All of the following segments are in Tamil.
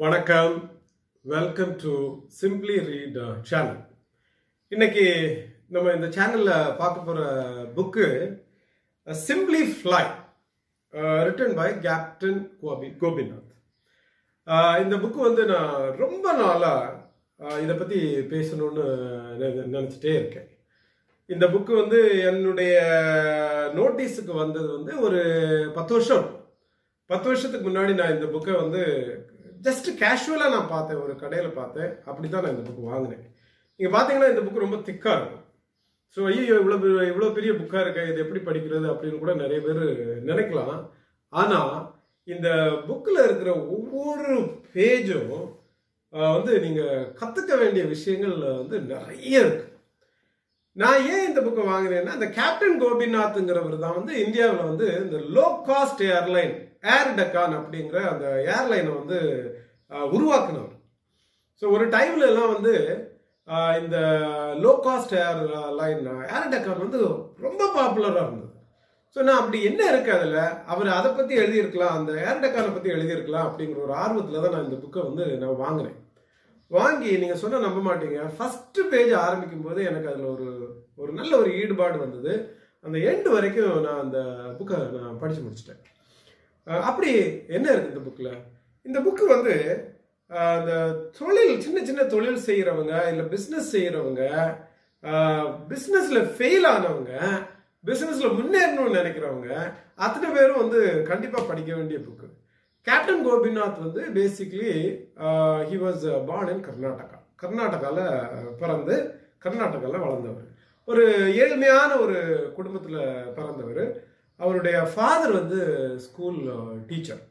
வணக்கம். Welcome to simply read channel இன்னைக்கு நம்ம இந்த சேனலில் பார்க்க போகிற book simply fly written by captain Gopi Gopinath இந்த புக்கு வந்து நான் ரொம்ப நாளாக uh, இதை பற்றி பேசணும்னு நினச்சிட்டே இருக்கேன். இந்த புக்கு வந்து என்னுடைய நோட்டீஸுக்கு வந்தது வந்து ஒரு பத்து வருஷம். பத்து வருஷத்துக்கு முன்னாடி நான் இந்த புக்கை வந்து ஜஸ்ட் கேஷுவலாக நான் பார்த்தேன் ஒரு கடையில் பார்த்தேன். அப்படி தான் நான் இந்த புக்கு வாங்கினேன். நீங்கள் பார்த்தீங்கன்னா இந்த புக்கு ரொம்ப திக்காக இருக்கும். ஸோ ஐயோ இவ்வளோ இவ்வளோ பெரிய புக்காக இருக்கு இது எப்படி படிக்கிறது அப்படின்னு கூட நிறைய பேர் நினைக்கலாம். ஆனால் இந்த புக்கில் இருக்கிற ஒவ்வொரு பேஜும் வந்து நீங்கள் கற்றுக்க வேண்டிய விஷயங்கள் வந்து நிறைய இருக்கு. நான் ஏன் இந்த புக்கை வாங்கினேன்னா இந்த கேப்டன் கோபிநாத்ங்கிறவர் தான் வந்து இந்தியாவில் வந்து இந்த low cost airline air Deccan அப்படிங்கிற அந்த ஏர்லைனை வந்து உருவாக்குனவர். ஸோ ஒரு டைம்ல எல்லாம் வந்து இந்த low cost airline air Deccan வந்து ரொம்ப பாப்புலராக இருந்தது. ஸோ நான் அப்படி என்ன இருக்கு அதில்? அவர் அதை பற்றி எழுதியிருக்கலாம் அந்த ஏர் டக்கானை பற்றி எழுதியிருக்கலாம் அப்படிங்கிற ஒரு ஆர்வத்தில் தான் நான் இந்த புக்கை வந்து நான் வாங்கினேன். வாங்கி நீங்கள் சொன்ன நம்ப மாட்டீங்க. ஃபஸ்ட்டு பேஜ் ஆரம்பிக்கும் போது எனக்கு அதில் ஒரு ஒரு நல்ல ஒரு ஈடுபாடு வந்தது. அந்த எண்டு வரைக்கும் நான் அந்த புக்கை நான் படித்து முடிச்சிட்டேன். அப்படி என்ன இருக்கு இந்த புக்கில் இந்த புக்கு வந்து அந்த தொழில் சின்ன சின்ன தொழில் செய்கிறவங்க இல்லை பிஸ்னஸ் செய்கிறவங்க பிஸ்னஸில் ஃபெயில் ஆனவங்க பிஸ்னஸில் முன்னேறணும்னு நினைக்கிறவங்க அத்தனை பேரும் வந்து கண்டிப்பாக படிக்க வேண்டிய புக்கு கேப்டன் கோபிநாத் வந்து basically he was born in Karnataka கர்நாடகாவில் பிறந்து கர்நாடகாவில் வளர்ந்தவர். ஒரு ஏழ்மையான ஒரு குடும்பத்தில் பிறந்தவர். அவருடைய ஃபாதர் வந்து ஸ்கூல் டீச்சர்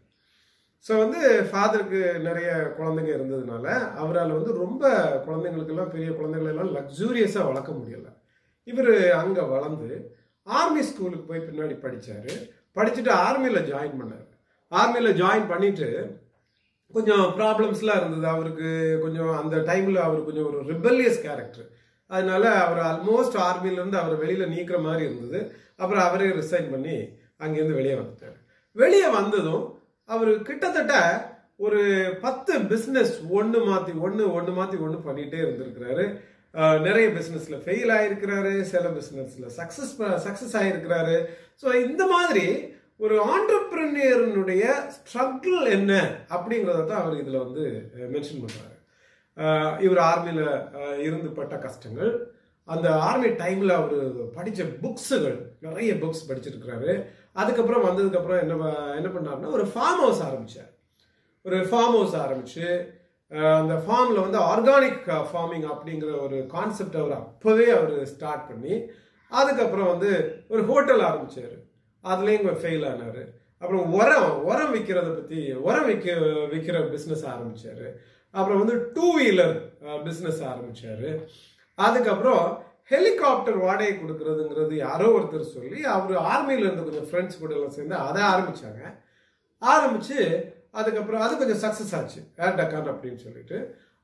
ஸோ வந்து ஃபாதருக்கு நிறைய குழந்தைங்க இருந்ததுனால அவரால் வந்து ரொம்ப குழந்தைங்களுக்கெல்லாம் பெரிய குழந்தைங்களெல்லாம் லக்ஸூரியஸாக வளர்க்க முடியலை. இவர் அங்கே வளர்ந்து ஆர்மி ஸ்கூலுக்கு போய் பின்னாடி படித்தார் படிச்சுட்டு ஆர்மியில் ஜாயின் பண்ணார். ஆர்மியில் ஜாயின் பண்ணிட்டு கொஞ்சம் ப்ராப்ளம்ஸ்லாம் இருந்தது அவருக்கு. கொஞ்சம் அந்த டைமில் அவர் கொஞ்சம் ஒரு ரிபல்லியஸ் கேரக்டர் அதனால அவர் ஆல்மோஸ்ட் ஆர்மியிலேருந்து அவர் வெளியில் நீக்கிற மாதிரி இருந்தது. அப்புறம் அவரே ரிசைன் பண்ணி அங்கேருந்து வெளியே வந்துட்டார். வெளியே வந்ததும் அவர் கிட்டத்தட்ட ஒரு பத்து பிஸ்னஸ் ஒன்று மாற்றி ஒன்று ஒன்று மாற்றி ஒன்று பண்ணிகிட்டே இருந்திருக்கிறாரு. நிறைய பிஸ்னஸில் ஃபெயில் ஆகிருக்கிறாரு சில பிஸ்னஸில் சக்ஸஸ் சக்ஸஸ் ஆகிருக்கிறாரு ஸோ இந்த மாதிரி ஒரு ஆண்டர்பிரினியருடைய ஸ்ட்ரகிள் என்ன அப்படிங்கிறத தான் அவர் இதில் வந்து மென்ஷன் பண்ணுறாரு இவர் ஆர்மியில் இருந்து பட்ட கஷ்டங்கள். அந்த ஆர்மி டைமில் அவர் படித்த புக்ஸுகள் நிறைய புக்ஸ் படிச்சிருக்கிறாரு. அதுக்கப்புறம் வந்ததுக்கப்புறம் என்ன என்ன பண்ணாருன்னா ஒரு ஃபார்ம் ஹவுஸ் ஆரம்பித்தார் ஒரு ஃபார்ம் ஹவுஸ் ஆரம்பித்து அந்த ஃபார்மில் வந்து ஆர்கானிக் ஃபார்மிங் அப்படிங்கிற ஒரு கான்செப்ட் அவர் அப்போவே அவர் ஸ்டார்ட் பண்ணி அதுக்கப்புறம் வந்து ஒரு ஹோட்டல் ஆரம்பிச்சார். அதுலேயும் ஃபெயில் ஆனார். அப்புறம் உரம் உரம் விற்கிறத பற்றி உரம் விற்க விற்கிற பிஸ்னஸ் ஆரம்பிச்சாரு. அப்புறம் வந்து டூ வீலர் பிஸ்னஸ் ஆரம்பித்தார் அதுக்கப்புறம் ஹெலிகாப்டர் வாடகை கொடுக்கறதுங்கிறது யாரோ ஒருத்தர் சொல்லி அவர் ஆர்மியில் இருந்து கொஞ்சம் ஃப்ரெண்ட்ஸ் கூட எல்லாம் சேர்ந்து அதை ஆரம்பித்தாங்க ஆரம்பித்து அதுக்கப்புறம் அது கொஞ்சம் சக்ஸஸ் ஆச்சு ஏர் டக்கார் அப்படின்னு சொல்லிட்டு.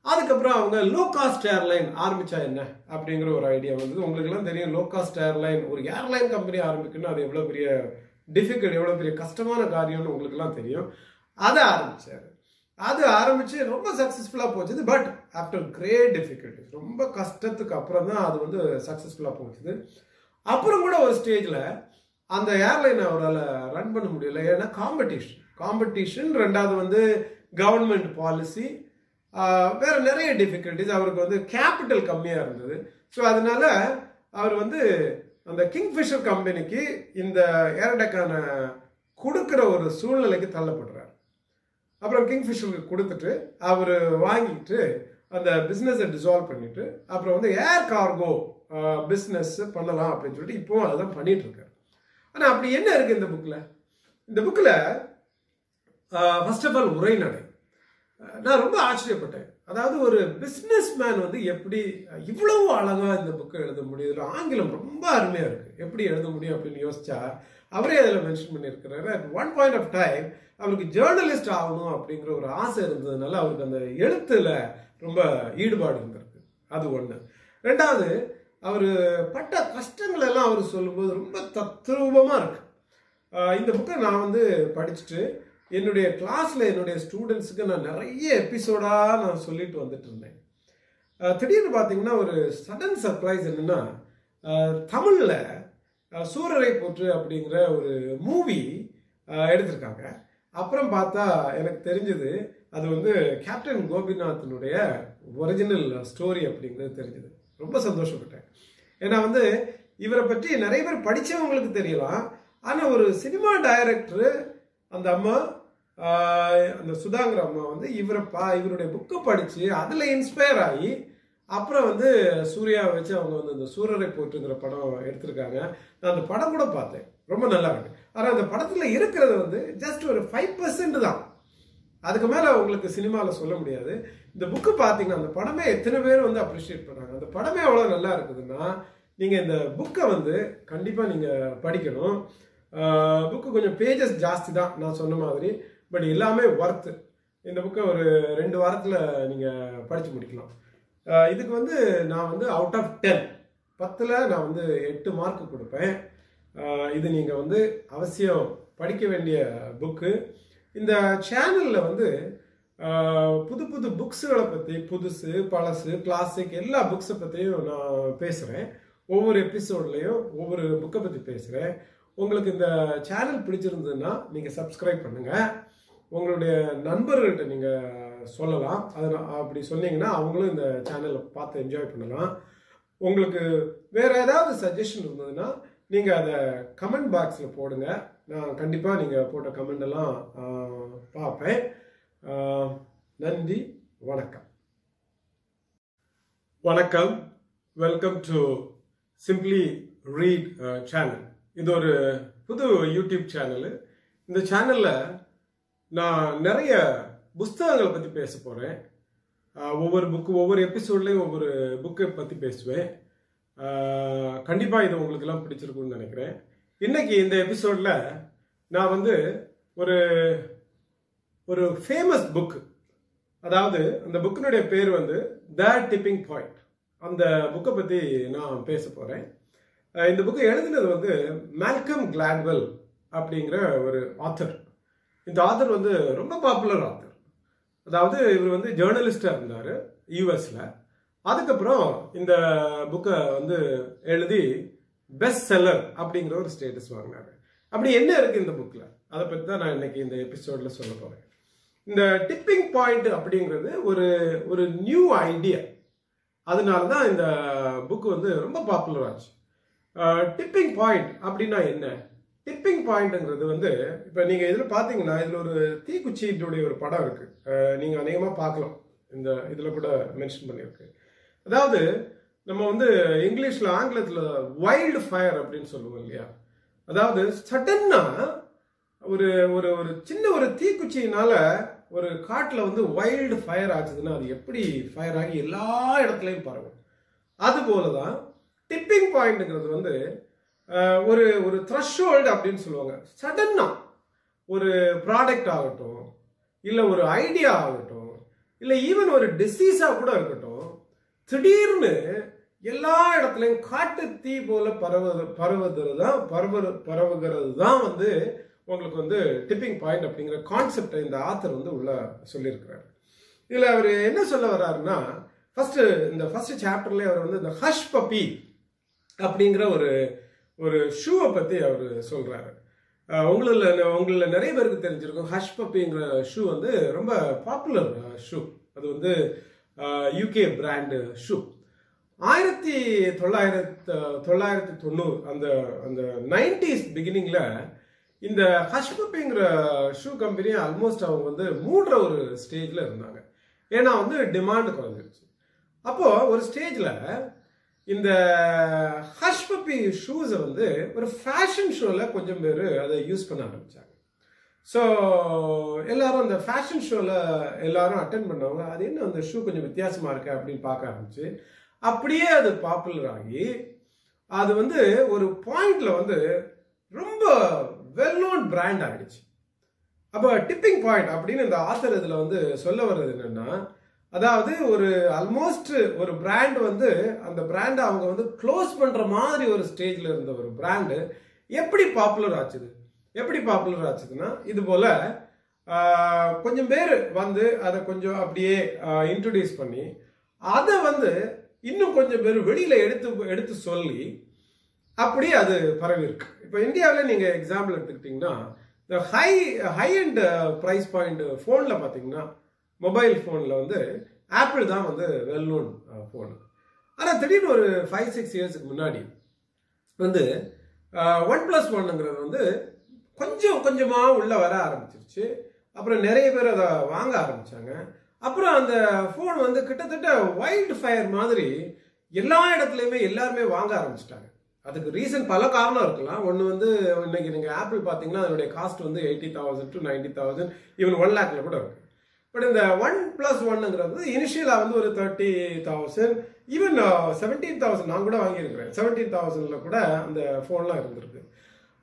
அதுக்கப்புறம் அவங்க லோ காஸ்ட் ஏர்லைன் ஆரம்பிச்சா என்ன அப்படிங்கிற ஒரு ஐடியா வந்தது. உங்களுக்குலாம் தெரியும் லோ காஸ்ட் ஏர்லைன் ஒரு ஏர்லைன் கம்பெனி ஆரம்பிக்கணும் அது எவ்வளோ பெரிய டிஃபிகல்ட் எவ்வளோ பெரிய கஷ்டமான காரியம்னு உங்களுக்குலாம் தெரியும். அதை ஆரம்பித்தார் அது ஆரம்பிச்சு ரொம்ப சக்ஸஸ்ஃபுல்லாக போச்சுது பட் ஆஃப்டர் கிரேட் டிஃபிகல்ட்டிஸ் ரொம்ப கஷ்டத்துக்கு அப்புறம் தான் அது வந்து சக்ஸஸ்ஃபுல்லாக போச்சுது. அப்புறம் கூட ஒரு ஸ்டேஜில் அந்த ஏர்லைனை அவரால் ரன் பண்ண முடியல. ஏன்னா காம்படிஷன் காம்படிஷன் ரெண்டாவது வந்து கவர்மெண்ட் பாலிசி வேற நிறைய டிஃபிகல்டிஸ் அவருக்கு வந்து கேபிட்டல் கம்மியாக இருந்தது. ஸோ அதனால அவர் வந்து அந்த கிங்ஃபிஷர் கம்பெனிக்கு இந்த ஏர்டெக்கான கொடுக்குற ஒரு சூழ்நிலைக்கு தள்ளப்படுறார். அப்புறம் கிங்ஃபிஷருக்கு கொடுத்துட்டு அவர் வாங்கிட்டு அந்த பிஸ்னஸை டிசால்வ் பண்ணிட்டு அப்புறம் வந்து ஏர் கார்கோ பிஸ்னஸ் பண்ணலாம் அப்படின்னு சொல்லிட்டு இப்போவும் அதுதான் பண்ணிட்டு இருக்காரு ஆனால் அப்படி என்ன இருக்கு இந்த புக்கில் இந்த புக்கில் ஃபர்ஸ்ட் ஆஃப் ஆல் உரைநடை. நான் ரொம்ப ஆச்சரியப்பட்டேன். அதாவது ஒரு பிஸ்னஸ் மேன் வந்து எப்படி இவ்வளவு அழகா இந்த புக்கை எழுத முடியுது ஆங்கிலம் ரொம்ப அருமையா இருக்கு. எப்படி எழுத முடியும் அப்படின்னு யோசிச்சா அவரே அதில் மென்ஷன் பண்ணியிருக்கிறாரு. At one point of time அவருக்கு ஜேர்னலிஸ்ட் ஆகணும் அப்படிங்கிற ஒரு ஆசை இருந்ததுனால அவருக்கு அந்த எழுத்துல ரொம்ப ஈடுபாடு இருந்திருக்கு. அது ஒன்று ரெண்டாவது அவர் பட்ட கஷ்டங்கள் எல்லாம் அவர் சொல்லும்போது ரொம்ப தத்ரூபமாக இருக்கு. இந்த புக்கை நான் வந்து படிச்சுட்டு என்னுடைய கிளாஸில் என்னுடைய ஸ்டூடெண்ட்ஸுக்கு நான் நிறைய எபிசோடாக நான் சொல்லிட்டு வந்துட்டு இருந்தேன். திடீர்னு பார்த்தீங்கன்னா ஒரு சடன் சர்ப்ரைஸ் என்னென்னா தமிழில் சூரரை போற்று அப்படிங்கிற ஒரு மூவி எடுத்திருக்காங்க. அப்புறம் பார்த்தா எனக்கு தெரிஞ்சது அது வந்து கேப்டன் கோபிநாத்தினுடைய ஒரிஜினல் ஸ்டோரி அப்படிங்கிறது தெரிஞ்சது. ரொம்ப சந்தோஷப்பட்டேன். ஏன்னா வந்து இவரை பற்றி நிறைய பேர் படித்தவங்களுக்கு தெரியலாம். ஆனால் ஒரு சினிமா டைரக்டர் அந்த அம்மா அந்த சுதாங்கிற அம்மா வந்து இவரை பா இவருடைய புக்கை படித்து அதில் இன்ஸ்பயர் ஆகி அப்புறம் வந்து சூர்யாவை வச்சு அவங்க வந்து அந்த சூரரை போட்டுங்கிற படம் எடுத்திருக்காங்க. நான் அந்த படம் கூட பார்த்தேன். ரொம்ப நல்லா இருக்கு. ஆனால் அந்த படத்தில் இருக்கிறது வந்து ஜஸ்ட் ஒரு ஃபைவ் பர்சன்ட் தான். அதுக்கு மேலே உங்களுக்கு சினிமாவில் சொல்ல முடியாது. இந்த புக்கு பார்த்தீங்கன்னா அந்த படமே எத்தனை பேர் வந்து அப்ரிஷியேட் பண்ணாங்க அந்த படமே அவ்வளோ நல்லா இருக்குதுன்னா நீங்கள் இந்த புக்கை வந்து கண்டிப்பாக நீங்கள் படிக்கணும். புக்கு கொஞ்சம் பேஜஸ் ஜாஸ்தி தான் நான் சொன்ன மாதிரி. பட் எல்லாமே ஒர்த்து இந்த புக்கை ஒரு ரெண்டு வாரத்தில் நீங்கள் படித்து முடிக்கலாம். இதுக்கு வந்து நான் வந்து அவுட் ஆஃப் டென் பத்தில் நான் வந்து எட்டு மார்க் கொடுப்பேன். இது நீங்கள் வந்து அவசியம் படிக்க வேண்டிய புக்கு இந்த சேனலில் வந்து புது புது புக்ஸுகளை பற்றி புதுசு பழசு கிளாசிக் எல்லா புக்ஸை பற்றியும் நான் பேசுகிறேன் ஒவ்வொரு எபிசோட்லேயும் ஒவ்வொரு புக்கை பற்றி பேசுகிறேன் உங்களுக்கு இந்த சேனல் பிடிச்சிருந்ததுன்னா நீங்கள் சப்ஸ்கிரைப் பண்ணுங்கள் உங்களுடைய நண்பர்கள்ட்ட நீங்கள் சொல்லலாம். அது நான் அப்படி சொன்னீங்கன்னா அவங்களும் இந்த சேனலை பார்த்து என்ஜாய் பண்ணலாம். உங்களுக்கு வேறு ஏதாவது சஜஷன் இருந்ததுன்னா நீங்கள் அதை கமெண்ட் பாக்ஸில் போடுங்க. நான் கண்டிப்பாக நீங்கள் போட்ட கமெண்ட் எல்லாம் பார்ப்பேன். நன்றி வணக்கம். வணக்கம். Welcome to simply read channel இது ஒரு புது யூடியூப் சேனல் இந்த சேனலில் நான் நிறைய புஸ்தகங்களை பற்றி பேச போகிறேன் ஒவ்வொரு புக்கு ஒவ்வொரு எபிசோட்லேயும் ஒவ்வொரு புக்கை பற்றி பேசுவேன். கண்டிப்பாக இது உங்களுக்கெல்லாம் பிடிச்சிருக்கும்னு நினைக்கிறேன். இன்னைக்கு இந்த எபிசோடில் நான் வந்து ஒரு ஒரு ஃபேமஸ் புக் அதாவது அந்த புக்கினுடைய பேர் வந்து த டிப்பிங் பாயிண்ட் அந்த புக்கை பற்றி நான் பேச போகிறேன் இந்த புக்கை எழுதினது வந்து மேல்கம் கிளாட்வெல் அப்படிங்கிற ஒரு ஆத்தர் இந்த ஆத்தர் வந்து ரொம்ப பாப்புலர் ஆத்தர் அதாவது இவர் வந்து ஜேர்னலிஸ்டாக இருந்தார் யூஎஸில் அதுக்கப்புறம் இந்த புக்கை வந்து எழுதி பெஸ்ட் செல்லர் அப்படிங்கிற ஒரு ஸ்டேட்டஸ் வாங்கினாரு. அப்படி என்ன இருக்கு இந்த புக்கில் அதை பற்றி தான் நான் இன்னைக்கு இந்த எபிசோடில் சொல்ல போகிறேன் இந்த டிப்பிங் பாயிண்ட் அப்படிங்கிறது ஒரு ஒரு நியூ ஐடியா அதனால தான் இந்த புக் வந்து ரொம்ப பாப்புலர் ஆச்சு. டிப்பிங் பாயிண்ட் அப்படின்னா என்ன? டிப்பிங் பாயிண்ட்ங்கிறது வந்து இப்போ நீங்கள் இதில் பார்த்தீங்கன்னா இதில் ஒரு தீக்குச்சியினுடைய ஒரு படம் இருக்குது நீங்கள் அநேகமாக பார்க்கலாம். இந்த இதில் கூட மென்ஷன் பண்ணியிருக்கு அதாவது நம்ம வந்து இங்கிலீஷில் ஆங்கிலத்தில் வைல்டு ஃபயர் அப்படின்னு சொல்லுவோம் இல்லையா? அதாவது சடன்னா ஒரு ஒரு ஒரு சின்ன ஒரு தீக்குச்சியினால ஒரு காட்டில் வந்து வைல்டு ஃபயர் ஆச்சுதுன்னா அது எப்படி ஃபயர் ஆகி எல்லா இடத்துலையும் பரவும். அதுபோல தான் டிப்பிங் பாயிண்ட்ங்கிறது வந்து ஒரு ஒரு த்ரெஷ்ஹோல்டு அப்படின்னு சொல்லுவாங்க. சடன்னா ஒரு ப்ராடக்ட் ஆகட்டும் இல்லை ஒரு ஐடியா ஆகட்டும் இல்லை ஈவன் ஒரு டிசீஸாக கூட இருக்கட்டும். திடீர்னு எல்லா இடத்துலையும் காட்டு தீ போல பரவது பரவுகிறது தான் பரவு பரவுகிறது தான் வந்து உங்களுக்கு வந்து டிப்பிங் பாயிண்ட் அப்படிங்கிற கான்செப்டை இந்த ஆத்தர் வந்து உள்ள சொல்லியிருக்கிறாரு. இதில் அவர் என்ன சொல்ல வர்றாருன்னா ஃபர்ஸ்ட் இந்த ஃபர்ஸ்ட் சாப்டர்லேயே அவர் வந்து இந்த ஹஷ் பப்பி அப்படிங்கிற ஒரு ஒரு ஷூவை பற்றி அவர் சொல்கிறாரு உங்களில் உங்களில் நிறைய பேருக்கு தெரிஞ்சிருக்கும் ஹஷ் பப்பிங்கிற ஷூ வந்து ரொம்ப பாப்புலர் ஷூ அது வந்து யூகே பிராண்டு ஷூ ஆயிரத்தி தொள்ளாயிரத்து தொள்ளாயிரத்தி தொண்ணூறு அந்த அந்த நைன்டிஸ் பிகினிங்கில் இந்த ஹஷ்பப்பிங்கிற ஷூ கம்பெனி ஆல்மோஸ்ட் அவங்க வந்து மூடுற ஒரு ஸ்டேஜில் இருந்தாங்க. ஏன்னா வந்து டிமாண்ட் குறைஞ்சிருச்சு. அப்போது ஒரு ஸ்டேஜில் இந்த ஹஷ்பப்பி ஷூஸை வந்து ஒரு ஃபேஷன் ஷோவில் கொஞ்சம் பேர் அதை யூஸ் பண்ண ஆரம்பித்தாங்க ஸோ எல்லாரும் அந்த ஃபேஷன் ஷோவில் எல்லாரும் அட்டன் பண்ணவங்க அது என்ன அந்த ஷூ கொஞ்சம் வித்தியாசமாக இருக்கு அப்படின்னு பார்க்க ஆரம்பிச்சு அப்படியே அது பாப்புலர் ஆகி அது வந்து ஒரு பாயிண்ட்ல வந்து ரொம்ப வெல் நோன் பிராண்ட் ஆகிடுச்சு அப்போ டிப்பிங் பாயிண்ட் அப்படின்னு இந்த ஆத்தர் இதில் வந்து சொல்ல வர்றது என்னன்னா அதாவது ஒரு ஆல்மோஸ்ட் ஒரு பிராண்ட் வந்து அந்த பிராண்டை அவங்க வந்து க்ளோஸ் பண்ணுற மாதிரி ஒரு ஸ்டேஜில் இருந்த ஒரு பிராண்டு எப்படி பாப்புலர் ஆச்சுது? எப்படி பாப்புலர் ஆச்சுதுன்னா இது போல கொஞ்சம் பேர் வந்து அதை கொஞ்சம் அப்படியே இன்ட்ரடியூஸ் பண்ணி அதை வந்து இன்னும் கொஞ்சம் பேர் வெளியில் எடுத்து எடுத்து சொல்லி அப்படியே அது பரவி இருக்கு இப்போ இந்தியாவில் நீங்கள் எக்ஸாம்பிள் எடுத்துக்கிட்டிங்கன்னா இந்த high high and price point ஃபோனில் பார்த்தீங்கன்னா மொபைல் ஃபோனில் வந்து ஆப்பிள் தான் வந்து வெல் நோன் ஃபோன் ஆனால் திடீர்னு ஒரு ஃபைவ் சிக்ஸ் இயர்ஸுக்கு முன்னாடி வந்து ஒன் ப்ளஸ் ஒன்னுங்கிறது வந்து கொஞ்சம் கொஞ்சமாக உள்ளே வர ஆரம்பிச்சிருச்சு. அப்புறம் நிறைய பேர் அதை வாங்க ஆரம்பிச்சாங்க. அப்புறம் அந்த ஃபோன் வந்து கிட்டத்தட்ட வைல்டு ஃபயர் மாதிரி எல்லா இடத்துலையுமே எல்லாருமே வாங்க ஆரம்பிச்சிட்டாங்க. அதுக்கு ரீசன் பல காரணம் இருக்கலாம். ஒன்று வந்து இன்னைக்கு நீங்கள் ஆப்பிள் பார்த்தீங்கன்னா அதனுடைய காஸ்ட் வந்து eighty thousand to ninety thousand even one லேக்கில் கூட இருக்கு. பட் இந்த ஒன் ப்ளஸ் ஒன்னுங்கிறது இனிஷியலாக வந்து ஒரு thirty thousand even seventeen thousand நான் கூட வாங்கியிருக்கிறேன். செவன்டீன் தௌசண்ட்ல கூட அந்த ஃபோன்லாம் இருந்திருக்கு.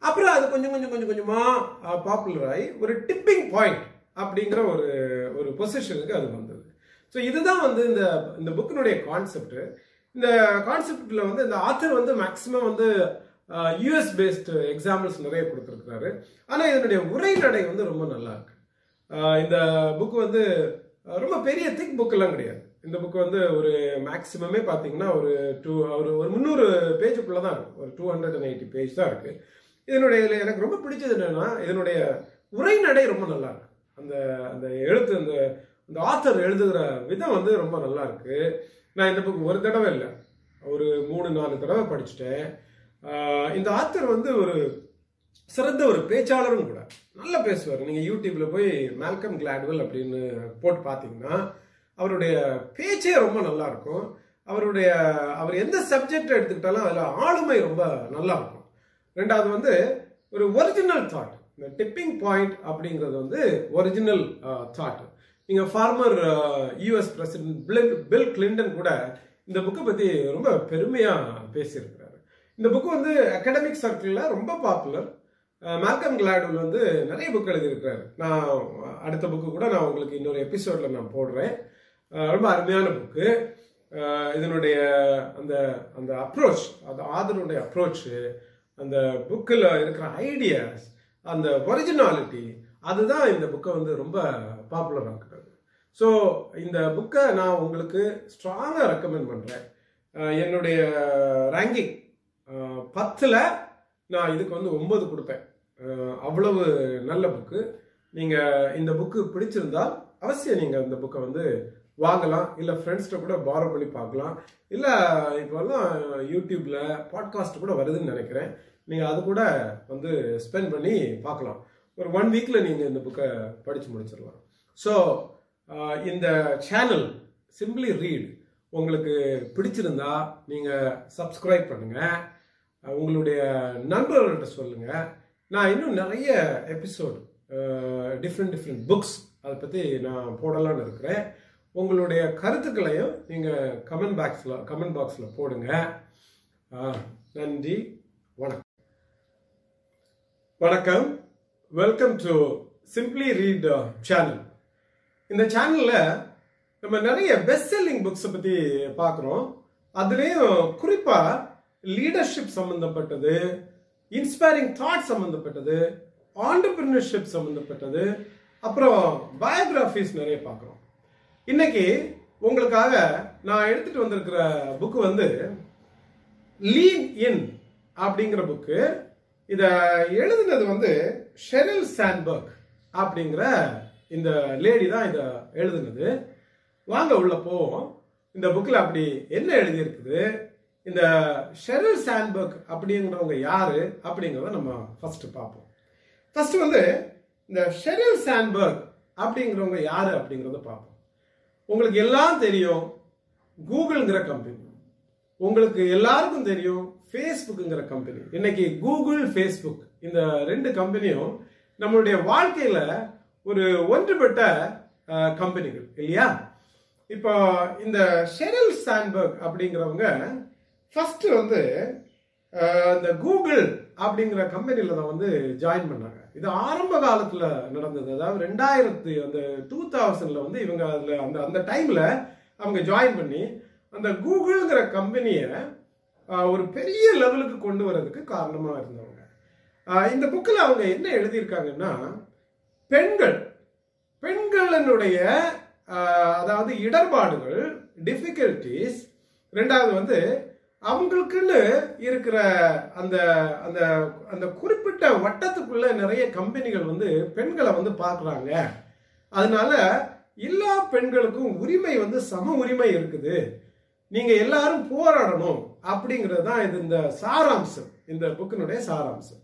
அப்புறம் அது கொஞ்சம் கொஞ்சம் கொஞ்சம் கொஞ்சமாக பாப்புலர் ஆகி ஒரு டிப்பிங் பாயிண்ட் அப்படிங்கிற ஒரு ஒரு பொசிஷனுக்கு அது வந்தது. ஸோ இதுதான் வந்து இந்த இந்த புக்கினுடைய கான்செப்ட் இந்த கான்செப்டில் வந்து இந்த ஆத்தர் வந்து மேக்சிமம் வந்து யூஎஸ் பேஸ்டு எக்ஸாம்பிள்ஸ் நிறைய கொடுத்துருக்குறாரு. ஆனால் இதனுடைய உரைநடை வந்து ரொம்ப நல்லா இருக்கு. இந்த புக் வந்து ரொம்ப பெரிய திக் புக்கெல்லாம் கிடையாது. இந்த புக்கு வந்து ஒரு மேக்ஸிமமே பார்த்தீங்கன்னா ஒரு டூ ஒரு ஒரு முந்நூறு பேஜுக்குள்ளே தான் இருக்கு. ஒரு two hundred and eighty page தான் இருக்குது இதனுடைய இதில் எனக்கு ரொம்ப பிடிச்சது என்னென்னா இதனுடைய உரைநடை ரொம்ப நல்லா இருக்கு அந்த அந்த எழுத்து அந்த அந்த ஆத்தர் எழுதுகிற விதம் வந்து ரொம்ப நல்லா இருக்கு நான் இந்த புக் ஒரு தடவை இல்லை. ஒரு மூணு நாலு தடவை படிச்சுட்டேன். இந்த ஆத்தர் வந்து ஒரு சிறந்த ஒரு பேச்சாளரும் கூட. நல்லா பேசுவார். நீங்கள் யூடியூப்பில் போய் மேல்கம் கிளாட்வெல் அப்படின்னு போட்டு பார்த்தீங்கன்னா அவருடைய பேச்சே ரொம்ப நல்லா இருக்கும் அவருடைய அவர் எந்த சப்ஜெக்ட் எடுத்துக்கிட்டாலும் அதில் ஆளுமை ரொம்ப நல்லா இருக்கும் ரெண்டாவது வந்து ஒரு ஒரிஜினல் தாட் இந்த டிப்பிங் பாயிண்ட் அப்படிங்கிறது வந்து ஒரிஜினல் தாட் நீங்கள் former US president Bill Bill Clinton கூட இந்த புக்கை பற்றி ரொம்ப பெருமையாக பேசியிருக்கிறாரு. இந்த புக்கு வந்து அகாடமிக் சர்க்கிளில் ரொம்ப பாப்புலர் மேல்கம் கிளாடுல் வந்து நிறைய புக் எழுதியிருக்கிறாரு. நான் அடுத்த புக்கு கூட நான் உங்களுக்கு இன்னொரு எபிசோடில் நான் போடுறேன். ரொம்ப அருமையான புக்கு இதனுடைய அந்த அந்த அப்ரோச் அந்த ஆதருடைய அப்ரோச்சு அந்த புக்கில் இருக்கிற ஐடியாஸ் அந்த ஒரிஜினாலிட்டி அதுதான் இந்த புக்கை வந்து ரொம்ப பாப்புலர் ஆக்குறது ஸோ இந்த புக்கை நான் உங்களுக்கு ஸ்ட்ராங்காக ரெக்கமெண்ட் பண்ணுறேன் என்னுடைய ரேங்கிங் பத்தில் நான் இதுக்கு வந்து ஒம்பது கொடுப்பேன். அவ்வளவு நல்ல புக்கு நீங்கள் இந்த புக்கு பிடிச்சிருந்தால் அவசியம் நீங்கள் இந்த புக்கை வந்து வாங்கலாம். இல்லை ஃப்ரெண்ட்ஸ்கிட்ட கூட பாரோ பண்ணி பார்க்கலாம். இல்லை இப்போல்லாம் யூடியூப்பில் பாட்காஸ்ட் கூட வருதுன்னு நினைக்கிறேன். நீங்கள் அது கூட வந்து ஸ்பெண்ட் பண்ணி பார்க்கலாம். ஒரு ஒன் வீக்கில் நீங்கள் இந்த புக்கை படித்து முடிச்சிடலாம். ஸோ இந்த சேனல் சிம்பிளி ரீட் உங்களுக்கு பிடிச்சிருந்தா நீங்கள் சப்ஸ்கிரைப் பண்ணுங்கள் உங்களுடைய நண்பர்கள்ட்ட சொல்லுங்கள் நான் இன்னும் நிறைய எபிசோடு டிஃப்ரெண்ட் டிஃப்ரெண்ட் புக்ஸ் அதை பற்றி நான் போடலான்னு இருக்கிறேன். உங்களுடைய கருத்துக்களையும் நீங்கள் கமெண்ட் பாக்ஸில் கமெண்ட் பாக்ஸில் போடுங்க. நன்றி வணக்கம். வணக்கம். Welcome to simply read channel இந்த சேனலில் நம்ம நிறைய பெஸ்ட் செல்லிங் புக்ஸை பற்றி பார்க்குறோம். அதுலேயும் குறிப்பாக லீடர்ஷிப் சம்மந்தப்பட்டது இன்ஸ்பைரிங் தாட் சம்மந்தப்பட்டது ஆண்டர்பிரினர்ஷிப் சம்மந்தப்பட்டது அப்புறம் பயோகிராஃபிஸ் நிறைய பார்க்குறோம். இன்னைக்கு உங்களுக்காக நான் எடுத்துட்டு வந்திருக்கிற புக்கு வந்து லீன் இன் அப்படிங்கிற புக்கு இத எழுதினது வந்து ஷெரில் சாண்ட்பர்க் அப்படிங்கிற இந்த லேடி தான் இத எழுதுனது. வாங்க உள்ள போவோம். இந்த புக்கில் அப்படி என்ன எழுதியிருக்குது? இந்த ஷெரில் சாண்ட்பர்க் அப்படிங்கிறவங்க யாரு அப்படிங்கிறத நம்ம ஃபர்ஸ்ட் பார்ப்போம். ஃபர்ஸ்ட் வந்து இந்த ஷெரில் சாண்ட்பர்க் அப்படிங்கிறவங்க யாரு அப்படிங்கிறத பார்ப்போம். உங்களுக்கு எல்லாம் தெரியும். கூகுள்ங்கிற கம்பெனி உங்களுக்கு எல்லாருக்கும் தெரியும். ஃபேஸ்புக்குங்கிற கம்பெனி இன்னைக்கு கூகுள் ஃபேஸ்புக் இந்த ரெண்டு கம்பெனியும் நம்மளுடைய வாழ்க்கையில ஒரு ஒன்றுபட்ட கம்பெனிகள் இல்லையா? இப்போ இந்த ஷெரில் சாண்ட்பர்க் அப்படிங்கிறவங்க ஃபர்ஸ்ட் வந்து இந்த கூகுள் அப்படிங்கிற கம்பெனியில் தான் வந்து ஜாயின் பண்ணாங்க. இது ஆரம்ப காலத்துல நடந்தது. அதாவது ரெண்டாயிரத்து அந்த டூ தௌசண்ட்ல வந்து இவங்க அதுல அந்த அந்த டைம்ல அவங்க ஜாயின் பண்ணி அந்த கூகுள்ங்கிற கம்பெனியை ஒரு பெரிய லெவலுக்கு கொண்டு வரதுக்கு காரணமா இருந்தவங்க. இந்த புக்கில் அவங்க என்ன எழுதியிருக்காங்கன்னா பெண்கள் பெண்களினுடைய அதாவது இடர்பாடுகள் டிஃபிகல்டிஸ் ரெண்டாவது வந்து அவங்களுக்குன்னு இருக்கிற அந்த அந்த அந்த குறிப்பிட்ட வட்டத்துக்குள்ள நிறைய கம்பெனிகள் வந்து பெண்களை வந்து பார்க்குறாங்க. அதனால எல்லா பெண்களுக்கும் உரிமை வந்து சம உரிமை இருக்குது. நீங்கள் எல்லாரும் போராடணும் அப்படிங்கிறது தான் இது இந்த சாராம்சம். இந்த புக்கினுடைய சாராம்சம்.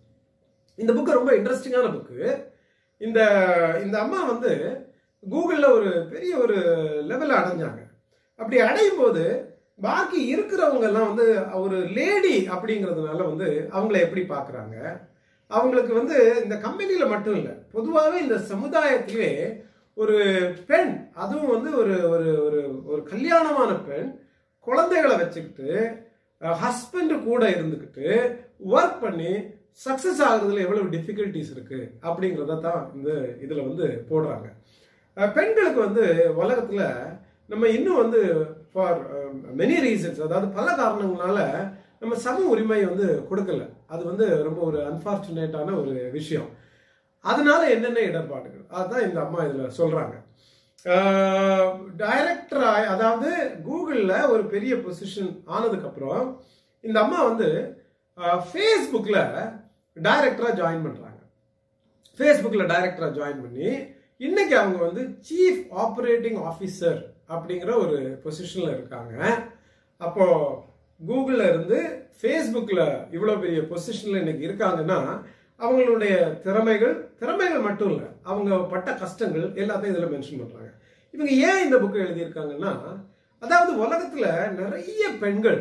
இந்த புக்கு ரொம்ப இன்ட்ரெஸ்டிங்கான புக்கு. இந்த இந்த அம்மா வந்து கூகுளில் ஒரு பெரிய ஒரு லெவலில் அடைஞ்சாங்க. அப்படி அடையும் போது பாக்கி இருக்கிறவங்க எல்லாம் வந்து ஒரு லேடி அப்படிங்கிறதுனால வந்து அவங்கள எப்படி பார்க்குறாங்க அவங்களுக்கு வந்து இந்த கம்பெனியில மட்டும் இல்லை பொதுவாகவே இந்த சமுதாயத்திலே ஒரு பெண் அதுவும் வந்து ஒரு ஒரு ஒரு ஒரு கல்யாணமான பெண் குழந்தைகளை வச்சுக்கிட்டு ஹஸ்பண்டு கூட இருந்துக்கிட்டு ஒர்க் பண்ணி சக்சஸ் ஆகுறதுல எவ்வளவு டிஃபிகல்ட்டிஸ் இருக்கு அப்படிங்கிறத தான் இந்த இதுல வந்து போடுறாங்க. பெண்களுக்கு வந்து உலகத்துல நம்ம இன்னும் வந்து ஃபார் மெனி ரீசன்ஸ் அதாவது பல காரணங்களால நம்ம சம உரிமை வந்து கொடுக்கல. அது வந்து ரொம்ப ஒரு அன்பார்ச்சுனேட்டான ஒரு விஷயம். அதனால என்னென்ன இடர்பாடுகள்? அதுதான் இந்த அம்மா இதில் சொல்கிறாங்க டைரக்டராக அதாவது கூகுளில் ஒரு பெரிய பொசிஷன் ஆனதுக்கப்புறம் இந்த அம்மா வந்து ஃபேஸ்புக்கில் டைரக்டராக ஜாயின் பண்ணுறாங்க ஃபேஸ்புக்கில் டைரக்டராக ஜாயின் பண்ணி இன்னைக்கு அவங்க வந்து சீஃப் ஆப்ரேட்டிங் ஆஃபீஸர் அப்படிங்கிற ஒரு பொசிஷனில் இருக்காங்க. அப்போ கூகுளில் இருந்து ஃபேஸ்புக்கில் இவ்வளோ பெரிய பொசிஷனில் இன்னைக்கு இருக்காங்கன்னா அவங்களுடைய திறமைகள் திறமைகள் மட்டும் இல்லை அவங்க பட்ட கஷ்டங்கள் எல்லாத்தையும் இதில் மென்ஷன் பண்ணுறாங்க இவங்க ஏன் இந்த புக்கை எழுதியிருக்காங்கன்னா அதாவது உலகத்தில் நிறைய பெண்கள்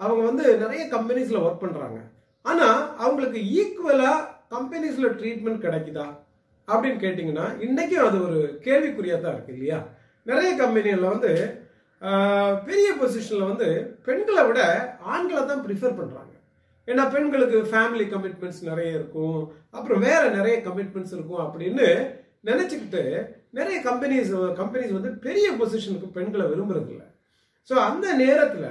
அவங்க வந்து நிறைய கம்பெனிஸில் ஒர்க் பண்ணுறாங்க ஆனால் அவங்களுக்கு ஈக்குவலாக கம்பெனிஸில் ட்ரீட்மெண்ட் கிடைக்குதா? அப்படின்னு கேட்டிங்கன்னா இன்றைக்கும் அது ஒரு கேள்விக்குறியாக தான் இருக்குது இல்லையா? நிறைய கம்பெனிகளில் வந்து பெரிய பொசிஷனில் வந்து பெண்களை விட ஆண்களை தான் ப்ரிஃபர் பண்ணுறாங்க ஏன்னா பெண்களுக்கு ஃபேமிலி கமிட்மெண்ட்ஸ் நிறைய இருக்கும். அப்புறம் வேற நிறைய கமிட்மெண்ட்ஸ் இருக்கும் அப்படின்னு நினச்சிக்கிட்டு நிறைய கம்பெனிஸ் கம்பெனிஸ் வந்து பெரிய பொசிஷனுக்கு பெண்களை விரும்புறதில்ல. ஸோ அந்த நேரத்தில்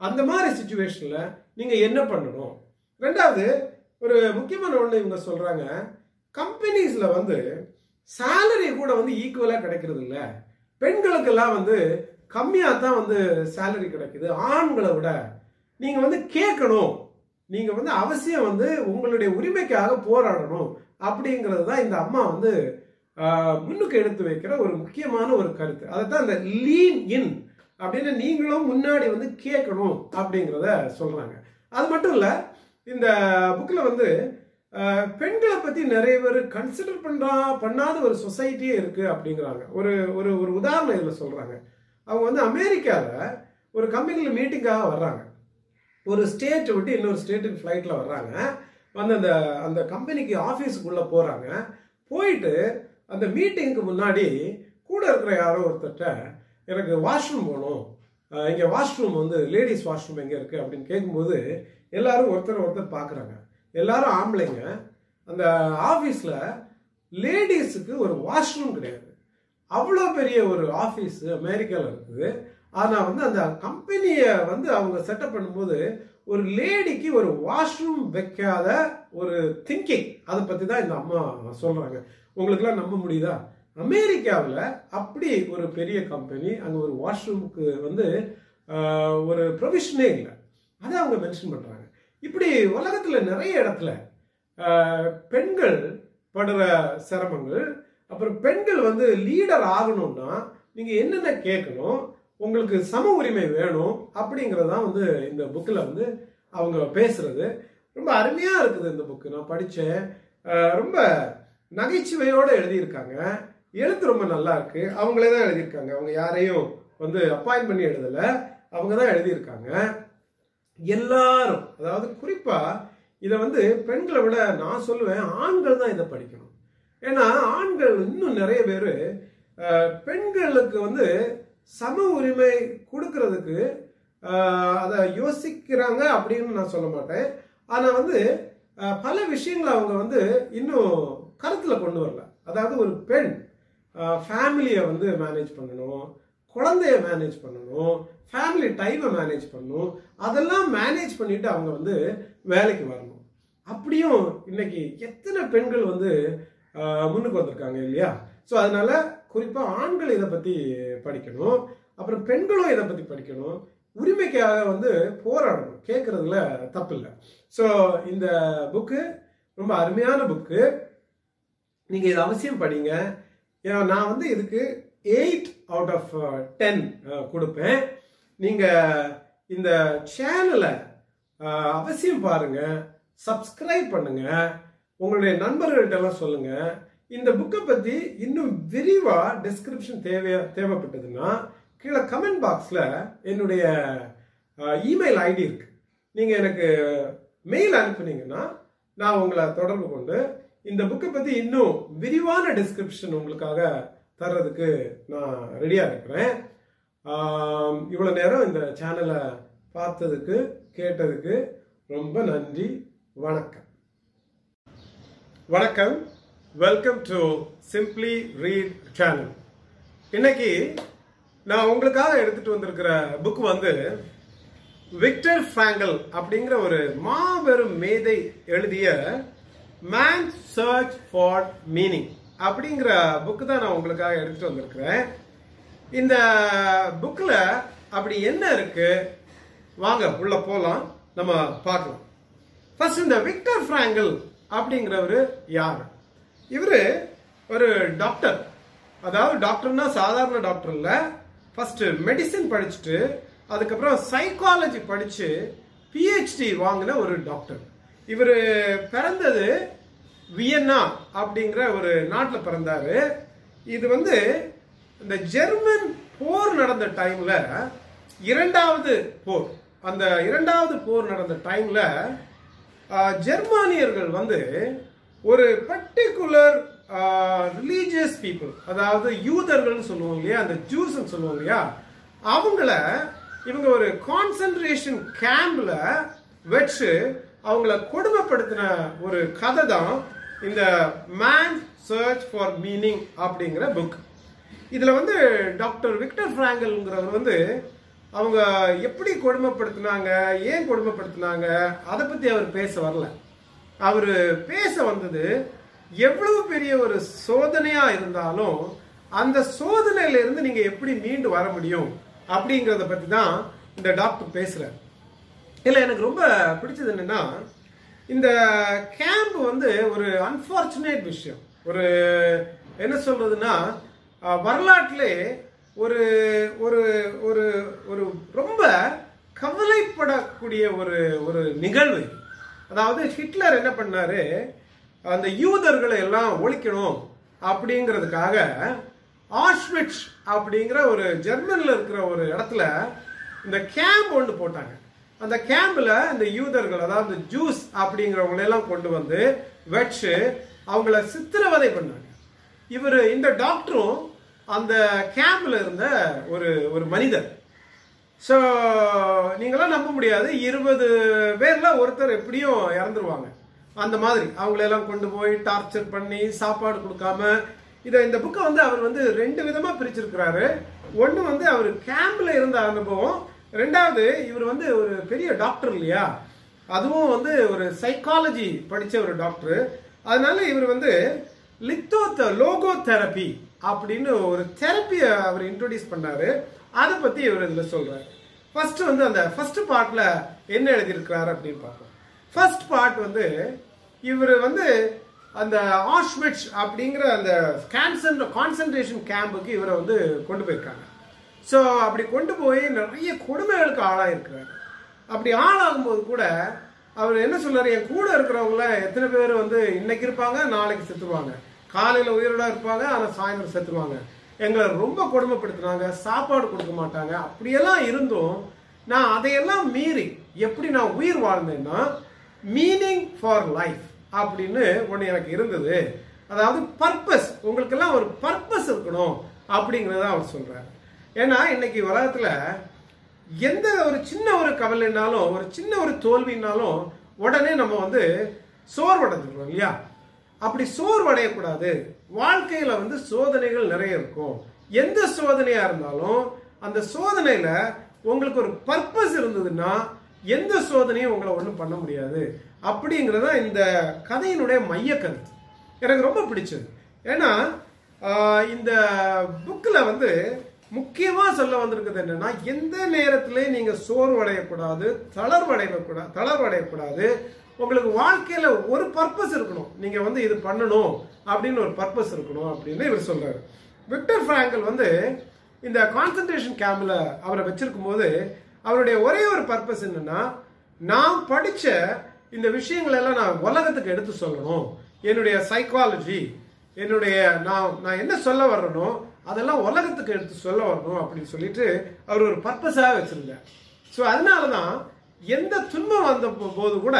அந்த மாதிரி சுச்சுவேஷனில் நீங்கள் என்ன பண்ணணும்? ரெண்டாவது ஒரு முக்கியமான ஒன்று இவங்க சொல்கிறாங்க கம்பெனிஸில் வந்து சேலரி கூட வந்து ஈக்குவலாக கிடைக்கிறது இல்லை பெண்களுக்கெல்லாம் வந்து கம்மியாக தான் வந்து சேலரி கிடைக்குது. ஆண்களை விட நீங்கள் வந்து கேட்கணும். நீங்கள் வந்து அவசியம் வந்து உங்களுடைய உரிமைக்காக போராடணும் அப்படிங்கிறது தான் இந்த அம்மா வந்து முன்னுக்கு எடுத்து வைக்கிற ஒரு முக்கியமான ஒரு கருத்து. அதைத்தான் இந்த லீன் இன் அப்படின்னு நீங்களும் முன்னாடி வந்து கேட்கணும் அப்படிங்கிறத சொல்கிறாங்க அது மட்டும் இல்லை இந்த புக்கில் வந்து பெண்களை பத்தி நிறைய பேர் கன்சிடர் பண்றா பண்ணாத ஒரு சொசைட்டியே இருக்கு அப்படிங்கிறாங்க. ஒரு ஒரு ஒரு உதாரணம் இதில் சொல்றாங்க. அவங்க வந்து அமெரிக்காவில் ஒரு கம்பெனியில் மீட்டிங்காக வர்றாங்க. ஒரு ஸ்டேட் விட்டு இன்னொரு ஸ்டேட்டுக்கு ஃப்ளைட்டில் வர்றாங்க. வந்து அந்த அந்த கம்பெனிக்கு ஆஃபீஸுக்குள்ளே போகிறாங்க போயிட்டு அந்த மீட்டிங்க்கு முன்னாடி கூட இருக்கிற யாரோ ஒருத்தர்கிட்ட எனக்கு வாஷ்ரூம் போகணும் இங்கே வாஷ்ரூம் வந்து லேடிஸ் வாஷ்ரூம் எங்கே இருக்குது அப்படின்னு கேட்கும்போது எல்லாரும் ஒருத்தர் ஒருத்தர் பார்க்குறாங்க எல்லாரும் ஆம்பளைங்க. அந்த ஆஃபீஸில் லேடிஸுக்கு ஒரு வாஷ்ரூம் கிடையாது. அவ்வளோ பெரிய ஒரு ஆஃபீஸ் அமெரிக்காவில் இருக்குது. ஆனால் வந்து அந்த கம்பெனியை வந்து அவங்க செட்டப் பண்ணும்போது ஒரு லேடிக்கு ஒரு வாஷ்ரூம் வைக்காத ஒரு திங்கிங் அதை பற்றி தான் இந்த அம்மா சொல்கிறாங்க உங்களுக்குலாம் நம்ப முடியுதா? அமெரிக்காவில் அப்படி ஒரு பெரிய கம்பெனி அங்கே ஒரு வாஷ்ரூமுக்கு வந்து ஒரு ப்ரொவிஷனே இல்லை. அதை அவங்க மென்ஷன் பண்ணுறாங்க இப்படி உலகத்தில் நிறைய இடத்துல பெண்கள் படுற சிரமங்கள் அப்புறம் பெண்கள் வந்து லீடர் ஆகணும்னா நீங்க என்னென்ன கேட்கணும் உங்களுக்கு சம உரிமை வேணும் அப்படிங்கிறது தான் வந்து இந்த புக்கில் வந்து அவங்க பேசுறது. ரொம்ப அருமையா இருக்குது இந்த புக்கு நான் படித்தேன் ரொம்ப நகைச்சுவையோடு எழுதியிருக்காங்க. எழுத்து ரொம்ப நல்லா இருக்கு. அவங்களே தான் எழுதியிருக்காங்க. அவங்க யாரையும் வந்து அப்பாயின் பண்ணி எழுதல. அவங்க தான் எழுதியிருக்காங்க. எல்லாரும் அதாவது குறிப்பாக இதை வந்து பெண்களை விட நான் சொல்லுவேன் ஆண்கள் தான் இதை படிக்கணும். ஏன்னா ஆண்கள் இன்னும் நிறைய பேர் பெண்களுக்கு வந்து சம உரிமை கொடுக்கறதுக்கு அதை யோசிக்கிறாங்க அப்படின்னு நான் சொல்ல மாட்டேன். ஆனால் வந்து பல விஷயங்களை அவங்க வந்து இன்னும் கருத்தில் கொண்டு வரல. அதாவது ஒரு பெண் ஃபேமிலியை வந்து மேனேஜ் பண்ணணும். குழந்தைய மேனேஜ் பண்ணணும் ஃபேமிலி டைமை மேனேஜ் பண்ணணும் அதெல்லாம் மேனேஜ் பண்ணிட்டு அவங்க வந்து வேலைக்கு வரணும். அப்படியும் இன்னைக்கு எத்தனை பெண்கள் வந்து முன்னுக்கு வந்திருக்காங்க இல்லையா? ஸோ அதனால குறிப்பாக ஆண்கள் இதை பற்றி படிக்கணும் அப்புறம் பெண்களும் இதை பற்றி படிக்கணும். உரிமைக்காக வந்து போராடணும். கேட்குறதுல தப்பு இல்லை ஸோ இந்த புக்கு ரொம்ப அருமையான புக்கு நீங்கள் இது அவசியம் படிங்க. ஏன்னா நான் வந்து இதுக்கு எயிட் அவுட் ஆஃப் டென் கொடுப்பேன். நீங்கள் இந்த சேனலை uh, அவசியம் பாருங்கள் சப்ஸ்கிரைப் பண்ணுங்கள் உங்களுடைய நண்பர்கள்ட்டெல்லாம் எல்லாம் இந்த புக்கை பற்றி இன்னும் விரிவாக டிஸ்கிரிப்ஷன் தேவையா தேவைப்பட்டதுன்னா கீழே கமெண்ட் பாக்ஸில் என்னுடைய uh, இமெயில் ஐடி இருக்கு. நீங்கள் எனக்கு மெயில் அனுப்புனீங்கன்னா நான் உங்களை தொடர்பு கொண்டு இந்த புக்கை பற்றி இன்னும் விரிவான டிஸ்கிரிப்ஷன் உங்களுக்காக தர்றதுக்கு நான் ரெடியாக இருக்கிறேன். இவ்வளோ நேரம் இந்த சேனலை பார்த்ததுக்கு கேட்டதுக்கு ரொம்ப நன்றி வணக்கம். வணக்கம். Welcome to simply read channel இன்னைக்கு நான் உங்களுக்காக எடுத்துட்டு வந்திருக்கிற புக் வந்து விக்டர் ஃபேங்கல் அப்படிங்கிற ஒரு மாபெரும் மேதை எழுதிய மேன் சர்ச் ஃபார் மீனிங் அப்படிங்கிற புக்கு தான் நான் உங்களுக்காக எடுத்துட்டு வந்திருக்கிறேன். இந்த புக்கில் அப்படி என்ன இருக்கு? வாங்க உள்ள போகலாம் நம்ம பார்க்கலாம். ஃபர்ஸ்ட் இந்த விக்டர் ஃப்ராங்கல் அப்படிங்கிறவர் யார்? இவரு ஒரு டாக்டர் அதாவது டாக்டர்னா சாதாரண டாக்டர் இல்லை. ஃபஸ்ட்டு மெடிசின் படிச்சுட்டு அதுக்கப்புறம் சைக்காலஜி படித்து பிஹெச்டி வாங்கின ஒரு டாக்டர் இவர் பிறந்தது வியன்னா அப்படிங்கிற ஒரு நாட்டில் பிறந்தாரு. இது வந்து இந்த ஜெர்மன் போர் நடந்த டைம்ல இரண்டாவது போர். அந்த இரண்டாவது போர் நடந்த டைம்ல ஜெர்மானியர்கள் வந்து ஒரு பர்டிகுலர் ரிலீஜியஸ் பீப்புள் அதாவது யூதர்கள்னு சொல்லுவோம் இல்லையா அந்த ஜூஸ் சொல்லுவோம் இல்லையா அவங்கள இவங்க ஒரு கான்சென்ட்ரேஷன் கேம்ப்ல வச்சு அவங்கள கொடுமைப்படுத்தின ஒரு கதை தான் இந்த மேன் சர்ச் ஃபார் மீனிங் அப்படிங்கிற புக் இதில் வந்து டாக்டர் விக்டர் ஃப்ராங்கல்ங்கிறவர் வந்து அவங்க எப்படி கொடுமைப்படுத்தினாங்க ஏன் கொடுமைப்படுத்தினாங்க அதை பற்றி அவர் பேச வரல. அவர் பேச வந்தது எவ்வளவு பெரிய ஒரு சோதனையாக இருந்தாலும் அந்த சோதனையில இருந்து எப்படி மீண்டு வர முடியும் அப்படிங்கிறத பற்றி தான் இந்த டாக்டர் பேசுகிறார் இல்லை எனக்கு ரொம்ப பிடிச்சது என்னென்னா இந்த கேம்ப் வந்து ஒரு அன்பார்ச்சுனேட் விஷயம். ஒரு என்ன சொல்றதுன்னா வரலாற்றிலே ஒரு ஒரு ஒரு ஒரு ரொம்ப கவலைப்படக்கூடிய ஒரு ஒரு நிகழ்வு அதாவது ஹிட்லர் என்ன பண்ணாரு? அந்த யூதர்களை எல்லாம் ஒழிக்கணும் அப்படிங்கிறதுக்காக ஆஷ்விட்ஸ் அப்படிங்கிற ஒரு ஜெர்மனில் இருக்கிற ஒரு இடத்துல இந்த கேம்ப் ஒன்று போட்டாங்க. அந்த கேம்ப்ல இந்த யூதர்கள் அதாவது ஜூஸ் அப்படிங்கிறவங்களை எல்லாம் கொண்டு வந்து வச்சு அவங்கள சித்திரவதை பண்ணாங்க. இவர் இந்த டாக்டரும் அந்த கேம்ப்ல இருந்த ஒரு ஒரு மனிதர். ஸோ நீங்களாம் நம்ப முடியாது. இருபது பேர்ல ஒருத்தர் எப்படியும் இறந்துருவாங்க. அந்த மாதிரி. அவங்களெல்லாம் கொண்டு போய் டார்ச்சர் பண்ணி சாப்பாடு கொடுக்காம. இதை இந்த புக்கை வந்து அவர் வந்து ரெண்டு விதமாக பிரிச்சிருக்கிறாரு. ஒன்று வந்து அவர் கேம்பில் இருந்த அனுபவம் ரெண்டாவது இவர் வந்து ஒரு பெரிய டாக்டர் இல்லையா? அதுவும் வந்து ஒரு சைக்காலஜி படித்த ஒரு டாக்டர் அதனால இவர் வந்து லித்தோ லோகோ தெரப்பி அப்படின்னு ஒரு தெரப்பியை அவர் இன்ட்ரோடியூஸ் பண்ணாரு. அதை பத்தி இவர் இதில் சொல்றாரு. ஃபர்ஸ்ட் வந்து அந்த ஃபர்ஸ்ட் பார்ட்ல என்ன எழுதியிருக்கிறாரு அப்படின்னு பார்ப்போம். ஃபர்ஸ்ட் பார்ட் வந்து இவர் வந்து அந்த ஆஷ்விட்ஸ் அப்படிங்கிற அந்த கேன்சன் கான்சன்ட்ரேஷன் கேம்புக்கு இவரை வந்து கொண்டு போயிருக்காங்க. ஸோ அப்படி கொண்டு போய் நிறைய கொடுமைகளுக்கு ஆளாயிருக்கிறார். அப்படி ஆளாகும்போது கூட அவர் என்ன சொல்றாரு? என் கூட இருக்கிறவங்கள எத்தனை பேர் வந்து இன்னைக்கு இருப்பாங்க நாளைக்கு செத்துருவாங்க. காலையில் உயிரோட இருப்பாங்க ஆனால் சாயந்தரம் செத்துருவாங்க. எங்களை ரொம்ப கொடுமைப்படுத்துனாங்க சாப்பாடு கொடுக்க மாட்டாங்க. அப்படியெல்லாம் இருந்தும் நான் அதையெல்லாம் மீறி எப்படி நான் உயிர் வாழ்ந்தேன்னா மீனிங் ஃபார் லைஃப் அப்படின்னு ஒன்று எனக்கு இருந்தது. அதாவது பர்பஸ் உங்களுக்கெல்லாம் ஒரு பர்பஸ் இருக்கணும் அப்படிங்கிறத அவர் சொல்றாரு. ஏன்னா இன்னைக்கு உலகத்துல எந்த ஒரு சின்ன ஒரு கவலைனாலும் ஒரு சின்ன ஒரு தோல்வினாலும் உடனே நம்ம வந்து சோர்வடைஞ்சிருக்கோம் இல்லையா? அப்படி சோர்வடையக்கூடாது. வாழ்க்கையில வந்து சோதனைகள் நிறைய இருக்கும். எந்த சோதனையா இருந்தாலும் அந்த சோதனையில உங்களுக்கு ஒரு பர்பஸ் இருந்ததுன்னா எந்த சோதனையும் உங்களை ஒன்றும் பண்ண முடியாது. அப்படிங்கிறத இந்த கதையினுடைய மைய கருத்து. எனக்கு ரொம்ப பிடிச்சது. ஏன்னா இந்த புக்கில் வந்து முக்கியமாக சொல்ல வந்திருக்கிறது என்னன்னா எந்த நேரத்திலையும் நீங்கள் சோர்வடையக்கூடாது தளர்வடையக்கூடாது தளர்வடையக்கூடாது உங்களுக்கு வாழ்க்கையில் ஒரு பர்பஸ் இருக்கணும். நீங்கள் வந்து இது பண்ணணும் அப்படின்னு ஒரு பர்பஸ் இருக்கணும் அப்படின்னு இவர் சொல்றாரு. விக்டர் ஃப்ராங்கல் வந்து இந்த கான்சன்ட்ரேஷன் கேம்பில் அவரை வச்சிருக்கும் போது அவருடைய ஒரே ஒரு பர்பஸ் என்னன்னா நான் படிச்ச இந்த விஷயங்கள் எல்லாம் நான் உலகத்துக்கு எடுத்து சொல்லணும். என்னுடைய சைக்காலஜி என்னுடைய நான் நான் என்ன சொல்ல வர்றேனோ அதெல்லாம் உலகத்துக்கு எடுத்து சொல்ல வரணும் அப்படின்னு சொல்லிட்டு அவர் ஒரு பர்பஸாக வச்சிருந்தார். ஸோ அதனால தான் எந்த துன்பம் வந்த போது கூட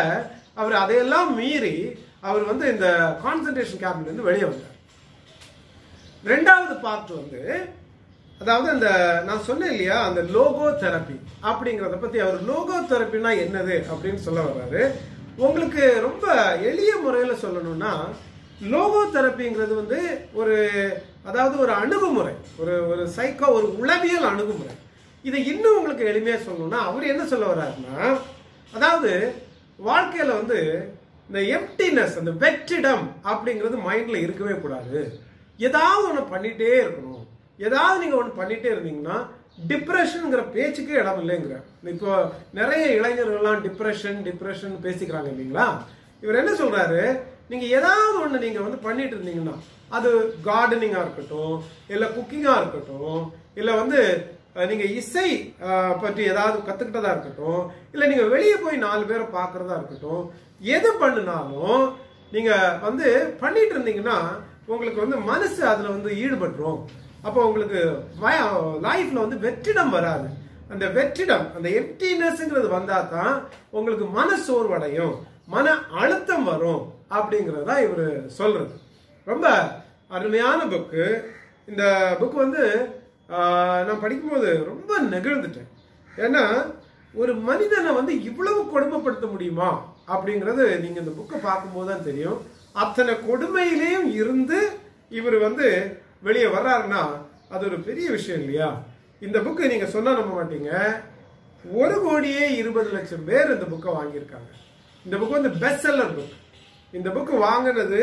அவர் அதையெல்லாம் மீறி அவர் வந்து இந்த கான்சன்ட்ரேஷன் கேம்ப்ல இருந்து வெளியே வந்தார். ரெண்டாவது பார்ட் வந்து அதாவது அந்த நான் சொன்னேன் இல்லையா அந்த லோகோ தெரப்பி அப்படிங்கிறத பத்தி அவர் லோகோ தெரப்பினா என்னது அப்படின்னு சொல்ல வர்றாரு. உங்களுக்கு ரொம்ப எளிய முறையில் சொல்லணும்னா லோகோ தெரப்பிங்கிறது வந்து ஒரு அதாவது ஒரு அணுகுமுறை ஒரு ஒரு சைக்கோ ஒரு உளவியல் அணுகுமுறை. இதை இன்னும் உங்களுக்கு எளிமையாக சொல்லணும்னா அவர் என்ன சொல்ல வர்றாருன்னா அதாவது வாழ்க்கையில் வந்து இந்த எம்டினஸ் அந்த வெற்றிடம் அப்படிங்கிறது மைண்டில் இருக்கவே கூடாது. ஏதாவது ஒன்று பண்ணிகிட்டே இருக்கணும். ஏதாவது நீங்கள் ஒன்று பண்ணிகிட்டே இருந்தீங்கன்னா டிப்ரெஷனுங்கிற பேச்சுக்கே இடம் இல்லைங்கிற. இப்போ நிறைய இளைஞர்கள்லாம் டிப்ரெஷன் டிப்ரெஷன் பேசிக்கிறாங்க இல்லைங்களா? இவர் என்ன சொல்கிறாரு நீங்கள் ஏதாவது ஒன்று நீங்கள் வந்து பண்ணிட்டு இருந்தீங்கன்னா அது கார்டனிங்காக இருக்கட்டும் இல்லை குக்கிங்காக இருக்கட்டும் இல்லை வந்து நீங்கள் இசை பற்றி ஏதாவது கற்றுக்கிட்டதா இருக்கட்டும் இல்லை நீங்கள் வெளியே போய் நாலு பேரை பார்க்குறதா இருக்கட்டும் எது பண்ணினாலும் நீங்கள் வந்து பண்ணிட்டு இருந்தீங்கன்னா உங்களுக்கு வந்து மனசு அதில் வந்து ஈடுபட்டுரும். அப்போ உங்களுக்கு லைஃப்ல வந்து வெற்றிடம் வராது. அந்த வெற்றிடம் அந்த எம்டினஸ்ங்கிறது வந்தால் தான் உங்களுக்கு மன சோர்வடையும் மன அழுத்தம் வரும் அப்படிங்கிறதா இவர் சொல்கிறது ரொம்ப அருமையான புக்கு இந்த புக் வந்து நான் படிக்கும்போது ரொம்ப நெகிழ்ந்துட்டேன். ஏன்னா ஒரு மனிதனை வந்து இவ்வளவு கொடுமைப்படுத்த முடியுமா? அப்படிங்கிறது நீங்கள் இந்த புக்கை பார்க்கும்போது தான் தெரியும். அத்தனை கொடுமையிலையும் இருந்து இவர் வந்து வெளியே வர்றாருன்னா அது ஒரு பெரிய விஷயம் இல்லையா? இந்த புக்கு நீங்கள் சொன்ன நம்ப மாட்டீங்க. ஒரு கோடியே இருபது லட்சம் பேர் இந்த புக்கை வாங்கியிருக்காங்க. இந்த புக் வந்து பெஸ்ட் செல்லர் புக் இந்த புக்கு வாங்கினது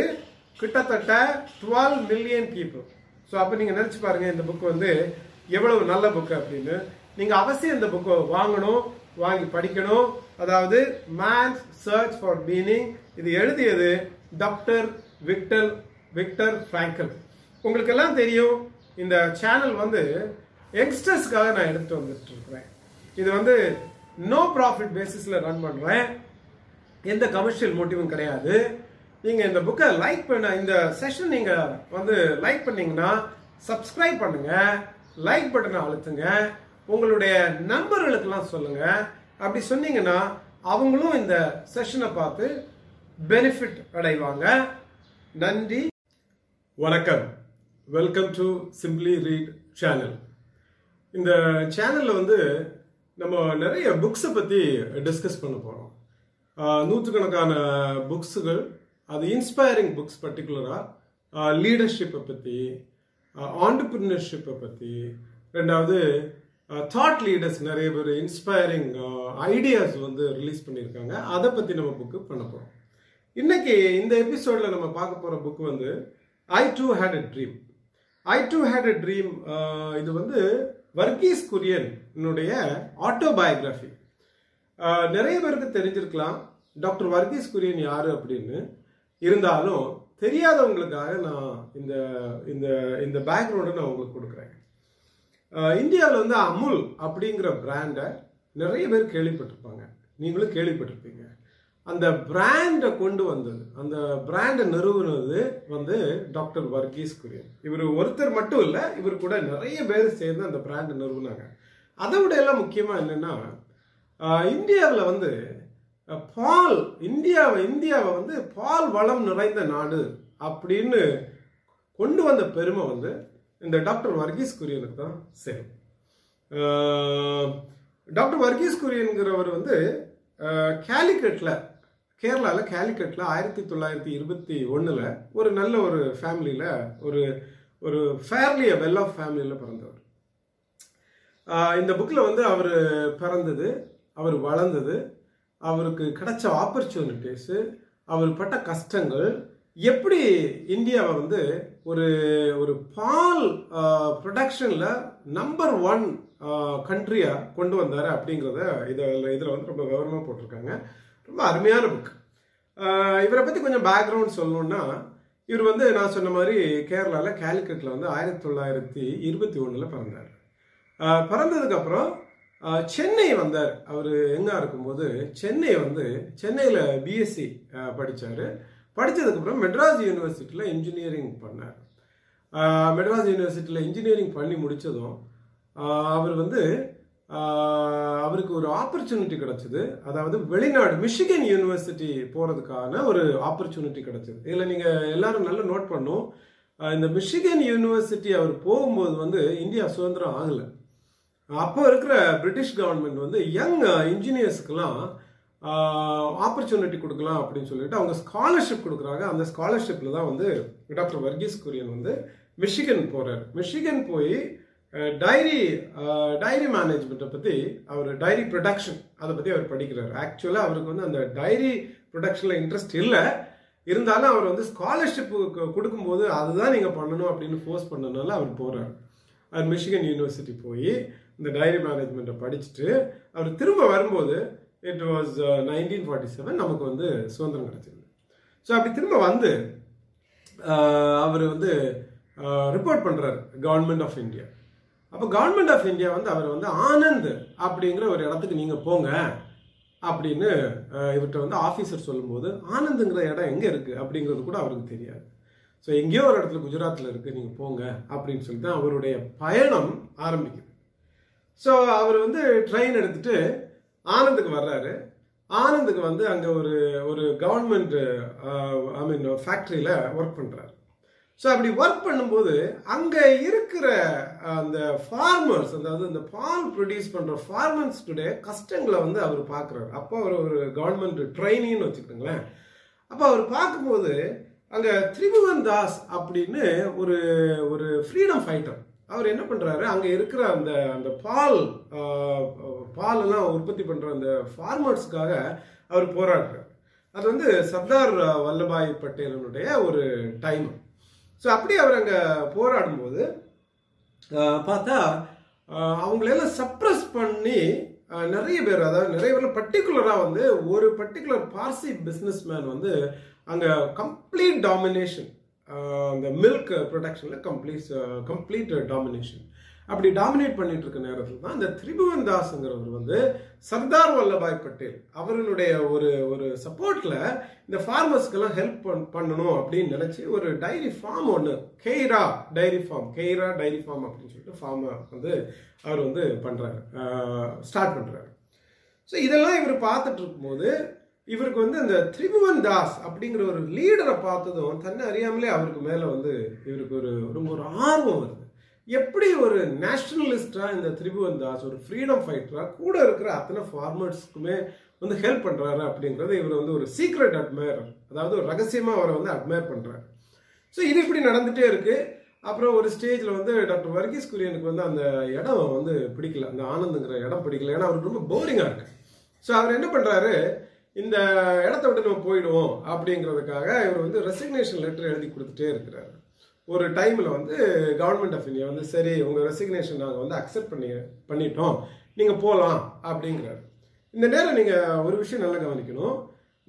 கிட்டத்தட்ட டுவெல் மில்லியன் பீப்புள் ஸோ அப்போ நீங்கள் நினச்சி பாருங்க இந்த புக் வந்து எவ்வளவு நல்ல புக் அப்படின்னு. நீங்கள் அவசியம் இந்த புக்கை வாங்கணும் வாங்கி படிக்கணும். அதாவது மேன்ஸ் சர்ச் ஃபார் மீனிங் இது எழுதியது டாக்டர் விக்டர் விக்டர் ஃப்ராங்கல் உங்களுக்கு எல்லாம் தெரியும் இந்த சேனல் வந்து யங்ஸ்டர்ஸ்க்காக நான் எடுத்து வந்துட்டு இருக்கிறேன் இது வந்து நோ ப்ராஃபிட் பேசிஸில் ரன் பண்ணுறேன் எந்த கமர்ஷியல் மோட்டிவும் கிடையாது. நீங்க இந்த புக்கை லைக் பண்ண இந்த செஷன் நீங்க வந்து லைக் பண்ணீங்கன்னா சப்ஸ்கிரைப் பண்ணுங்க லைக் பட்டனை அழுத்துங்க உங்களுடைய நண்பர்களுக்கெல்லாம் சொல்லுங்க. அப்படி சொன்னீங்கன்னா அவங்களும் இந்த செஷனை பார்த்து பெனிஃபிட் அடைவாங்க. நன்றி. வணக்கம். Welcome to simply read channel இந்த சேனலில் வந்து நம்ம நிறைய புக்ஸை பற்றி டிஸ்கஸ் பண்ண போகிறோம் நூற்றுக்கணக்கான புக்ஸுகள் அது இன்ஸ்பைரிங் புக்ஸ் பர்டிகுலராக லீடர்ஷிப்பை பற்றி ஆண்டர்பிரினர்ஷிப்பை பற்றி ரெண்டாவது தாட் லீடர்ஸ் நிறைய பேர் இன்ஸ்பைரிங் ஐடியாஸ் வந்து ரிலீஸ் பண்ணியிருக்காங்க. அதை பற்றி நம்ம புக்கு பண்ண போகிறோம் இன்னைக்கு இந்த எபிசோடில் நம்ம பார்க்க போகிற புக் வந்து I too had a dream I too had a dream இது வந்து வர்கீஸ் குரியனுடைய ஆட்டோபயோகிராஃபி நிறைய பேருக்கு தெரிஞ்சிருக்கலாம். டாக்டர் வர்கீஸ் குரியன் யார் அப்படின்னு? இருந்தாலும் தெரியாதவங்களுக்காக நான் இந்த இந்த இந்த பேக்ரவுண்டை நான் உங்களுக்கு கொடுக்குறேன். இந்தியாவில் வந்து அமுல் அப்படிங்கிற பிராண்டை நிறைய பேர் கேள்விப்பட்டிருப்பாங்க. நீங்களும் கேள்விப்பட்டிருப்பீங்க. அந்த பிராண்டை கொண்டு வந்தது அந்த பிராண்டை நிறுவனது வந்து டாக்டர் வர்கீஸ் குரியன். இவர் ஒருத்தர் மட்டும் இல்லை இவர் கூட நிறைய பேர் சேர்ந்து அந்த பிராண்டை நிறுவினாங்க. அதை விட எல்லாம் முக்கியமாக என்னென்னா இந்தியாவில் வந்து பால் இந்தியாவை இந்தியாவை வந்து பால் வளம் நிறைந்த நாடு அப்படின்னு கொண்டு வந்த பெருமை வந்து இந்த டாக்டர் வர்கீஸ் குரியனுக்கு தான் சரி டாக்டர் வர்கீஸ் குரியன்கிறவர் வந்து கேலிக்கட்டில் கேரளாவில் கேலிக்கட்டில் ஆயிரத்தி தொள்ளாயிரத்தி இருபத்தி ஒன்றில் ஒரு நல்ல ஒரு ஃபேமிலியில் ஒரு ஒரு ஃபேர்லி வெல் ஆஃப் ஃபேமிலியில் பிறந்தவர். இந்த புக்கில் வந்து அவர் பிறந்தது அவர் வளர்ந்தது அவருக்கு கிடைச்ச ஆப்பர்ச்சுனிட்டிஸு அவர் பட்ட கஷ்டங்கள் எப்படி இந்தியாவை வந்து ஒரு ஒரு பால் ப்ரொடக்ஷனில் நம்பர் ஒன் கண்ட்ரியாக கொண்டு வந்தார் அப்படிங்கிறத இதில் இதில் வந்து ரொம்ப விவரமாக போட்டிருக்காங்க. ரொம்ப அருமையான புக் இவரை பற்றி கொஞ்சம் பேக்ரவுண்ட் சொல்லணும்னா இவர் வந்து நான் சொன்ன மாதிரி கேரளாவில் கேலிக்கட்டில் வந்து ஆயிரத்தி தொள்ளாயிரத்தி இருபத்தி ஒன்றில் பிறந்தார். பிறந்ததுக்கப்புறம் சென்னை வந்தார். அவர் எங்கே இருக்கும்போது சென்னை வந்து சென்னையில் பிஎஸ்சி படித்தார் படித்ததுக்கப்புறம் மெட்ராஸ் யூனிவர்சிட்டியில் இன்ஜினியரிங் பண்ணார். மெட்ராஸ் யூனிவர்சிட்டியில் இன்ஜினியரிங் பண்ணி முடித்ததும் அவர் வந்து அவருக்கு ஒரு ஆப்பர்ச்சுனிட்டி கிடச்சிது. அதாவது வெளிநாடு மிஷிகன் யூனிவர்சிட்டி போகிறதுக்கான ஒரு ஆப்பர்ச்சுனிட்டி கிடச்சிது. இதில் நீங்கள் எல்லாரும் நல்லா நோட் பண்ணும். இந்த மிஷிகன் யூனிவர்சிட்டி அவர் போகும்போது வந்து இந்தியா சுதந்திரம் ஆகலை. அப்போ இருக்கிற பிரிட்டிஷ் கவர்மெண்ட் வந்து யங் இன்ஜினியர்ஸுக்கெல்லாம் ஆப்பர்ச்சுனிட்டி கொடுக்கலாம் அப்படின்னு சொல்லிட்டு அவங்க ஸ்காலர்ஷிப் கொடுக்குறாங்க. அந்த ஸ்காலர்ஷிப்பில் தான் வந்து டாக்டர் வர்கீஸ் குரியன் வந்து மிஷிகன் போகிறார் மிஷிகன் போய் டைரி டைரி மேனேஜ்மெண்ட்டை பற்றி அவர் டைரி ப்ரொடக்ஷன் அதை பற்றி அவர் படிக்கிறார். ஆக்சுவலாக அவருக்கு வந்து அந்த டைரி ப்ரொடக்ஷனில் இன்ட்ரெஸ்ட் இல்லை. இருந்தாலும் அவர் வந்து ஸ்காலர்ஷிப் கொடுக்கும்போது அதுதான் நீங்கள் பண்ணணும் அப்படின்னு ஃபோர்ஸ் பண்ணனால அவர் போகிறார் அவர் மிஷிகன் யூனிவர்சிட்டி போய் இந்த டைரி மேனேஜ்மெண்ட்டை படிச்சுட்டு அவர் திரும்ப வரும்போது it was nineteen forty seven நமக்கு வந்து சுதந்திரம் கிடச்சிருந்தது. ஸோ அப்படி திரும்ப வந்து uh, அவர் வந்து ரிப்போர்ட் பண்ணுறாரு கவர்மெண்ட் ஆஃப் இந்தியா அப்போ கவர்மெண்ட் ஆஃப் இந்தியா வந்து அவர் வந்து ஆனந்த் அப்படிங்கிற ஒரு இடத்துக்கு நீங்கள் போங்க அப்படின்னு uh, இவர்கிட்ட வந்து ஆஃபீஸர் சொல்லும்போது ஆனந்துங்கிற இடம் எங்கே இருக்குது அப்படிங்கிறது கூட அவருக்கு தெரியாது. ஸோ எங்கேயோ ஒரு இடத்துல குஜராத்தில் இருக்குது நீங்கள் போங்க அப்படின்னு சொல்லிட்டு தான் அவருடைய பயணம் ஆரம்பிக்குது. ஸோ அவர் வந்து ட்ரெயின் எடுத்துட்டு ஆனந்துக்கு வர்றாரு. ஆனந்துக்கு வந்து அங்கே ஒரு ஒரு கவர்மெண்ட் ஐ மீன் ஃபேக்ட்ரியில் ஒர்க் பண்ணுறாரு ஸோ அப்படி ஒர்க் பண்ணும்போது அங்கே இருக்கிற அந்த ஃபார்மர்ஸ் அதாவது இந்த பால் ப்ரொடியூஸ் பண்ணுற ஃபார்மர்ஸ்டுடைய கஷ்டங்களை வந்து அவர் பார்க்குறாரு அப்போ அவர் ஒரு கவர்மெண்ட் ட்ரைனின்னு வச்சுக்கோங்களேன் அப்போ அவர் பார்க்கும்போது அங்கே திரிபுவன் தாஸ் அப்படின்னு ஒரு ஒரு ஃப்ரீடம் ஃபைட்டர் அவர் என்ன பண்ணுறாரு அங்கே இருக்கிற அந்த அந்த பால் பாலெல்லாம் உற்பத்தி பண்ணுற அந்த ஃபார்மர்ஸ்க்காக அவர் போராடுறார். அது வந்து சர்தார் வல்லபாய் பட்டேலனுடைய ஒரு டைம் ஸோ அப்படி அவர் அங்கே போராடும்போது பார்த்தா அவங்களெல்லாம் சப்ரஸ் பண்ணி நிறைய பேர் அதாவது நிறைய பேர் பர்டிகுலராக வந்து ஒரு பர்டிகுலர் பார்சி பிஸ்னஸ் மேன் வந்து அங்கே கம்ப்ளீட் டாமினேஷன் அந்த மில்க் ப்ரொடக்ஷனில் கம்ப்ளீட் கம்ப்ளீட் டாமினேஷன் அப்படி டாமினேட் பண்ணிட்டு இருக்க நேரத்தில் தான் இந்த திரிபுவன் தாஸ்ங்கிறவர் வந்து சர்தார் வல்லபாய் பட்டேல் அவர்களுடைய ஒரு ஒரு சப்போர்ட்டில் இந்த ஃபார்மர்ஸ்க்கெல்லாம் ஹெல்ப் பண்ணணும் அப்படின்னு நினச்சி ஒரு டைரி ஃபார்ம் ஒன்று Kaira dairy farm Kaira dairy farm அப்படின்னு சொல்லிட்டு ஃபார்மை வந்து அவர் வந்து பண்ணுறாரு ஸ்டார்ட் பண்ணுறாரு ஸோ இதெல்லாம் இவர் பார்த்துட்டு இருக்கும்போது இவருக்கு வந்து அந்த திரிபுவன் தாஸ் அப்படிங்கிற ஒரு லீடரை பார்த்ததும் தன்னை அறியாமலே அவருக்கு மேலே வந்து இவருக்கு ஒரு ரொம்ப ஒரு ஆர்வம் வருது. எப்படி ஒரு நேஷனலிஸ்டா இந்த திரிபுவன் தாஸ் ஒரு ஃப்ரீடம் ஃபைட்டரா கூட இருக்கிற அத்தனை ஃபார்மர்ஸ்க்குமே வந்து ஹெல்ப் பண்றாரு அப்படிங்கறது இவர் வந்து ஒரு சீக்ரெட் அட்மையர் அதாவது ஒரு ரகசியமா அவரை வந்து அட்மையர் பண்றாரு. ஸோ இது இப்படி நடந்துட்டே இருக்கு. அப்புறம் ஒரு ஸ்டேஜில் வந்து டாக்டர் வர்கீஸ் குரியனுக்கு வந்து அந்த இடம் வந்து பிடிக்கல அந்த ஆனந்துங்கிற இடம் பிடிக்கல ஏன்னா அவருக்கு ரொம்ப போரிங்காக இருக்கு. ஸோ அவர் என்ன பண்ணுறாரு இந்த இடத்த விட்டு நம்ம போயிடுவோம் அப்படிங்கிறதுக்காக இவர் வந்து ரெசிக்னேஷன் லெட்டர் எழுதி கொடுத்துட்டே இருக்கிறாரு. ஒரு டைமில் வந்து கவர்மெண்ட் ஆஃப் இந்தியா வந்து சரி உங்கள் ரெசிக்னேஷன் நாங்கள் வந்து அக்செப்ட் பண்ணி பண்ணிட்டோம். நீங்கள் போகலாம் அப்படிங்கிறாரு. இந்த நேரம் நீங்கள் ஒரு விஷயம் நல்லா கவனிக்கணும்.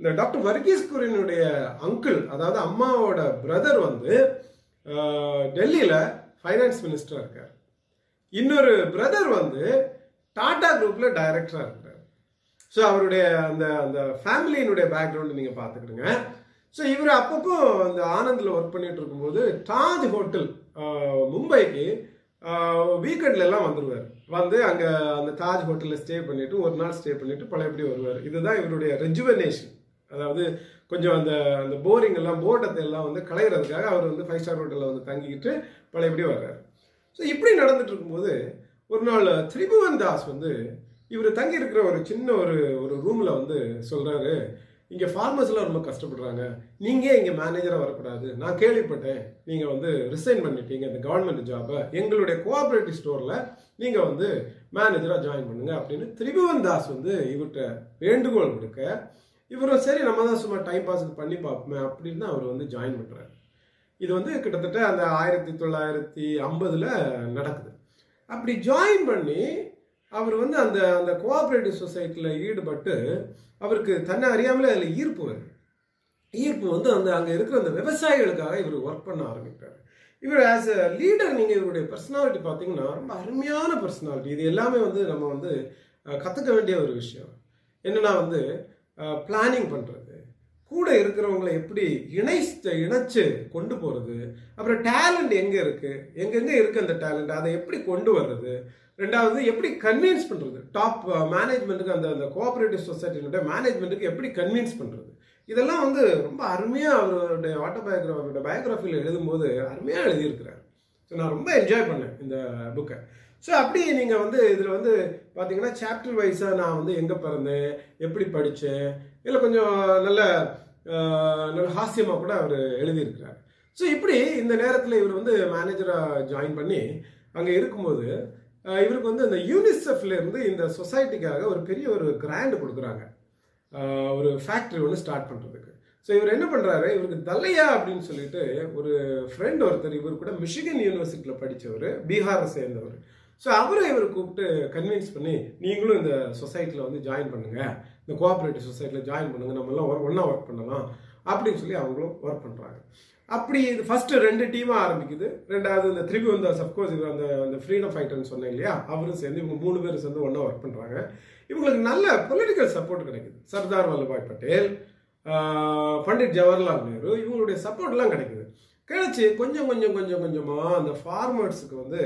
இந்த டாக்டர் வர்கீஸ் குரியனுடைய அங்கிள் அதாவது அம்மாவோட பிரதர் வந்து டெல்லியில் ஃபைனான்ஸ் மினிஸ்டராக இருக்கார். இன்னொரு பிரதர் வந்து டாடா குரூப்பில் டைரக்டராக இருக்கிறார் ஸோ அவருடைய அந்த அந்த ஃபேமிலியினுடைய பேக்ரவுண்டு நீங்கள் பார்த்துக்கிடுங்க. ஸோ இவர் அப்பப்போ அந்த ஆனந்தில் ஒர்க் பண்ணிட்டு இருக்கும்போது தாஜ் ஹோட்டல் மும்பைக்கு வீக்கெண்ட்ல எல்லாம் வந்துடுவார் வந்து அங்கே அந்த தாஜ் ஹோட்டலில் ஸ்டே பண்ணிட்டு ஒரு நாள் ஸ்டே பண்ணிட்டு பழையபடி வருவார். இதுதான் இவருடைய ரெஜுவனேஷன் அதாவது கொஞ்சம் அந்த அந்த போரிங் எல்லாம் போர்டத்தை எல்லாம் வந்து களையிறதுக்காக அவர் வந்து ஃபைவ் ஸ்டார் ஹோட்டலில் வந்து தங்கிக்கிட்டு பழையபடி வர்றாரு. ஸோ இப்படி நடந்துட்டு இருக்கும்போது ஒரு நாள் திரிபுவன் தாஸ் வந்து இவர் தங்கி இருக்கிற ஒரு சின்ன ஒரு ஒரு ரூமில் வந்து சொல்கிறாரு இங்கே ஃபார்மர்ஸ்லாம் ரொம்ப கஷ்டப்படுறாங்க. நீங்கள் இங்கே மேனேஜராக வரக்கூடாது? நான் கேள்விப்பட்டேன். நீங்கள் வந்து ரிசைன் பண்ணிட்டீங்க. இந்த கவர்மெண்ட் ஜாபை எங்களுடைய கோஆப்ரேட்டிவ் ஸ்டோரில் நீங்கள் வந்து மேனேஜராக ஜாயின் பண்ணுங்கள் அப்படின்னு திரிபுவன் தாஸ் வந்து இவர்கிட்ட வேண்டுகோள் கொடுக்க இவரும் சரி நம்ம தான் சும்மா டைம் பாஸ் பண்ணி பார்ப்போமே அப்படின்னு தான் அவர் வந்து ஜாயின் பண்ணுறாரு இது வந்து கிட்டத்தட்ட அந்த ஆயிரத்தி தொள்ளாயிரத்தி ஐம்பதில் நடக்குது. அப்படி ஜாயின் பண்ணி அவர் வந்து அந்த அந்த கோஆப்ரேட்டிவ் சொசைட்டியில் ஈடுபட்டு அவருக்கு தன்னை அறியாமலே அதில் ஈர்ப்பு வருது. ஈர்ப்பு வந்து அந்த அங்கே இருக்கிற அந்த விவசாயிகளுக்காக இவர் ஒர்க் பண்ண ஆரம்பிக்கிறார். இவர் ஆஸ் அ லீடர் நீங்கள் இவருடைய பர்சனாலிட்டி பார்த்தீங்கன்னா ரொம்ப அருமையான பர்சனாலிட்டி இது எல்லாமே வந்து நம்ம வந்து கற்றுக்க வேண்டிய ஒரு விஷயம். என்னென்னா வந்து பிளானிங் பண்ணுறது கூட இருக்கிறவங்களை எப்படி இணை இணைச்சு கொண்டு போகிறது அப்புறம் டேலண்ட் எங்கே இருக்குது எங்கெங்கே இருக்குது அந்த டேலண்ட் அதை எப்படி கொண்டு வர்றது? ரெண்டாவது எப்படி கன்வின்ஸ் பண்ணுறது டாப் மேனேஜ்மெண்ட்டுக்கு அந்த அந்த கோஆப்ரேட்டிவ் சொசைட்டினுடைய மேனேஜ்மெண்ட்டுக்கு எப்படி கன்வின்ஸ் பண்ணுறது இதெல்லாம் வந்து ரொம்ப அருமையாக அவருடைய ஆட்டோபயோகிராஃபி அவருடைய பயோகிராஃபியில் எழுதும்போது அருமையாக எழுதியிருக்கிறார். ஸோ நான் ரொம்ப என்ஜாய் பண்ணேன் இந்த புக்கை ஸோ அப்படி நீங்கள் வந்து இதில் வந்து பார்த்தீங்கன்னா சாப்டர் வைஸாக நான் வந்து எங்கே பிறந்தேன்? எப்படி படித்தேன்? இல்லை கொஞ்சம் நல்ல நல்ல ஹாஸ்யமாக கூட அவர் எழுதியிருக்கிறார். ஸோ இப்படி இந்த நேரத்தில் இவர் வந்து மேனேஜராக ஜாயின் பண்ணி அங்கே இருக்கும்போது இவருக்கு வந்து இந்த யூனிசெஃப்ல இருந்து இந்த சொசைட்டிக்காக ஒரு பெரிய ஒரு கிராண்ட் கொடுக்குறாங்க. ஒரு ஃபேக்ட்ரி ஒன்று ஸ்டார்ட் பண்ணுறதுக்கு ஸோ இவர் என்ன பண்ணுறாரு இவருக்கு தல்லையா அப்படின்னு சொல்லிட்டு ஒரு ஃப்ரெண்ட் ஒருத்தர் இவர் கூட மிஷிகன் யூனிவர்சிட்டியில் படித்தவர் பீகாரை சேர்ந்தவர். ஸோ அவரை இவர் கூப்பிட்டு கன்வின்ஸ் பண்ணி நீங்களும் இந்த சொசைட்டியில் வந்து ஜாயின் பண்ணுங்கள் இந்த கோஆப்ரேட்டிவ் சொசைட்டியில் ஜாயின் பண்ணுங்க. நம்மளாம் ஒர்க் ஒன்றா ஒர்க் பண்ணலாம். அப்படின்னு சொல்லி அவங்களும் ஒர்க் பண்ணுறாங்க அப்படி இது ஃபர்ஸ்ட் ரெண்டு டீமாக ஆரம்பிக்குது. ரெண்டாவது இந்த திரிபுவந்தாஸ் அஃப்கோர்ஸ் இவர் அந்த அந்த ஃப்ரீடம் ஃபைட்டர்னு சொன்னேன் இல்லையா? அவரும் சேர்ந்து இவங்க மூணு பேரும் சேர்ந்து ஒன்றா ஒர்க் பண்ணுறாங்க இவங்களுக்கு நல்ல பொலிட்டிக்கல் சப்போர்ட் கிடைக்குது. சர்தார் வல்லபாய் பட்டேல் பண்டிட் ஜவஹர்லால் நேரு இவங்களுடைய சப்போர்ட்லாம் கிடைக்குது. கிடைச்சி கொஞ்சம் கொஞ்சம் கொஞ்சம் கொஞ்சமாக அந்த ஃபார்மர்ஸுக்கு வந்து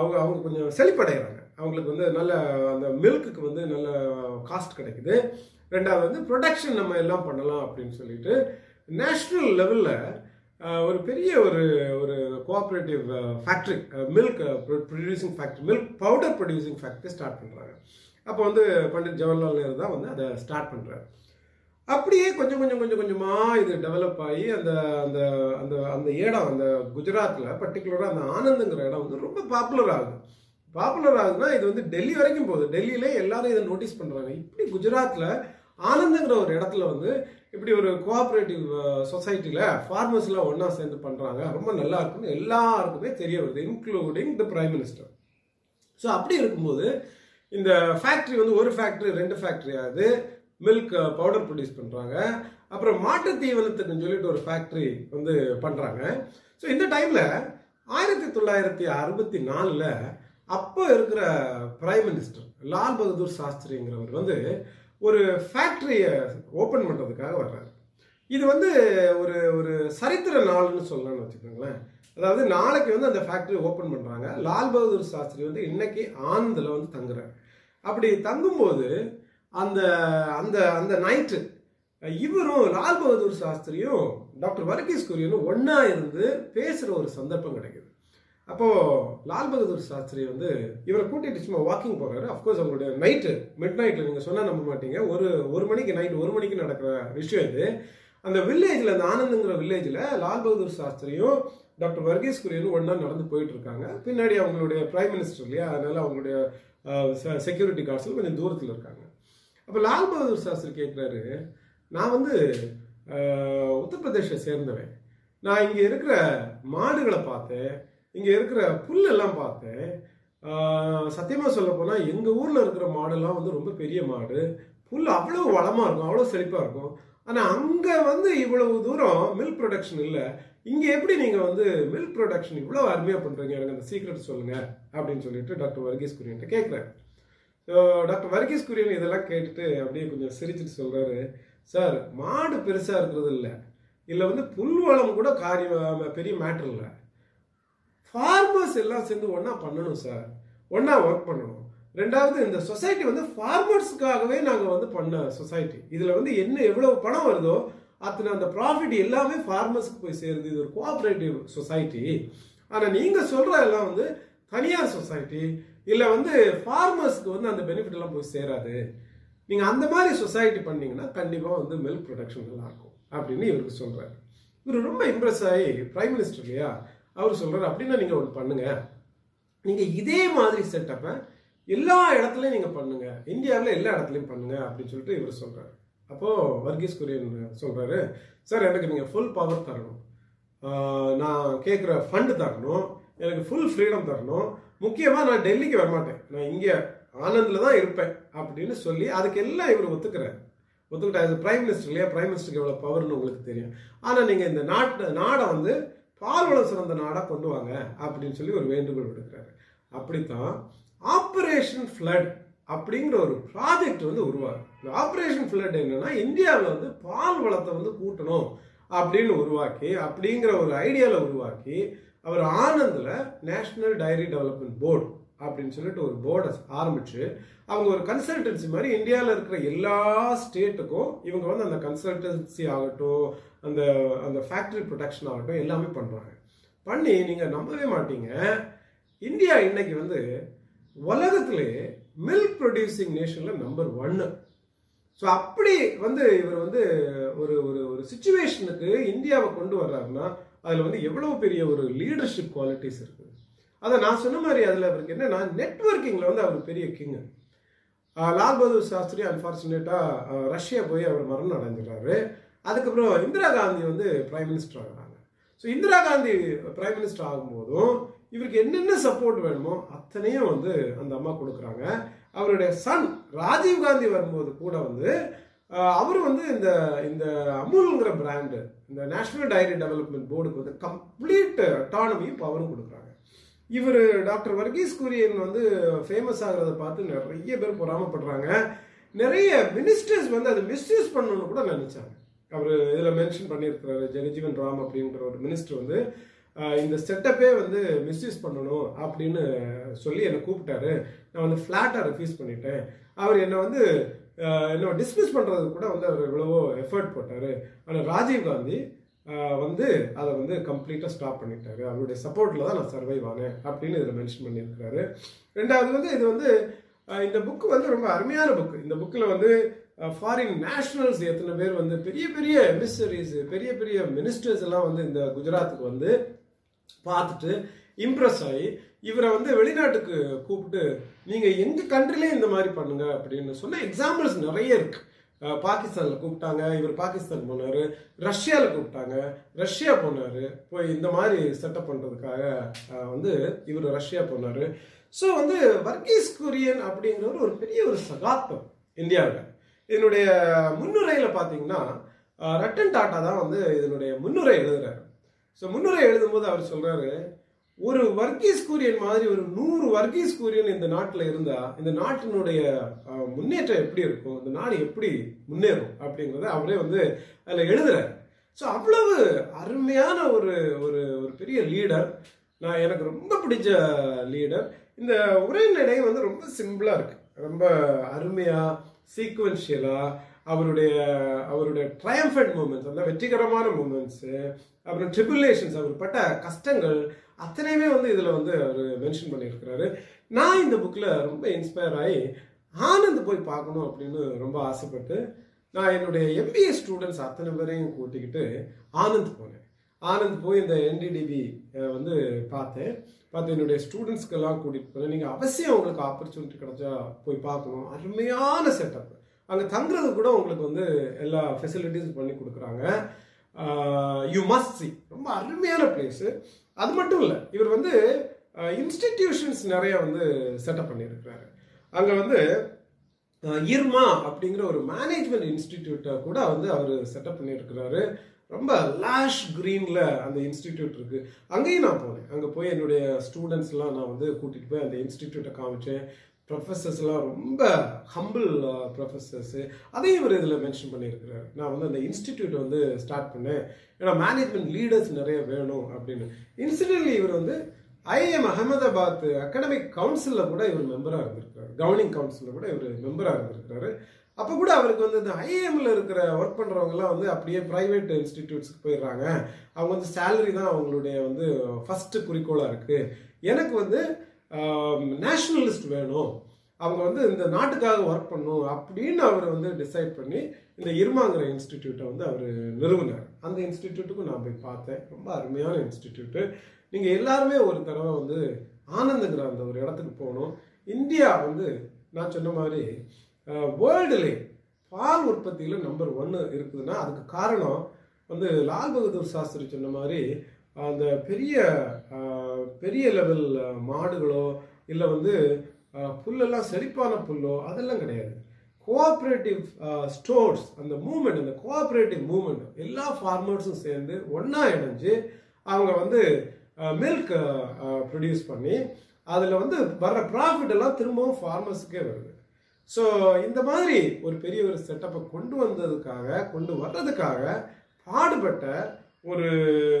அவங்க அவங்க கொஞ்சம் செழிப்படைகிறாங்க அவங்களுக்கு வந்து நல்ல அந்த மில்க்குக்கு வந்து நல்ல காஸ்ட் கிடைக்குது. ரெண்டாவது வந்து ப்ரொடக்ஷன் நம்ம எல்லாம் பண்ணலாம் அப்படின்னு சொல்லிட்டு நேஷ்னல் லெவலில் ஒரு பெரிய ஒரு ஒரு cooperative factory milk producing factory milk powder producing factory start பண்ணுறாங்க அப்போ வந்து பண்டிட் ஜவஹர்லால் நேரு தான் வந்து அதை ஸ்டார்ட் பண்ணுறாரு அப்படியே கொஞ்சம் கொஞ்சம் கொஞ்சம் கொஞ்சமாக இது டெவலப் ஆகி அந்த அந்த அந்த அந்த இடம் அந்த குஜராத்தில் பர்டிகுலராக அந்த ஆனந்துங்கிற இடம் வந்து ரொம்ப பாப்புலர் ஆகுது. பாப்புலர் ஆகுதுன்னா இது வந்து டெல்லி வரைக்கும் போகுது. டெல்லியிலே எல்லாரும் இதை நோட்டீஸ் பண்ணுறாங்க இப்படி குஜராத்தில் ஆனந்துங்கிற ஒரு இடத்துல வந்து இப்படி ஒரு கோஆப்ரேட்டிவ் சொசைட்டியில் ஃபார்மர்ஸ்லாம் ஒன்றா சேர்ந்து பண்ணுறாங்க ரொம்ப நல்லா இருக்குன்னு எல்லாருக்குமே தெரிய வருது including the prime minister so அப்படி இருக்கும்போது இந்த ஃபேக்ட்ரி வந்து ஒரு ஃபேக்ட்ரி ரெண்டு ஃபேக்ட்ரியாவது மில்க் பவுடர் ப்ரொடியூஸ் பண்ணுறாங்க அப்புறம் மாட்டு தீவனத்துக்குன்னு சொல்லிட்டு ஒரு ஃபேக்ட்ரி வந்து பண்ணுறாங்க ஸோ இந்த டைமில் ஆயிரத்தி தொள்ளாயிரத்தி அறுபத்தி நாலில் அப்போ இருக்கிற பிரைம் மினிஸ்டர் லால் பகதூர் சாஸ்திரிங்கிறவர் வந்து ஒரு ஃபேக்ட்ரியை ஓப்பன் பண்ணுறதுக்காக வர்றாரு. இது வந்து ஒரு ஒரு சரித்திர நாள்னு சொல்லலாம்னு வச்சுக்கோங்களேன். அதாவது நாளைக்கு வந்து அந்த ஃபேக்ட்ரி ஓப்பன் பண்ணுறாங்க லால் பகதூர் சாஸ்திரி வந்து இன்னைக்கு ஆனந்தில் வந்து தங்குறாரு. அப்படி தங்கும்போது அந்த அந்த அந்த நைட்டு இவரும் லால் பகதூர் சாஸ்திரியும் டாக்டர் வர்கீஸ் குரியனும் ஒன்றா இருந்து பேசுகிற ஒரு சந்தர்ப்பம் கிடைக்குது. அப்போது லால் பகதூர் சாஸ்திரி வந்து இவரை கூட்டிட்டு சும்மா வாக்கிங் போகிறாரு அஃப்கோர்ஸ் அவங்களுடைய நைட்டு மிட் நைட்டில் நீங்கள் சொன்னால் நம்ப மாட்டீங்க. ஒரு ஒரு மணிக்கு நைட் ஒரு மணிக்கு நடக்கிற விஷயம் இது. அந்த வில்லேஜில் அந்த ஆனந்துங்கிற வில்லேஜில் லால் பகதூர் சாஸ்திரியும் டாக்டர் வர்கீஸ் குரியனும் ஒன்றா நடந்து போயிட்டு இருக்காங்க. பின்னாடி அவங்களுடைய பிரைம் மினிஸ்டர் இல்லையா? அதனால அவங்களுடைய செக்யூரிட்டி கார்ட்ஸும் கொஞ்சம் தூரத்தில் இருக்காங்க. அப்போ லால் பகதூர் சாஸ்திரி கேட்குறாரு நான் வந்து உத்தரப்பிரதேச சேர்ந்தவன். நான் இங்கே இருக்கிற மாடுகளை பார்த்தேன். இங்கே இருக்கிற புல்லெல்லாம் பார்த்தேன் சத்தியமாக சொல்ல போனால் எங்கள் ஊரில் இருக்கிற மாடுலாம் வந்து ரொம்ப பெரிய மாடு. புல் அவ்வளோ வளமாக இருக்கும் அவ்வளோ செழிப்பாக இருக்கும். ஆனால் அங்கே வந்து இவ்வளவு தூரம் மில்க் ப்ரொடக்ஷன் இல்லை. இங்கே எப்படி நீங்கள் வந்து மில்க் ப்ரொடக்ஷன் இவ்வளோ அருமையாக பண்ணுறீங்க எனக்கு அந்த சீக்ரெட் சொல்லுங்கள் அப்படின்னு சொல்லிட்டு டாக்டர் வர்கீஸ் குரியன்ட்ட கேட்குறேன் ஸோ டாக்டர் வர்கீஸ் குரியன் இதெல்லாம் கேட்டுட்டு அப்படியே கொஞ்சம் சிரிச்சுட்டு சொல்கிறாரு சார் மாடு பெருசாக இருக்கிறது இல்லை. இல்லை வந்து புல் வளம் கூட காரியம் பெரிய மேட்ரு இல்லை. ஃபார்மர்ஸ் எல்லாம் சேர்ந்து ஒன்றா பண்ணணும் சார் ஒன்றா ஒர்க் பண்ணணும். ரெண்டாவது இந்த சொசைட்டி வந்து ஃபார்மர்ஸ்க்காகவே நாங்கள் வந்து பண்ண சொசைட்டி இதில் வந்து என்ன எவ்வளோ பணம் வருதோ அத்தனை அந்த ப்ராஃபிட் எல்லாமே ஃபார்மர்ஸ்க்கு போய் சேருது. இது ஒரு கோஆப்ரேட்டிவ் சொசைட்டி ஆனால் நீங்கள் சொல்கிற எல்லாம் வந்து தனியார் சொசைட்டி இல்லை வந்து ஃபார்மர்ஸ்க்கு வந்து அந்த பெனிஃபிட் எல்லாம் போய் சேராது. நீங்கள் அந்த மாதிரி சொசைட்டி பண்ணீங்கன்னா கண்டிப்பாக வந்து மில்க் ப்ரொடக்ஷன் நல்லா இருக்கும் அப்படின்னு இவருக்கு சொல்கிறாரு இவர் ரொம்ப இம்ப்ரெஸ் ஆகி பிரைம் மினிஸ்டர் இல்லையா? அவர் சொல்கிறார் அப்படின்னா நீங்கள் ஒன்று பண்ணுங்க. நீங்கள் இதே மாதிரி செட்டப்பை எல்லா இடத்துலையும் நீங்கள் பண்ணுங்க. இந்தியாவில் எல்லா இடத்துலையும் பண்ணுங்க அப்படின்னு சொல்லிட்டு இவர் சொல்கிறார் அப்போது வர்கீஸ் குரியன் சொல்கிறாரு சார் எனக்கு நீங்கள் ஃபுல் பவர் தரணும். நான் கேட்குற ஃபண்டு தரணும். எனக்கு ஃபுல் ஃப்ரீடம் தரணும். முக்கியமாக நான் டெல்லிக்கு வரமாட்டேன். நான் இங்கே ஆனந்தில் தான் இருப்பேன் அப்படின்னு சொல்லி அதுக்கு எல்லாம் இவர் ஒத்துக்கிறார். அது பிரைம் மினிஸ்டர் இல்லையா? பிரைம் மினிஸ்டருக்கு எவ்வளோ பவர்னு உங்களுக்கு தெரியும். ஆனால் நீங்கள் இந்த நாட்டு நாடை வந்து பால்வளம் சிறந்த நாடாக கொண்டு வாங்க அப்படின்னு சொல்லி ஒரு வேண்டுகோள் விடுக்கிறாரு. அப்படித்தான் ஆப்ரேஷன் ஃப்ளட் அப்படிங்கிற ஒரு ப்ராஜெக்ட் வந்து உருவாகும் இந்த ஆப்ரேஷன் ஃப்ளட் என்னன்னா இந்தியாவில் வந்து பால் வளத்தை வந்து கூட்டணும் அப்படின்னு உருவாக்கி அப்படிங்கிற ஒரு ஐடியாவில் உருவாக்கி அவர் ஆனந்தில் நேஷனல் டைரி டெவலப்மெண்ட் போர்டு அப்படின்னு சொல்லிட்டு ஒரு போர்டை ஆரம்பிச்சு அவங்க ஒரு கன்சல்டன்சி மாதிரி இந்தியாவில் இருக்கிற எல்லா ஸ்டேட்டுக்கும் இவங்க வந்து அந்த கன்சல்டன்சி ஆகட்டும் அந்த அந்த ஃபேக்டரி ப்ரொடக்ஷன் ஆகட்டும் எல்லாமே பண்ணுறாங்க பண்ணி நீங்கள் நம்பவே மாட்டீங்க. இந்தியா இன்னைக்கு வந்து உலகத்திலே மில்க் ப்ரொடியூசிங் நேஷனில் நம்பர் ஒன்னு ஸோ அப்படி வந்து இவர் வந்து ஒரு ஒரு ஒரு சுச்சுவேஷனுக்கு இந்தியாவை கொண்டு வர்றாருன்னா அதில் வந்து எவ்வளோ பெரிய ஒரு லீடர்ஷிப் குவாலிட்டிஸ் இருக்குது அதை நான் சொன்ன மாதிரி அதில் அவருக்கு என்னன்னா நெட்ஒர்க்கிங்கில் வந்து அவர் பெரிய கிங்கு லால் பகதூர் சாஸ்திரி அன்ஃபார்ச்சுனேட்டாக ரஷ்யா போய் அவர் மரணம் அடைஞ்சிடறாரு. அதுக்கப்புறம் இந்திரா காந்தி வந்து பிரைம் மினிஸ்டர் ஆகுறாங்க. So Indira Gandhi prime minister ஆகும்போதும் இவருக்கு என்னென்ன சப்போர்ட் வேணுமோ அத்தனையும் வந்து அந்த அம்மா கொடுக்குறாங்க. அவருடைய சன் ராஜீவ் காந்தி வரும்போது கூட வந்து அவர் வந்து இந்த இந்த அமுல்ங்கிற பிராண்டு இந்த நேஷனல் டைரி டெவலப்மெண்ட் போர்டுக்கு வந்து கம்ப்ளீட் அட்டானமியும் பவரும் கொடுக்குறாங்க. இவர் டாக்டர் வர்கீஸ் குரியன் வந்து ஃபேமஸ் ஆகிறத பார்த்து நிறைய பேர் பொறாமப்படுறாங்க. நிறைய மினிஸ்டர்ஸ் வந்து அதை மிஸ்யூஸ் பண்ணணும்னு கூட நினைச்சாங்க. அவர் இதில் மென்ஷன் பண்ணியிருக்கிறாரு ஜெகஜீவன் ராம் அப்படின்ற ஒரு மினிஸ்டர் வந்து இந்த செட்டப்பே வந்து மிஸ்யூஸ் பண்ணணும் அப்படின்னு சொல்லி என்னை கூப்பிட்டாரு. நான் வந்து ஃப்ளாட்டாக ரெஃப்யூஸ் பண்ணிட்டேன். அவர் என்னை வந்து என்ன டிஸ்மிஸ் பண்ணுறது கூட வந்து அவர் எவ்வளவோ எஃபர்ட் போட்டார். ஆனால் ராஜீவ் காந்தி வந்து அதை வந்து கம்ப்ளீட்டாக ஸ்டாப் பண்ணிட்டாரு. அவருடைய சப்போர்ட்டில் தான் நான் சர்வைவ் ஆனேன் அப்படின்னு இதில் மென்ஷன் பண்ணியிருக்கிறாரு. ரெண்டாவது வந்து இது வந்து இந்த புக்கு வந்து ரொம்ப அருமையான புக்கு இந்த புக்கில் வந்து ஃபாரின் நேஷனல்ஸ் எத்தனை பேர் வந்து பெரிய பெரிய மினிஸ்டரிஸ் பெரிய பெரிய மினிஸ்டர்ஸ் எல்லாம் வந்து இந்த குஜராத்துக்கு வந்து பார்த்துட்டு இம்ப்ரெஸ் ஆகி இவரை வந்து வெளிநாட்டுக்கு கூப்பிட்டு நீங்கள் எங்கள் கண்ட்ரிலே இந்த மாதிரி பண்ணுங்க அப்படின்னு சொன்ன எக்ஸாம்பிள்ஸ் நிறைய இருக்கு. பாகிஸ்தானில் கூப்பிட்டாங்க இவர் பாகிஸ்தான் போனார் ரஷ்யாவில் கூப்பிட்டாங்க ரஷ்யா போனார் போய் இந்த மாதிரி செட்டப் பண்ணுறதுக்காக வந்து இவர் ரஷ்யா போனார். ஸோ வந்து வர்கீஸ் குரியன் அப்படிங்கிறவர் ஒரு பெரிய ஒரு சகாப்தம் இந்தியாவில். இதனுடைய முன்னுரையில் பார்த்தீங்கன்னா ரட்டன் டாட்டா தான் வந்து இதனுடைய முன்னுரை எழுதுறாரு. ஸோ முன்னுரை எழுதும்போது அவர் சொல்றாரு ஒரு வர்க்கீஸ் கூரியன் மாதிரி ஒரு நூறு வர்கீஸ் கூரியன் இந்த நாட்டில் இருந்தா இந்த நாட்டினுடைய முன்னேற்றம் எப்படி இருக்கும்? இந்த நாடு எப்படி முன்னேறும்? அப்படிங்கிறத அவரே வந்து அதில் எழுதுறாரு. ஸோ அவ்வளவு அருமையான ஒரு ஒரு ஒரு பெரிய லீடர் நான் எனக்கு ரொம்ப பிடிச்ச லீடர் இந்த உரைநடை வந்து ரொம்ப சிம்பிளாக இருக்கு. ரொம்ப அருமையாக சீக்வன்ஷியலாக அவருடைய அவருடைய ட்ரையம்ஃபண்ட் மூமெண்ட்ஸ் அந்த வெற்றிகரமான மூமெண்ட்ஸு அப்புறம் ட்ரிபுலேஷன்ஸ் அவர் பட்ட கஷ்டங்கள் அத்தனையுமே வந்து இதில் வந்து அவர் மென்ஷன் பண்ணியிருக்கிறாரு. நான் இந்த புக்கில் ரொம்ப இன்ஸ்பயர் ஆகி ஆனந்த் போய் பார்க்கணும் அப்படின்னு ரொம்ப ஆசைப்பட்டு நான் என்னுடைய எம்பிஏ ஸ்டூடெண்ட்ஸ் அத்தனை பேரையும் கூட்டிக்கிட்டு ஆனந்த் போனேன். ஆனந்த் போய் இந்த என்டிடிபி வந்து பார்த்தேன். பார்த்து என்னுடைய ஸ்டூடெண்ட்ஸ்க்கெல்லாம் கூட்டிகிட்டு போகிறேன் நீங்கள் அவசியம் உங்களுக்கு ஆப்பர்ச்சுனிட்டி கிடச்சா போய் பார்க்கணும். அருமையான செட்டப் அங்கே தங்குறது கூட உங்களுக்கு வந்து எல்லா ஃபெசிலிட்டிஸ் பண்ணி கொடுக்குறாங்க. யூ மஸ்ட் சி ரொம்ப அருமையான பிளேஸு அது மட்டும் இல்லை இவர் வந்து இன்ஸ்டிடியூஷன்ஸ் நிறைய வந்து செட்டப் பண்ணியிருக்கிறாரு. அங்கே வந்து இர்மா அப்படிங்கிற ஒரு மேனேஜ்மெண்ட் இன்ஸ்டிடியூட்டை கூட வந்து அவர் செட்டப் பண்ணியிருக்கிறாரு. ரொம்ப லாஷ் க்ரீனில் அந்த இன்ஸ்டிடியூட் இருக்கு. அங்கேயும் நான் போனேன். அங்கே போய் என்னுடைய ஸ்டூடெண்ட்ஸ்லாம் நான் வந்து கூட்டிகிட்டு போய் அந்த இன்ஸ்டிடியூட்டை காமிச்சேன். ப்ரொஃபஸர்ஸ்லாம் ரொம்ப ஹம்பிள் ப்ரொஃபஸர்ஸு uh, அதையும் இவர் இதில் மென்ஷன் பண்ணியிருக்கிறார். நான் வந்து அந்த இன்ஸ்டிடியூட் வந்து ஸ்டார்ட் பண்ணேன். ஏன்னா மேனேஜ்மெண்ட் லீடர்ஸ் நிறைய வேணும் அப்படின்னு. இன்சிடென்ட்லி இவர் வந்து ஐஎம் அகமதாபாத் அகாடமிக் கவுன்சிலில் கூட இவர் மெம்பராக இருந்திருக்காரு. கவர்னிங் கவுன்சிலில் கூட இவர் மெம்பராக இருந்திருக்கிறாரு அப்போ கூட அவருக்கு வந்து இந்த ஐஏஎம்ல இருக்கிற ஒர்க் பண்ணுறவங்கலாம் வந்து அப்படியே ப்ரைவேட் இன்ஸ்டிடியூட்ஸ்க்கு போயிடுறாங்க. அவங்க வந்து சேலரி தான் அவங்களுடைய வந்து ஃபஸ்ட்டு குறிக்கோளாக இருக்குது எனக்கு வந்து நேஷ்னலிஸ்ட் வேணும். அவங்க வந்து இந்த நாட்டுக்காக ஒர்க் பண்ணும் அப்படின்னு அவர் வந்து டிசைட் பண்ணி இந்த இருமாங்கிற இன்ஸ்டிடியூட்டை வந்து அவர் நிறுவனார். அந்த இன்ஸ்டிடியூட்டுக்கும் நான் போய் பார்த்தேன். ரொம்ப அருமையான இன்ஸ்டிடியூட்டு நீங்கள் எல்லாருமே ஒரு தடவை வந்து ஆனந்துங்கிற அந்த ஒரு இடத்துக்கு போகணும். இந்தியா வந்து நான் சொன்ன மாதிரி வேர்ல்டுலே பால் உற்பத்தியில் நம்பர் ஒன்னு இருக்குதுன்னா அதுக்கு காரணம் வந்து லால் பகதூர் சாஸ்திரி சொன்ன மாதிரி அந்த பெரிய பெரிய லெவல் மாடுகளோ இல்லை வந்து புல்லெல்லாம் செழிப்பான புல்லோ அதெல்லாம் கிடையாது. கோஆப்ரேட்டிவ் ஸ்டோர்ஸ் அந்த மூமெண்ட் அந்த கோஆப்ரேட்டிவ் மூமெண்ட் எல்லா ஃபார்மர்ஸும் சேர்ந்து ஒன்றா இணைஞ்சு அவங்க வந்து மில்க் ப்ரொடியூஸ் பண்ணி அதில் வந்து வர்ற ப்ராஃபிட் எல்லாம் திரும்பவும் ஃபார்மர்ஸுக்கே வருது. ஸோ இந்த மாதிரி ஒரு பெரிய ஒரு செட்டப்பை கொண்டு வந்ததுக்காக கொண்டு வர்றதுக்காக பாடுபட்ட ஒரு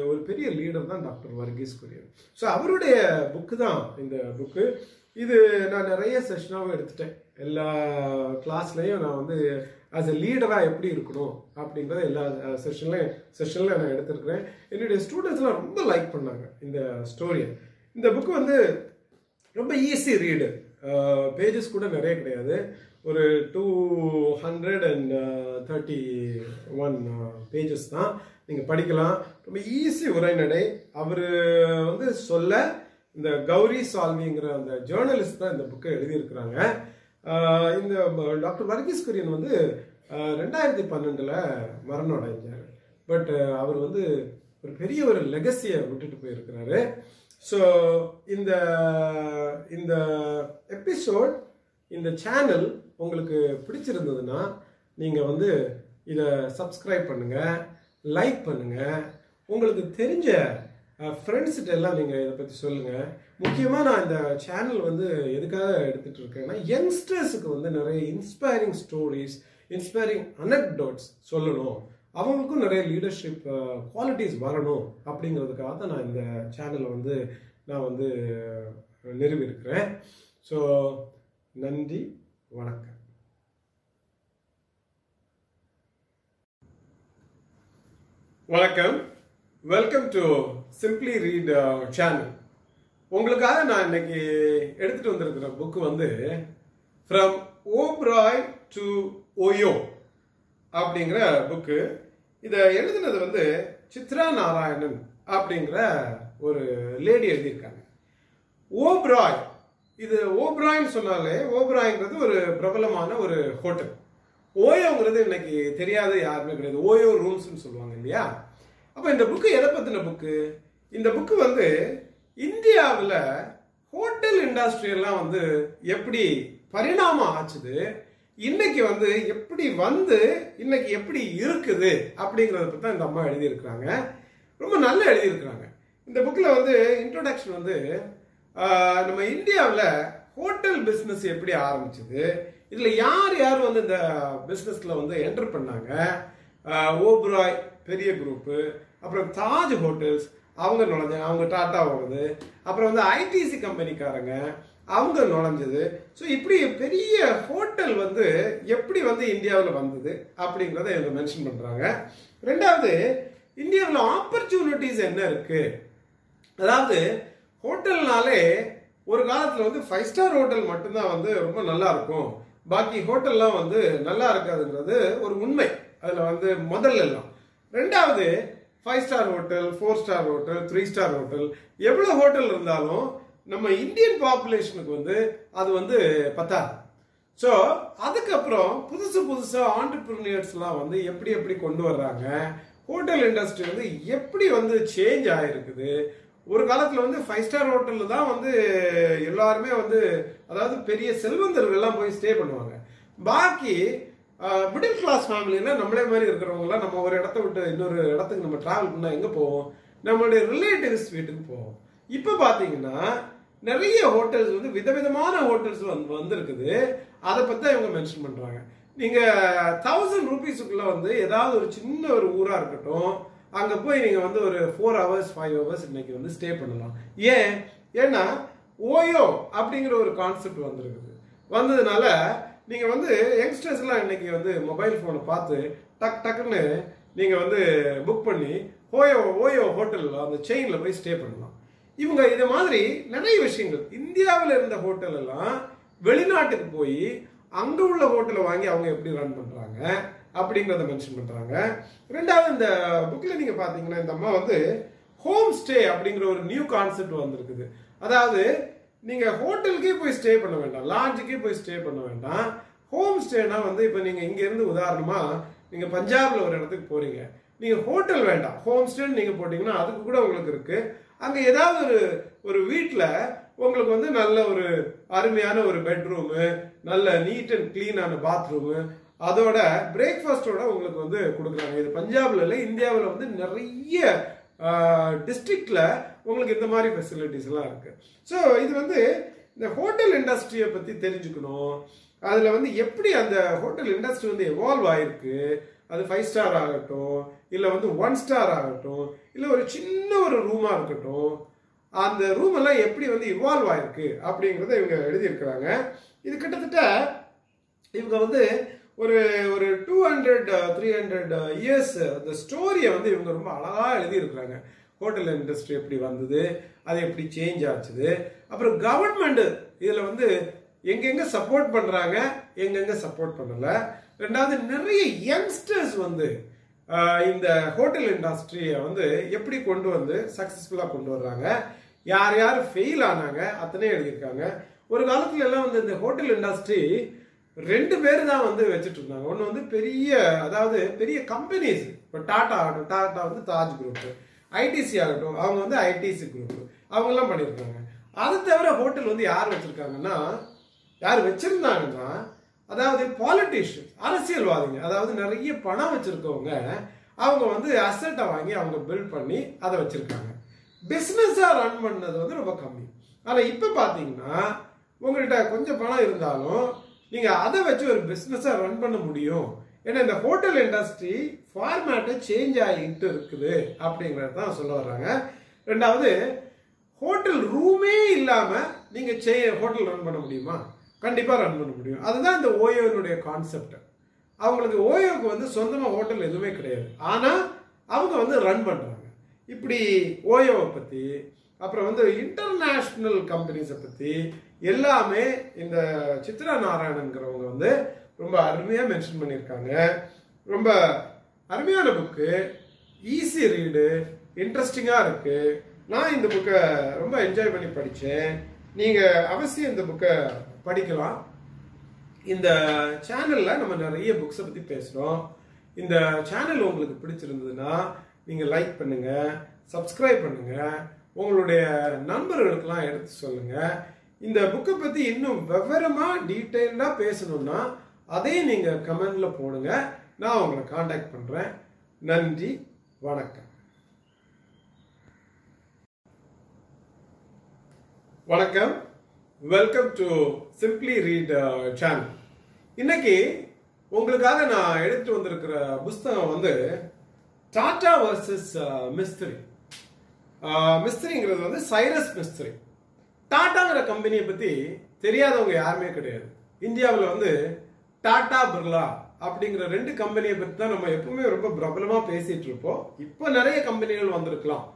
ஒரு பெரிய லீடர் தான் டாக்டர் வர்கீஸ் குரியன். ஸோ அவருடைய புக்கு தான் இந்த புக்கு இது நான் நிறைய செஷனாகவும் எடுத்துட்டேன். எல்லா கிளாஸ்லையும் நான் வந்து ஆஸ் எ லீடராக எப்படி இருக்கணும் அப்படின்றத எல்லா செஷன்லையும் செஷனில் நான் எடுத்திருக்கிறேன். என்னுடைய ஸ்டூடெண்ட்ஸ்லாம் ரொம்ப லைக் பண்ணாங்க இந்த ஸ்டோரியை இந்த புக்கு வந்து ரொம்ப ஈஸி ரீடு Uh, பேஜஸ் கூட நிறைய கிடையாது. ஒரு two hundred and thirty one pages தான். நீங்கள் படிக்கலாம். ரொம்ப ஈஸி உரைநடை. அவர் வந்து சொல்ல இந்த கௌரி சால்விங்கிற அந்த ஜேர்னலிஸ்ட் தான் இந்த புக்கை எழுதியிருக்கிறாங்க. Uh, இந்த uh, டாக்டர் வர்கீஸ் குரியன் வந்து ரெண்டாயிரத்தி பன்னெண்டில் மரணம் அடைஞ்சார். பட் அவர் வந்து ஒரு பெரிய ஒரு லெகசியை விட்டுட்டு போயிருக்கிறாரு. ஸோ இந்த இந்த எபிசோட் இந்த சேனல் உங்களுக்கு பிடிச்சிருந்ததுன்னா நீங்கள் வந்து இதை சப்ஸ்கிரைப் பண்ணுங்கள் லைக் பண்ணுங்கள் உங்களுக்கு தெரிஞ்ச ஃப்ரெண்ட்ஸ்கிட்ட எல்லாம் நீங்கள் இதை பற்றி சொல்லுங்கள் முக்கியமாக நான் இந்த சேனல் வந்து எதுக்காக எடுத்துகிட்டு இருக்கேன்னா யங்ஸ்டர்ஸுக்கு வந்து நிறைய இன்ஸ்பைரிங் ஸ்டோரிஸ் இன்ஸ்பைரிங் அனக்டோட்ஸ் சொல்லணும். அவங்களுக்கும் நிறைய லீடர்ஷிப் குவாலிட்டிஸ் வரணும் அப்படிங்கிறதுக்காக தான் நான் இந்த சேனலை வந்து நான் வந்து நிறுவியிருக்கிறேன். ஸோ நன்றி வணக்கம். வணக்கம். Welcome to simply read channel உங்களுக்காக நான் இன்னைக்கு எடுத்துட்டு வந்திருக்கிற புக்கு வந்து ஃப்ரம் ஓப்ராய் டு ஓயோ அப்படிங்கிற புக்கு இதை எழுதினது வந்து சித்ரா நாராயணன் அப்படிங்கிற ஒரு லேடி எழுதியிருக்காங்க. ஓப்ராய். இது ஓப்ராய்ன்னு சொன்னாலே ஓப்ராய்ங்கிறது ஒரு பிரபலமான ஒரு ஹோட்டல். ஓயோங்கிறது இன்னைக்கு தெரியாத யாருமே கிடையாது. ஓயோ ரூம்ஸ்னு சொல்லுவாங்க இல்லையா? அப்போ இந்த புக்கு எதை பற்றின புக்கு? இந்த புக்கு வந்து இந்தியாவில் ஹோட்டல் இண்டஸ்ட்ரியெல்லாம் வந்து எப்படி பரிணாமம் ஆச்சுது? இன்னைக்கு வந்து எப்படி வந்து இன்னைக்கு எப்படி இருக்குது அப்படிங்கிறத பற்றி தான் இந்த அம்மா எழுதியிருக்கிறாங்க. ரொம்ப நல்லா எழுதியிருக்கிறாங்க. இந்த புக்கில் வந்து இன்ட்ரோடக்ஷன் வந்து நம்ம இந்தியாவில் ஹோட்டல் பிஸ்னஸ் எப்படி ஆரம்பிச்சது இதில் யார் யார் வந்து இந்த பிஸ்னஸில் வந்து என்டர் பண்ணாங்க ஓப்ராய் பெரிய குரூப்பு அப்புறம் தாஜ் ஹோட்டல்ஸ் அவங்க நுழைஞ்சாங்க அவங்க டாட்டா வருது அப்புறம் வந்து ஐடிசி கம்பெனிக்காரங்க அவங்க நுழைஞ்சது. ஸோ இப்படி பெரிய ஹோட்டல் வந்து எப்படி வந்து இந்தியாவில் வந்தது அப்படிங்கிறத இவங்க மென்ஷன் பண்ணுறாங்க ரெண்டாவது இந்தியாவில் ஆப்பர்ச்சுனிட்டிஸ் என்ன இருக்குது அதாவது ஹோட்டல்னாலே ஒரு காலத்தில் வந்து ஃபைவ் ஸ்டார் ஹோட்டல் மட்டும்தான் வந்து ரொம்ப நல்லா இருக்கும். பாக்கி ஹோட்டல்லாம் வந்து நல்லா இருக்காதுங்கிறது ஒரு உண்மை. அதில் வந்து முதல்ல எல்லாம். ரெண்டாவது five star hotel four star hotel three star hotel எவ்வளோ ஹோட்டல் இருந்தாலும் நம்ம இந்தியன் பாப்புலேஷனுக்கு வந்து அது வந்து பத்தாது. ஸோ அதுக்கப்புறம் புதுசு புதுசாக ஆண்டர்பிரினியர்ஸ்லாம் வந்து எப்படி எப்படி கொண்டு வர்றாங்க? ஹோட்டல் இண்டஸ்ட்ரி வந்து எப்படி வந்து சேஞ்ச் ஆகிருக்குது ஒரு காலத்தில் வந்து ஃபைவ் ஸ்டார் ஹோட்டலில் தான் வந்து எல்லாருமே வந்து அதாவது பெரிய செல்வந்தர்கள்லாம் போய் ஸ்டே பண்ணுவாங்க. பாக்கி மிடில் கிளாஸ் ஃபேமிலினா நம்மளே மாதிரி இருக்கிறவங்களாம் நம்ம ஒரு இடத்த விட்டு இன்னொரு இடத்துக்கு நம்ம டிராவல் பண்ணால் எங்கே போவோம்? நம்மளுடைய ரிலேட்டிவ்ஸ் வீட்டுக்கு போவோம். இப்போ பார்த்தீங்கன்னா நிறைய ஹோட்டல்ஸ் வந்து விதவிதமான ஹோட்டல்ஸ் வந்து வந்திருக்குது. அதை பற்றி தான் இவங்க மென்ஷன் பண்ணுறாங்க நீங்கள் தௌசண்ட் ருபீஸுக்குள்ளே வந்து ஏதாவது ஒரு சின்ன ஒரு ஊராக இருக்கட்டும் அங்கே போய் நீங்கள் வந்து ஒரு ஃபோர் ஹவர்ஸ் ஃபைவ் ஹவர்ஸ் இன்னைக்கு வந்து ஸ்டே பண்ணலாம். ஏன்? ஏன்னா ஓயோ அப்படிங்கிற ஒரு கான்செப்ட் வந்திருக்குது. வந்ததுனால நீங்கள் வந்து யங்ஸ்டர்ஸ்லாம் இன்னைக்கு வந்து மொபைல் ஃபோனை பார்த்து டக் டக்குன்னு நீங்கள் வந்து புக் பண்ணி ஓயோ ஓயோ ஹோட்டலில் அந்த செயினில் போய் ஸ்டே பண்ணலாம். இவங்க இது மாதிரி நிறைய விஷயங்கள். இந்தியாவில் இருந்த ஹோட்டல் எல்லாம் வெளிநாட்டுக்கு போய் அங்கே உள்ள ஹோட்டலை வாங்கி அவங்க எப்படி ரன் பண்ணுறாங்க அப்படிங்கிறத மென்ஷன் பண்ணுறாங்க ரெண்டாவது இந்த புக்கில் நீங்கள் பார்த்தீங்கன்னா இந்த அம்மா வந்து ஹோம் ஸ்டே அப்படிங்கிற ஒரு நியூ கான்செப்ட் வந்திருக்குது. அதாவது நீங்கள் ஹோட்டலுக்கே போய் ஸ்டே பண்ண வேண்டாம் லாட்ஜுக்கே போய் ஸ்டே பண்ண வேண்டாம். ஹோம் ஸ்டேனா வந்து இப்போ நீங்கள் இங்கேருந்து உதாரணமாக நீங்கள் பஞ்சாபில் ஒரு இடத்துக்கு போகிறீங்க நீங்கள் ஹோட்டல் வேண்டாம் ஹோம் ஸ்டேன்னு நீங்கள் போட்டிங்கன்னா அதுக்கு கூட உங்களுக்கு இருக்குது அங்கே ஏதாவது ஒரு ஒரு வீட்டில் உங்களுக்கு வந்து நல்ல ஒரு அருமையான ஒரு பெட்ரூமு நல்ல நீட் அண்ட் கிளீனான பாத்ரூமு அதோட பிரேக்ஃபாஸ்டோட உங்களுக்கு வந்து கொடுக்குறாங்க. இது பஞ்சாப்ல இல்லை இந்தியாவில் வந்து நிறைய டிஸ்ட்ரிக்ட்ல உங்களுக்கு இந்த மாதிரி ஃபெசிலிட்டிஸ் எல்லாம் இருக்கு. ஸோ இது வந்து இந்த ஹோட்டல் இண்டஸ்ட்ரியை பற்றி தெரிஞ்சுக்கணும். அதில் வந்து எப்படி அந்த ஹோட்டல் இண்டஸ்ட்ரி வந்து எவால்வ் ஆயிருக்கு? அது ஃபைவ் ஸ்டார் ஆகட்டும் இல்லை வந்து ஒன் ஸ்டார் ஆகட்டும் இல்லை ஒரு சின்ன ஒரு ரூமாக இருக்கட்டும் அந்த ரூம் எல்லாம் எப்படி வந்து இவால்வ் ஆயிருக்கு அப்படிங்கிறத இவங்க எழுதியிருக்கிறாங்க. இது கிட்டத்தட்ட இவங்க வந்து ஒரு ஒரு two hundred three hundred years அந்த ஸ்டோரியை வந்து இவங்க ரொம்ப அழகாக எழுதியிருக்கிறாங்க. ஹோட்டல் இண்டஸ்ட்ரி எப்படி வந்தது அது எப்படி சேஞ்ச் ஆச்சுது அப்புறம் கவர்மெண்ட் இதில் வந்து எங்கெங்கே சப்போர்ட் பண்ணுறாங்க எங்கெங்கே சப்போர்ட் பண்ணலை ரெண்டாவது நிறைய யங்ஸ்டர்ஸ் வந்து இந்த ஹோட்டல் இண்டஸ்ட்ரியை வந்து எப்படி கொண்டு வந்து சக்ஸஸ்ஃபுல்லாக கொண்டு வர்றாங்க யார் யார் ஃபெயில் ஆனாங்க அத்தனையும் எழுதியிருக்காங்க. ஒரு காலத்துல எல்லாம் வந்து இந்த ஹோட்டல் இண்டஸ்ட்ரி ரெண்டு பேர் தான் வந்து வச்சுட்டு இருந்தாங்க. ஒன்று வந்து பெரிய அதாவது பெரிய கம்பெனிஸ் இப்போ டாடா ஆகட்டும் டாடா வந்து தாஜ் குரூப் ஐடிசி ஆகட்டும் அவங்க வந்து ஐடிசி குரூப் அவங்கெல்லாம் பண்ணியிருக்காங்க. அது தவிர ஹோட்டல் வந்து யார் வச்சுருக்காங்கன்னா யார் வச்சுருந்தாங்கன்னா அதாவது பாலிட்டிஷியன் அரசியல்வாதிங்க அதாவது நிறைய பணம் வச்சிருக்கவங்க அவங்க வந்து அசட்டை வாங்கி அவங்க பில்ட் பண்ணி அதை வச்சிருக்காங்க. பிஸ்னஸாக ரன் பண்ணது வந்து ரொம்ப கம்மி. ஆனால் இப்போ பார்த்தீங்கன்னா உங்கள்கிட்ட கொஞ்சம் பணம் இருந்தாலும் நீங்கள் அதை வச்சு ஒரு பிஸ்னஸாக ரன் பண்ண முடியும். ஏன்னா இந்த ஹோட்டல் இண்டஸ்ட்ரி ஃபார்மேட்டை சேஞ்ச் ஆகிட்டு இருக்குது அப்படிங்கிறது தான் சொல்ல வர்றாங்க. ரெண்டாவது ஹோட்டல் ரூமே இல்லாம நீங்க ஹோட்டல் ரன் பண்ண முடியுமா? கண்டிப்பாக ரன் பண்ண முடியும். அதுதான் இந்த ஓயோனுடைய கான்செப்ட் அவங்களுக்கு ஓயோவுக்கு வந்து சொந்தமாக ஹோட்டல் எதுவுமே கிடையாது. ஆனால் அவங்க வந்து ரன் பண்ணுறாங்க இப்படி ஓயோவை பற்றி அப்புறம் வந்து இன்டர்நேஷ்னல் கம்பெனிஸை பற்றி எல்லாமே இந்த சித்ரா நாராயணங்கிறவங்க வந்து ரொம்ப அருமையாக மென்ஷன் பண்ணியிருக்காங்க. ரொம்ப அருமையான புக்கு ஈஸி ரீடு இன்ட்ரெஸ்டிங்காக இருக்குது நான் இந்த புக்கை ரொம்ப என்ஜாய் பண்ணி படித்தேன் நீங்கள் அவசியம் இந்த புக்கை படிக்கலாம். இந்த சேனலில் நம்ம நிறைய புக்ஸை பற்றி பேசுகிறோம் இந்த சேனல் உங்களுக்கு பிடிச்சிருந்ததுன்னா நீங்கள் லைக் பண்ணுங்கள் சப்ஸ்கிரைப் பண்ணுங்கள் உங்களுடைய நண்பர்களுக்கெல்லாம் எடுத்து சொல்லுங்கள் இந்த புக்கை பற்றி இன்னும் விவரமாக டீட்டெயில்டாக பேசணும்னா அதையும் நீங்கள் கமெண்டில் போடுங்க. நான் உங்களை காண்டாக்ட் பண்ணுறேன் நன்றி வணக்கம். வணக்கம். Welcome to simply read channel இன்னைக்கு உங்களுக்காக நான் எடுத்து வந்திருக்கிற புஸ்தகம் வந்து டாடா வர்சஸ் மிஸ்திரி மிஸ்திரிங்கிறது வந்து சைரஸ் மிஸ்திரி டாட்டாங்கிற கம்பெனியை பற்றி தெரியாதவங்க யாருமே கிடையாது. இந்தியாவில் வந்து டாடா பிர்லா அப்படிங்கிற ரெண்டு கம்பெனியை பற்றி தான் நம்ம எப்பவுமே ரொம்ப பிரபலமாக பேசிட்டு இருப்போம். இப்போ நிறைய கம்பெனிகள் வந்திருக்கலாம்.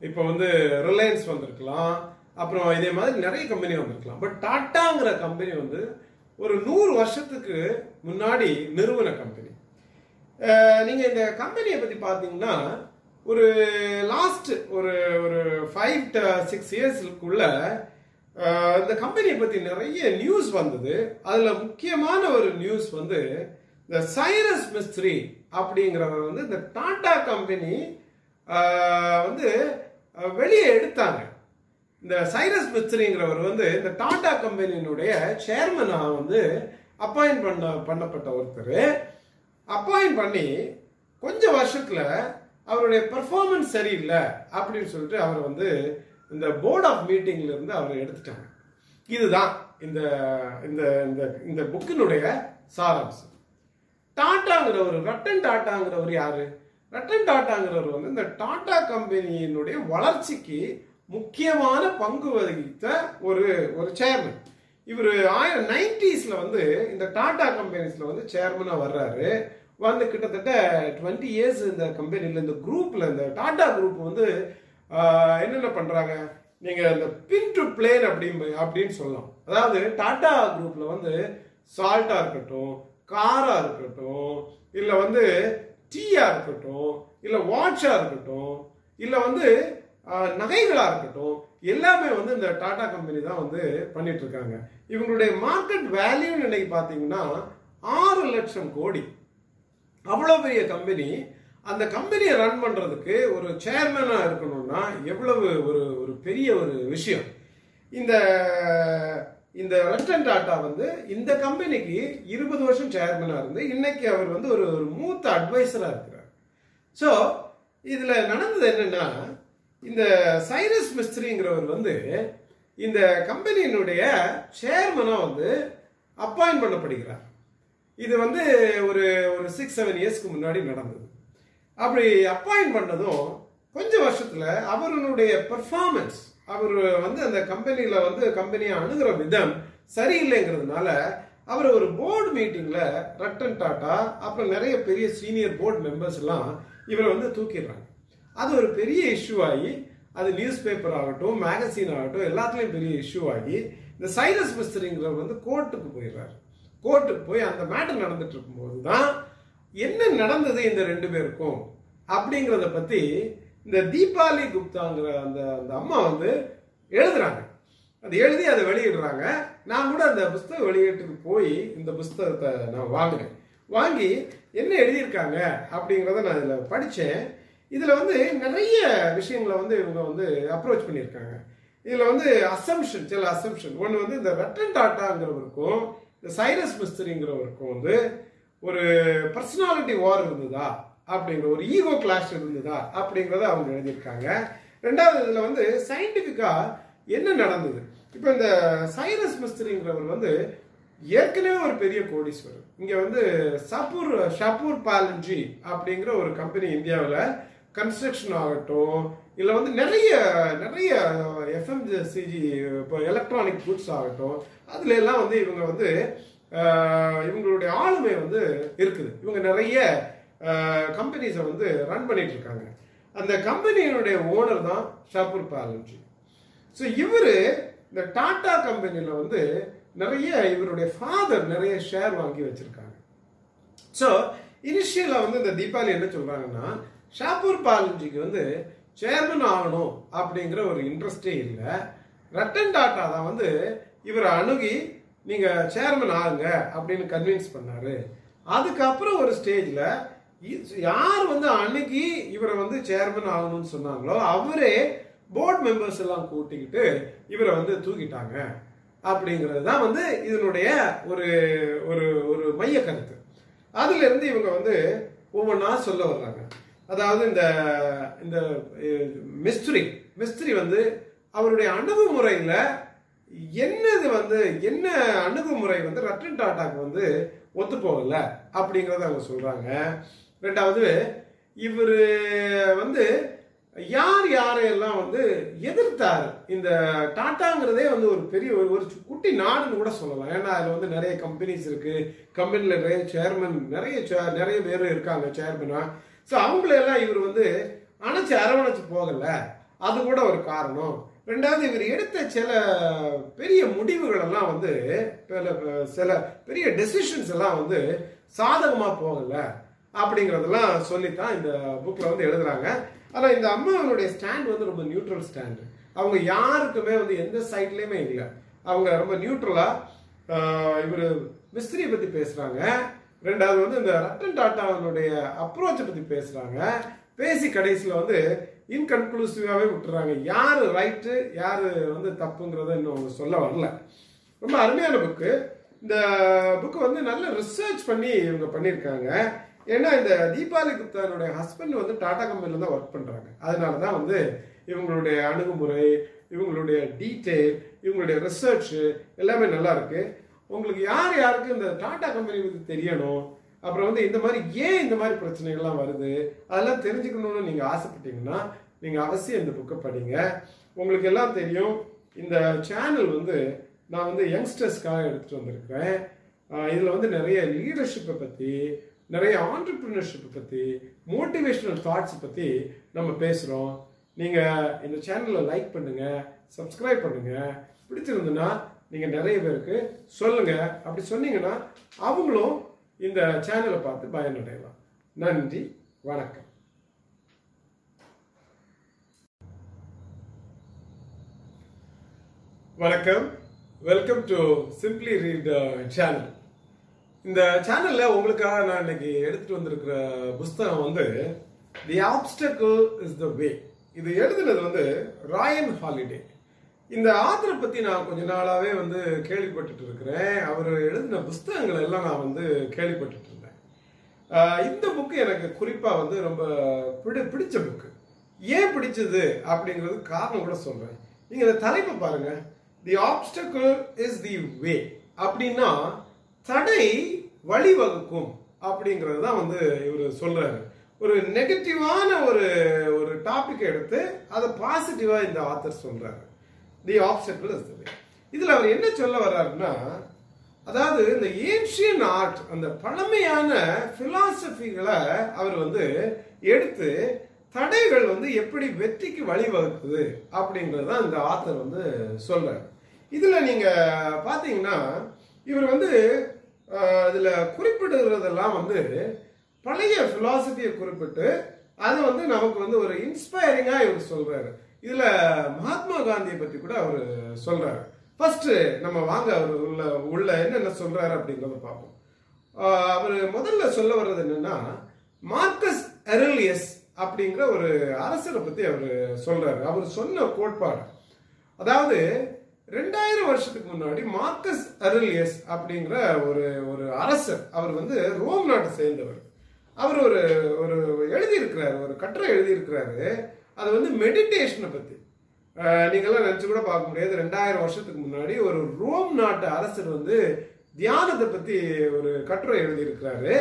இப்போ வந்து ரிலையன்ஸ் வந்திருக்கலாம். அப்புறம் இதே மாதிரி நிறைய கம்பெனி வந்திருக்கலாம். பட் டாட்டாங்கிற கம்பெனி வந்து ஒரு நூறு வருஷத்துக்கு முன்னாடி நிறுவன கம்பெனி நீங்க இந்த கம்பெனியை பத்தி பாத்தீங்கன்னா ஒரு லாஸ்ட் ஒரு ஒரு ஃபைவ் சிக்ஸ் இயர்ஸ்க்குள்ள இந்த கம்பெனியை பத்தி நிறைய நியூஸ் வந்தது. அதுல முக்கியமான ஒரு நியூஸ் வந்து இந்த சைரஸ் மிஸ்திரி அப்படிங்கிறவர் வந்து இந்த டாடா கம்பெனி வந்து வெளியே எடுத்தாங்க. இந்த சைரஸ் மிஸ்திரிங்கிறவர் வந்து இந்த டாடா கம்பெனியினுடைய சேர்மனா வந்து அப்பாயிண்ட் பண்ண பண்ணப்பட்ட ஒருத்தர். அப்பாயிண்ட் பண்ணி கொஞ்ச வருஷத்துல அவருடைய பெர்ஃபார்மன்ஸ் சரியில்லை அப்படின்னு சொல்லிட்டு அவர் வந்து இந்த போர்ட் ஆஃப் மீட்டிங்ல இருந்து அவரை எடுத்துட்டாங்க. இதுதான் இந்த இந்த இந்த இந்த புக்கினுடைய சாராம்சம். டாட்டாங்கிறவர் ரட்டன் டாட்டாங்கிறவர் யாரு? ரட்டன் டாட்டாங்கிறவர் வந்து இந்த டாடா கம்பெனியினுடைய வளர்ச்சிக்கு முக்கியமான பங்கு வகித்த ஒரு ஒரு சேர்மன் இவர் ஆயிரம் நைன்டிஸில் வந்து இந்த டாடா கம்பெனிஸில் வந்து சேர்மனாக வர்றாரு. வந்து கிட்டத்தட்ட டுவெண்ட்டி இயர்ஸ் இந்த கம்பெனியில் இந்த குரூப்பில் இந்த டாடா குரூப் வந்து என்னென்ன பண்ணுறாங்க நீங்கள் இந்த பின் டு பிளேன் அப்படின்னு அப்படின்னு சொல்லலாம். அதாவது டாடா குரூப்பில் வந்து சால்ட்டாக இருக்கட்டும் காராக இருக்கட்டும் இல்லை வந்து டீயாக இருக்கட்டும் இல்லை வாட்சாக இருக்கட்டும் இல்லை வந்து நகைகளாக இருக்கட்டும் எல்லாமே வந்து இந்த டாடா கம்பெனி தான் வந்து பண்ணிட்டு இருக்காங்க இவங்களுடைய மார்க்கெட் வேல்யூன்னு இன்னைக்கு பார்த்தீங்கன்னா ஆறு லட்சம் கோடி. அவ்வளோ பெரிய கம்பெனி. அந்த கம்பெனியை ரன் பண்ணுறதுக்கு ஒரு சேர்மனா இருக்கணும்னா எவ்வளவு ஒரு ஒரு பெரிய ஒரு விஷயம். இந்த இந்த ரத்தன் டாட்டா வந்து இந்த கம்பெனிக்கு இருபது வருஷம் சேர்மனாக இருந்து இன்னைக்கு அவர் வந்து ஒரு ஒரு மூத்த அட்வைஸராக இருக்கிறார். ஸோ இதில் நடந்தது என்னென்னா இந்த சைரஸ் மிஸ்திரிங்கிறவர் வந்து இந்த கம்பெனியினுடைய சேர்மனாக வந்து அப்பாயின் பண்ணப்படுகிறார். இது வந்து ஒரு ஒரு சிக்ஸ் செவன் இயர்ஸ்க்கு முன்னாடி நடந்தது. அப்படி அப்பாயின் பண்ணதும் கொஞ்ச வருஷத்தில் அவருடைய பெர்ஃபார்மன்ஸ் அவர் வந்து அந்த கம்பெனியில் வந்து கம்பெனியை அணுகிற விதம் சரியில்லைங்கிறதுனால அவர் ஒரு போர்டு மீட்டிங்கில் ரட்டன் டாட்டா அப்புறம் நிறைய பெரிய சீனியர் போர்டு மெம்பர்ஸ் எல்லாம் இவரை வந்து தூக்கிடுறாங்க. அது ஒரு பெரிய இஷ்யூ ஆகி அது நியூஸ் பேப்பர் ஆகட்டும் மேகசின் ஆகட்டும் எல்லாத்துலேயும் பெரிய இஷ்யூ ஆகி இந்த சைரஸ் மிஸ்திரிங்கிறவர் வந்து கோர்ட்டுக்கு போயிடுறாரு. கோர்ட்டுக்கு போய் அந்த மேட்டர் நடந்துட்டு இருக்கும்போது தான் என்ன நடந்தது இந்த ரெண்டு பேருக்கும் அப்படிங்கிறத பற்றி இந்த தீபாவளி குப்தாங்கிற அந்த அந்த அம்மா வந்து எழுதுறாங்க. அது எழுதி அதை வெளியிடுறாங்க. நான் கூட அந்த புஸ்தக வெளியீட்டுக்கு போய் இந்த புஸ்தகத்தை நான் வாங்கினேன். வாங்கி என்ன எழுதியிருக்காங்க அப்படிங்கிறத நான் இதில் படித்தேன் இதில் வந்து நிறைய விஷயங்களை வந்து இவங்க வந்து அப்ரோச் பண்ணியிருக்காங்க. இதில் வந்து அசம்ஷன் சில அசம்ஷன் ஒன்று வந்து இந்த ரட்டன் டாட்டாங்கிறவருக்கும் இந்த சைரஸ் மிஸ்திரிங்கிறவருக்கும் வந்து ஒரு பர்சனாலிட்டி வார் இருந்ததா? அப்படிங்கிற ஒரு ஈகோ கிளாஷ் இருந்ததா? அப்படிங்கிறத அவங்க எழுதியிருக்காங்க. ரெண்டாவது இதில் வந்து சயின்டிஃபிக்காக என்ன நடந்தது? இப்போ இந்த சைரஸ் மிஸ்திரிங்கிறவர் வந்து ஏற்கனவே ஒரு பெரிய கோடீஸ்வரர். இங்கே வந்து சப்பூர் ஷப்பூர் பாலஞ்சி அப்படிங்கிற ஒரு கம்பெனி இந்தியாவில் கன்ஸ்ட்ரக்ஷன் ஆகட்டும் இல்லை வந்து நிறைய நிறைய எஃப்எம்சிஜி இப்போ எலக்ட்ரானிக் குட்ஸ் ஆகட்டும் அதுல எல்லாம் வந்து இவங்க வந்து இவங்களுடைய ஆளுமை வந்து இருக்குது. இவங்க நிறைய கம்பெனிஸை வந்து ரன் பண்ணிட்டு இருக்காங்க. அந்த கம்பெனியினுடைய ஓனர் தான் ஷாப்பூர் பாலன்ஜி ஸோ இவர் இந்த டாடா கம்பெனியில் வந்து நிறைய இவருடைய ஃபாதர் நிறைய ஷேர் வாங்கி வச்சிருக்காங்க. ஸோ இனிஷியலாக வந்து இந்த தீபாவளி என்ன சொல்கிறாங்கன்னா ஷாப்பூர் பாலஞ்சிக்கு வந்து சேர்மன் ஆகணும் அப்படிங்கிற ஒரு இன்ட்ரெஸ்டே இல்லை. ரட்டன் டாட்டா தான் வந்து இவரை அணுகி நீங்கள் சேர்மன் ஆகுங்க அப்படின்னு கன்வின்ஸ் பண்ணாரு. அதுக்கப்புறம் ஒரு ஸ்டேஜில் யார் வந்து அன்னைக்கு இவரை வந்து சேர்மன் ஆகணும்னு சொன்னாங்களோ அவரே போர்ட் மெம்பர்ஸ் எல்லாம் கூட்டிக்கிட்டு இவரை வந்து தூக்கிட்டாங்க. அப்படிங்கிறது தான் வந்து இதனுடைய ஒரு ஒரு ஒரு மைய கருத்து. அதுலேருந்து இவங்க வந்து ஒவ்வொன்றா சொல்ல வர்றாங்க. அதாவது இந்த இந்த மிஸ்திரி மிஸ்திரி வந்து அவருடைய அணுகுமுறையில் என்னது வந்து என்ன அணுகுமுறை வந்து ரத்தன் டாட்டாக்கு வந்து ஒத்துப்போகல அப்படிங்கிறத அவங்க சொல்கிறாங்க ரெண்டாவது இவர் வந்து யார் யாரையெல்லாம் வந்து எதிர்த்தார்? இந்த டாட்டாங்கிறதே வந்து ஒரு பெரிய ஒரு ஒரு குட்டி நாடுன்னு கூட சொல்லலாம். ஏன்னா அதில் வந்து நிறைய கம்பெனிஸ் இருக்குது கம்பெனியில் நிறைய சேர்மன் நிறைய நிறைய பேர் இருக்காங்க சேர்மனாக ஸோ அவங்களெல்லாம் இவர் வந்து அணைச்சு அரவணைச்சு போகல. அது கூட ஒரு காரணம். ரெண்டாவது இவர் எடுத்த சில பெரிய முடிவுகளெல்லாம் வந்து சில பெரிய டெசிஷன்ஸ் எல்லாம் வந்து சாதகமாக போகலை அப்படிங்கிறதெல்லாம் சொல்லித்தான் இந்த புக்கில் வந்து எழுதுறாங்க. ஆனால் இந்த அம்மாவனுடைய ஸ்டாண்ட் வந்து ரொம்ப நியூட்ரல் ஸ்டாண்டு அவங்க யாருக்குமே வந்து எந்த சைட்லேயுமே இல்லை. அவங்க ரொம்ப நியூட்ரலாக இவர் மிஸ்திரியை பற்றி பேசுகிறாங்க ரெண்டாவது வந்து இந்த ரத்தன் டாட்டாவுடைய அப்ரோச்சை பற்றி பேசுகிறாங்க பேசி கடைசியில் வந்து இன்கன்க்ளூசிவாகவே விட்டுறாங்க. யார் ரைட்டு யார் வந்து தப்புங்கிறத இன்னும் அவங்க சொல்ல வரல. ரொம்ப அருமையான புக்கு இந்த புக்கு வந்து நல்ல ரிசர்ச் பண்ணி இவங்க பண்ணியிருக்காங்க. ஏன்னா இந்த தீபாவளி குப்தானுடைய ஹஸ்பண்ட் வந்து டாடா கம்பெனியில் தான் ஒர்க் பண்ணுறாங்க அதனால தான் வந்து இவங்களுடைய அணுகுமுறை இவங்களுடைய டீட்டெயில் இவங்களுடைய ரிசர்ச் எல்லாமே நல்லா இருக்குது உங்களுக்கு யார் யாருக்கு இந்த டாடா கம்பெனி பற்றி தெரியணும்? அப்புறம் வந்து இந்த மாதிரி ஏன் இந்த மாதிரி பிரச்சனைகள்லாம் வருது? அதெல்லாம் தெரிஞ்சுக்கணும்னு நீங்கள் ஆசைப்பட்டீங்கன்னா நீங்கள் அவசியம் இந்த புக்கை படிங்க. உங்களுக்கு எல்லாம் தெரியும். இந்த சேனல் வந்து நான் வந்து யங்ஸ்டர்ஸ்க்காக எடுத்துகிட்டு வந்திருக்கிறேன். இதில் வந்து நிறைய லீடர்ஷிப்பை பற்றி நிறைய ஆண்டர்பிரினர்ஷிப்பை பற்றி மோட்டிவேஷ்னல் தாட்ஸ் பற்றி நம்ம பேசுகிறோம் நீங்கள் இந்த சேனலை லைக் பண்ணுங்கள் சப்ஸ்கிரைப் பண்ணுங்கள் பிடிச்சிருந்துன்னா நீங்கள் நிறைய பேருக்கு சொல்லுங்கள் அப்படி சொன்னீங்கன்னா அவங்களும் இந்த சேனலை பார்த்து பயனடையலாம். நன்றி வணக்கம். வணக்கம். Welcome to simply read channel இந்த சேனலில் உங்களுக்காக நான் இன்னைக்கு எடுத்துட்டு வந்திருக்கிற புஸ்தகம் வந்து தி ஆப்ஸ்டக்கிள் இஸ் த வே இது எழுதுனது வந்து ராயன் ஹாலிடே இந்த ஆத்தரை பத்தி நான் கொஞ்ச நாளாவே வந்து கேள்விப்பட்டுட்டு இருக்கிறேன். அவர் எழுதின புஸ்தகங்கள் எல்லாம் நான் வந்து கேள்விப்பட்டுட்டு இருந்தேன். இந்த புக்கு எனக்கு குறிப்பா வந்து ரொம்ப பிடி பிடிச்ச புக்கு ஏன் பிடிச்சது அப்படிங்கிறது காரணம் கூட சொல்றேன். நீங்க இந்த தலைப்பை பாருங்க. தி ஆப்ஸ்டக்கிள் இஸ் தி வே அப்படின்னா தடை வழிவகுக்கும் அப்படிங்கிறது தான் வந்து இவர் சொல்றாரு. ஒரு நெகட்டிவான ஒரு ஒரு டாபிக் எடுத்து அதை பாசிட்டிவா இந்த ஆத்தர் சொல்றாரு. தி ஆப்ஸ்டக்கிள் இஸ் இதில் அவர் என்ன சொல்ல வர்றாருன்னா அதாவது இந்த ஏன்ஷியன் ஆர்ட் அந்த பழமையான பிலாசபிகளை அவர் வந்து எடுத்து தடைகள் வந்து எப்படி வெற்றிக்கு வழிவகுக்குது அப்படிங்கிறது தான் இந்த ஆத்தர் வந்து சொல்றாரு. இதில் நீங்கள் பார்த்தீங்கன்னா இவர் வந்து இதில் குறிப்பிடுகிறதெல்லாம் குறிப்பிடுறதெல்லாம் வந்து பழைய ஃபிலாசபியை குறிப்பிட்டு அது வந்து நமக்கு வந்து ஒரு இன்ஸ்பைரிங்காக இவர் சொல்கிறாரு இதுல மகாத்மா காந்தியை பத்தி கூட அவர் சொல்றாரு. ஃபர்ஸ்ட் நம்ம வாங்க அவர் உள்ள உள்ள என்னென்ன சொல்றாரு அப்படிங்கிறத பார்ப்போம். அவர் முதல்ல சொல்ல வர்றது என்னன்னா மார்க்கஸ் எரலியஸ் அப்படிங்கிற ஒரு அரசரை பத்தி அவர் சொல்றாரு. அவர் சொன்ன கோட்பாடு. அதாவது ரெண்டாயிரம் வருஷத்துக்கு முன்னாடி மார்க்கஸ் அருலியஸ் அப்படிங்கிற ஒரு ஒரு அரசர் அவர் வந்து ரோம் நாட்டை சேர்ந்தவர். அவர் ஒரு ஒரு எழுதியிருக்கிறாரு ஒரு கட்டுரை எழுதியிருக்கிறாரு. அது வந்து மெடிடேஷனை பத்தி. நீங்களாம் நீங்கெல்லாம் கூட பார்க்க முடியாது. ரெண்டாயிரம் வருஷத்துக்கு முன்னாடி ஒரு ரோம் நாட்டு அரசர் வந்து தியானத்தை பத்தி ஒரு கட்டுரை எழுதியிருக்கிறாரு.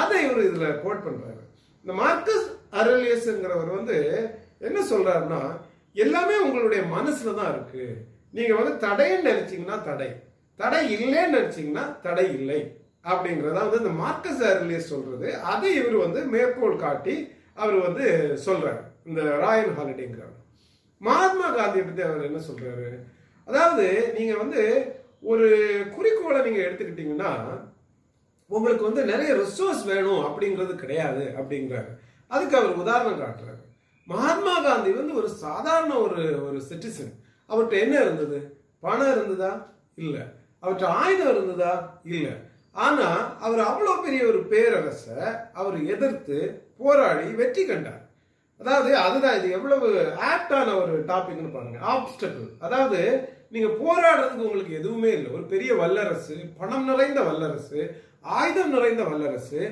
அதை இவர் இதுல கோட் பண்றாரு. இந்த மார்க்கஸ் அரலியஸ்ங்கிறவர் வந்து என்ன சொல்றாருன்னா எல்லாமே உங்களுடைய மனசுல தான் இருக்கு. நீங்க வந்து தடைன்னு நினைச்சீங்கன்னா தடை. தடை இல்லைன்னு நினைச்சீங்கன்னா தடை இல்லை. அப்படிங்கிறத வந்து இந்த மார்க்கஸ் அரலியஸ் சொல்றது. அதை இவர் வந்து மேற்கோள் காட்டி அவர் வந்து சொல்றாரு. இந்த ராயல் ஹாலிடேங்கிறவர் மகாத்மா காந்தியை பற்றி அவர் என்ன சொல்றாரு? அதாவது நீங்க வந்து ஒரு குறிக்கோளை நீங்க எடுத்துக்கிட்டீங்கன்னா உங்களுக்கு வந்து நிறைய ரிசோர்ஸ் வேணும் அப்படிங்கிறது கிடையாது அப்படிங்கிறாரு. அதுக்கு அவர் உதாரணம் காட்டுறாரு. மகாத்மா காந்தி வந்து ஒரு சாதாரண ஒரு ஒரு சிட்டிசன் அவர்கிட்ட என்ன இருந்தது? பணம் இருந்ததா? இல்லை. அவர்கிட்ட ஆயுதம் இருந்ததா? இல்லை. ஆனால் அவர் அவ்வளோ பெரிய ஒரு பேரரசை அவர் எதிர்த்து போராடி வெற்றி கண்டார். அதாவது அதுதான் இது எவ்வளவு ஆப்டான ஒரு டாபிக்னு பாருங்க. ஆப்ஸ்டக்கிள் அதாவது நீங்க போராடுறதுக்கு உங்களுக்கு எதுவுமே இல்லை. ஒரு பெரிய வல்லரசு பணம் நிறைந்த வல்லரசு ஆயுதம் நிறைந்த வல்லரசு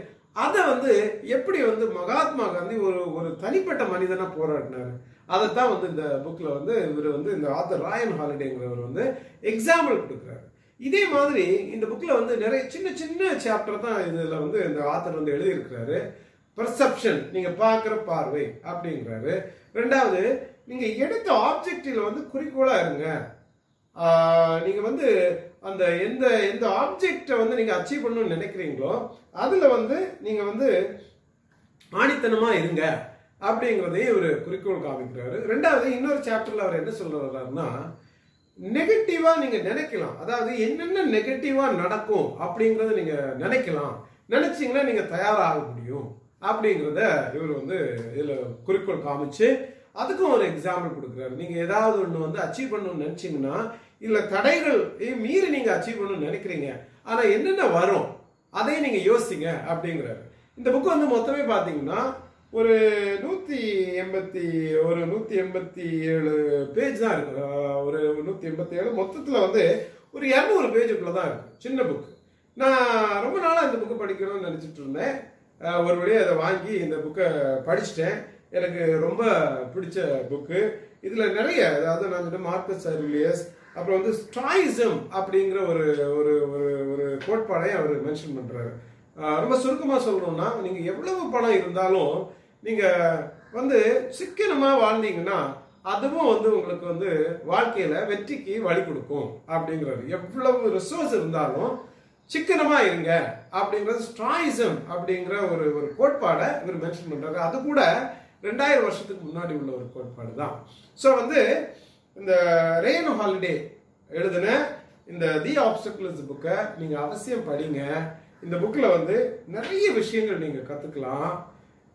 அதை வந்து எப்படி வந்து மகாத்மா காந்தி ஒரு ஒரு தனிப்பட்ட மனிதனா போராடினாரு? அதைத்தான் வந்து இந்த புக்கில் வந்து இவர் வந்து இந்த ஆத்தர் ராயன் ஹாலிடேங்கிறவர் வந்து எக்ஸாம்பிள் கொடுக்குறாரு. இதே மாதிரி இந்த புக்கில் வந்து நிறைய சின்ன சின்ன சாப்டர் தான் இதில் வந்து இந்த ஆத்தர் வந்து எழுதியிருக்கிறாரு. பெர்செப்ஷன் நீங்க பார்க்குற பார்வை அப்படிங்கிறாரு ரெண்டாவது நீங்க எடுத்த ஆப்ஜெக்டில் வந்து குறிக்கோளா இருங்க. நீங்க வந்து அந்த எந்த எந்த ஆப்ஜெக்டை வந்து நீங்க அச்சீவ் பண்ணணும்னு நினைக்கிறீங்களோ அதுல வந்து நீங்க வந்து ஆணித்தனமா இருங்க அப்படிங்கிறதையும் இவர் குறிக்கோள் காமிக்கிறாரு. ரெண்டாவது இன்னொரு சாப்டர்ல அவர் என்ன சொல்றாருன்னா நெகட்டிவா நீங்க நினைக்கலாம். அதாவது என்னென்ன நெகட்டிவா நடக்கும் அப்படிங்கறத நீங்க நினைக்கலாம். நினைச்சீங்கன்னா நீங்க தயாராக முடியும். அப்படிங்கிறத இவர் வந்து இதில் குறிக்கோள் காமிச்சு அதுக்கும் ஒரு எக்ஸாம்பிள் கொடுக்குறாரு. நீங்கள் ஏதாவது ஒன்று வந்து அச்சீவ் பண்ணணும்னு நினச்சிங்கன்னா இல்லை தடைகள் மீறி நீங்கள் அச்சீவ் பண்ணணும்னு நினைக்கிறீங்க ஆனால் என்னென்ன வரும் அதையும் நீங்கள் யோசிங்க அப்படிங்கிறாரு. இந்த புக் வந்து மொத்தமே பார்த்தீங்கன்னா ஒரு நூற்றி எண்பத்தி ஒரு நூற்றி எண்பத்தி ஏழு பேஜ் தான் இருக்கு. ஒரு நூற்றி எண்பத்தி ஏழு மொத்தத்தில் வந்து ஒரு இரநூறு பேஜுக்குள்ளே தான் இருக்கு. சின்ன புக் நான் ரொம்ப நாளாக இந்த புக்கு படிக்கணும்னு நினச்சிட்டு இருந்தேன். ஒரு வழியாக அதை வாங்கி இந்த புக்கை படிச்சிட்டேன். எனக்கு ரொம்ப பிடிச்ச புக்கு இதில் நிறைய அதாவது நான் சொன்ன மார்க்கஸ் அர்லியஸ் அப்புறம் வந்து ஸ்ட்ராயிசம் அப்படிங்கிற ஒரு ஒரு ஒரு ஒரு கோட்பாடையும் அவர் மென்ஷன் பண்ணுறாரு ரொம்ப சுருக்கமாக சொல்லணும்னா நீங்கள் எவ்வளவு பணம் இருந்தாலும் நீங்கள் வந்து சிக்கனமாக வாழ்ந்தீங்கன்னா அதுவும் வந்து உங்களுக்கு வந்து வாழ்க்கையில் வெற்றிக்கு வழி கொடுக்கும் அப்படிங்கிறாரு. எவ்வளவு ரிசோர்ஸ் இருந்தாலும் சிக்கனமா இருங்க அப்படிங்கிறது ஸ்ட்ராயிசம் அப்படிங்கிற ஒரு ஒரு கோட்பாடை இவர் மென்ஷன் பண்றாரு. அது கூட ரெண்டாயிரம் வருஷத்துக்கு முன்னாடி உள்ள ஒரு கோட்பாடு தான் ஸோ வந்து இந்த ரெயின் ஹாலிடே எழுதின இந்த தி ஆப்ஸ்டக்கிள்ஸ் புக்கை நீங்க அவசியம் படிங்க. இந்த புக்கில் வந்து நிறைய விஷயங்கள் நீங்கள் கற்றுக்கலாம்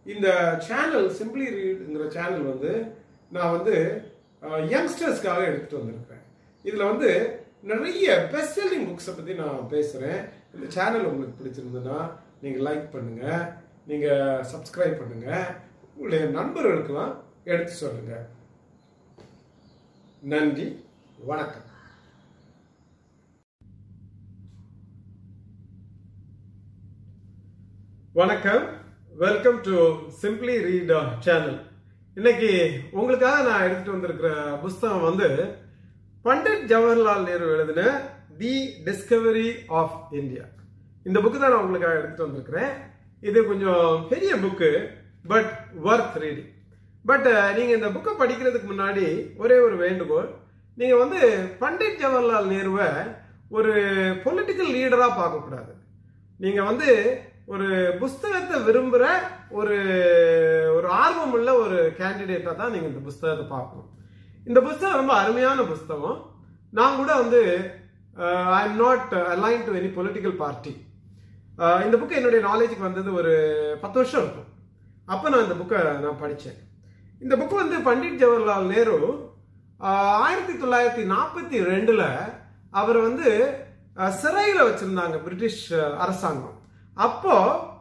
இந்த சேனல் சிம்பிளி ரீடுங்கிற சேனல் வந்து நான் வந்து யங்ஸ்டர்ஸ்க்காக எடுத்துகிட்டு வந்திருக்கேன் இதில் வந்து நிறைய பெஸ்ட் செல்லிங் புக்ஸை பற்றி நான் பேசுகிறேன் இந்த சேனல் உங்களுக்கு பிடிச்சிருந்ததுன்னா நீங்கள் லைக் பண்ணுங்கள் நீங்கள் சப்ஸ்கிரைப் பண்ணுங்கள் உங்களுடைய நண்பர்களுக்கெல்லாம் எடுத்து சொல்லுங்க. நன்றி. வணக்கம். வணக்கம். Welcome to simply read channel இன்னைக்கு உங்களுக்காக நான் எடுத்துட்டு வந்திருக்கிற புஸ்தகம் வந்து பண்டிட் ஜவஹர்லால் நேரு எழுதின தி டிஸ்கவரி ஆஃப் இந்தியா. இந்த புக்கு தான் நான் உங்களுக்காக எடுத்துட்டு வந்திருக்கிறேன். இது கொஞ்சம் பெரிய book but worth reading but நீங்க இந்த புக்கை படிக்கிறதுக்கு முன்னாடி ஒரே ஒரு வேண்டுகோள். நீங்க வந்து பண்டிட் ஜவஹர்லால் நேருவை ஒரு பொலிட்டிக்கல் லீடரா பார்க்கக்கூடாது. நீங்க வந்து ஒரு புஸ்தகத்தை விரும்புகிற ஒரு ஒரு ஆர்வம் உள்ள ஒரு கேண்டிடேட்டாக தான் நீங்கள் இந்த புஸ்தகத்தை பார்க்கணும். இந்த புஸ்தகம் ரொம்ப அருமையான புஸ்தகம். நான் கூட வந்து I am not align to any political party இந்த புக்கு என்னுடைய நாலேஜுக்கு வந்தது ஒரு பத்து வருஷம் இருக்கும். அப்போ நான் இந்த புக்கை நான் படித்தேன். இந்த புக்கு வந்து பண்டிட் ஜவஹர்லால் நேரு uh, ஆயிரத்தி தொள்ளாயிரத்தி நாற்பத்தி ரெண்டில் அவர் வந்து uh, சிறையில் வச்சுருந்தாங்க பிரிட்டிஷ் uh, அரசாங்கம். அப்போ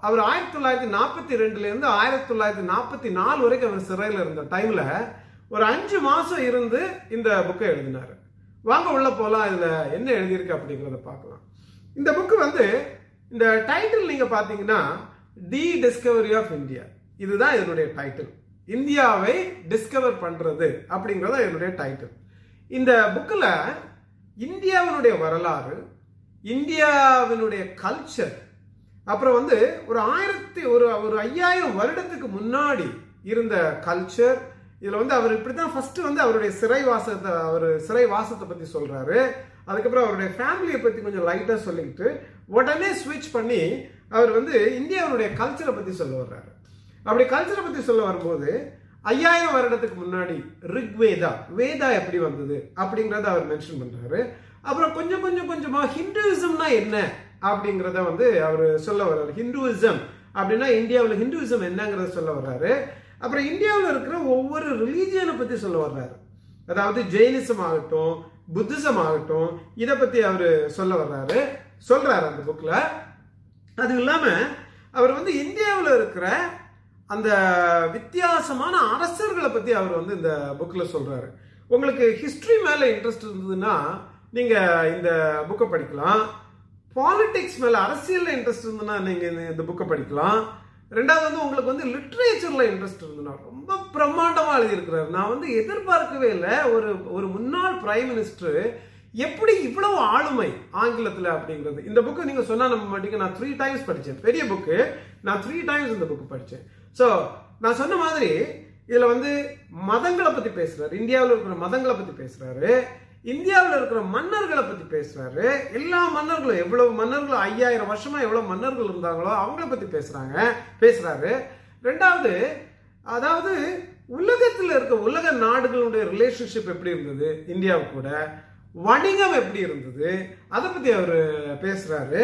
அவர் ஆயிரத்தி தொள்ளாயிரத்தி நாற்பத்தி ரெண்டுலேருந்து ஆயிரத்தி தொள்ளாயிரத்தி நாற்பத்தி நாலு வரைக்கும் அவர் சிறையில் இருந்த டைமில் ஒரு அஞ்சு மாசம் இருந்து இந்த புக்கை எழுதினாரு. வாங்க உள்ள போலாம் இதுல என்ன எழுதியிருக்கு அப்படிங்கிறத பார்க்கலாம். இந்த புக்கு வந்து இந்த டைட்டில் நீங்க பாத்தீங்கன்னா டி டிஸ்கவரி ஆஃப் இந்தியா. இதுதான் இதனுடைய டைட்டில் இந்தியாவை டிஸ்கவர் பண்றது அப்படிங்கறத என்னுடைய டைட்டில் இந்த புக்கில் இந்தியாவினுடைய வரலாறு இந்தியாவினுடைய கல்ச்சர் அப்புறம் வந்து ஒரு ஆயிரத்தி ஒரு ஒரு ஐயாயிரம் வருடத்துக்கு முன்னாடி இருந்த கல்ச்சர் இதில் வந்து அவர் இப்படி தான் ஃபஸ்ட்டு வந்து அவருடைய சிறை வாசத்தை அவர் சிறை வாசத்தை பற்றி சொல்கிறாரு அதுக்கப்புறம் அவருடைய ஃபேமிலியை பற்றி கொஞ்சம் லைட்டாக சொல்லிக்கிட்டு உடனே ஸ்விட்ச் பண்ணி அவர் வந்து இந்தியாவுடைய கல்ச்சரை பற்றி சொல்ல வர்றாரு. அப்படி கல்ச்சரை பற்றி சொல்ல வரும்போது ஐயாயிரம் வருடத்துக்கு முன்னாடி ரிக்வேதா வேதா எப்படி வந்தது அப்படிங்கிறத அவர் மென்ஷன் பண்ணுறாரு அப்புறம் கொஞ்சம் கொஞ்சம் கொஞ்சமாக ஹிந்துவிசம்னா என்ன அப்படிங்கிறத வந்து அவர் சொல்ல வர்றாரு. ஹிந்துவிசம் அப்படின்னா இந்தியாவில் ஹிந்துவிசம் என்னங்கிறத சொல்ல வர்றாரு. அப்புறம் இந்தியாவில் இருக்கிற ஒவ்வொரு ரிலீஜியனை பற்றி சொல்ல வர்றாரு. அதாவது ஜெயினிசம் ஆகட்டும் புத்திசம் ஆகட்டும் இதை பற்றி அவர் சொல்ல வர்றாரு. சொல்கிறாரு அந்த புக்கில் அது இல்லாமல் அவர் வந்து இந்தியாவில் இருக்கிற அந்த வித்தியாசமான அரசர்களை பற்றி அவர் வந்து இந்த புக்கில் சொல்கிறாரு உங்களுக்கு ஹிஸ்ட்ரி மேலே இன்ட்ரெஸ்ட் இருந்ததுன்னா நீங்கள் இந்த புக்கை படிக்கலாம். பாலிடிக்ஸ் மேலே அரசியலில் இன்ட்ரெஸ்ட் இருந்ததுன்னா நீங்கள் இந்த புக்கை படிக்கலாம். ரெண்டாவது வந்து உங்களுக்கு வந்து லிட்ரேச்சரில் இன்ட்ரெஸ்ட் இருந்ததுன்னா ரொம்ப பிரம்மாண்டமாக எழுதியிருக்கிறார். நான் வந்து எதிர்பார்க்கவே இல்லை. ஒரு ஒரு முன்னாள் பிரைம் மினிஸ்டர் எப்படி இவ்வளவு ஆளுமை ஆங்கிலத்தில் அப்படிங்கிறது. இந்த புக்கு நீங்கள் சொன்னால் நம்ம மாட்டீங்க நான் த்ரீ டைம்ஸ் படித்தேன் பெரிய புக்கு நான் த்ரீ டைம்ஸ் இந்த புக்கு படித்தேன் ஸோ நான் சொன்ன மாதிரி இதில் வந்து மதங்களை பற்றி பேசுகிறார் இந்தியாவில் இருக்கிற மதங்களை பற்றி பேசுகிறாரு இந்தியாவில் இருக்கிற மன்னர்களை பத்தி பேசுறாரு. எல்லா மன்னர்களும் எவ்வளவு மன்னர்களும் ஐயாயிரம் வருஷமா எவ்வளவு மன்னர்கள் இருந்தாங்களோ அவங்கள பத்தி பேசுறாங்க பேசுறாரு. ரெண்டாவது அதாவது உலகத்தில் இருக்க உலக நாடுகளுடைய ரிலேஷன்ஷிப் எப்படி இருந்தது? இந்தியாவு கூட. வணிகம் எப்படி இருந்தது? அதை பத்தி அவர் பேசுறாரு.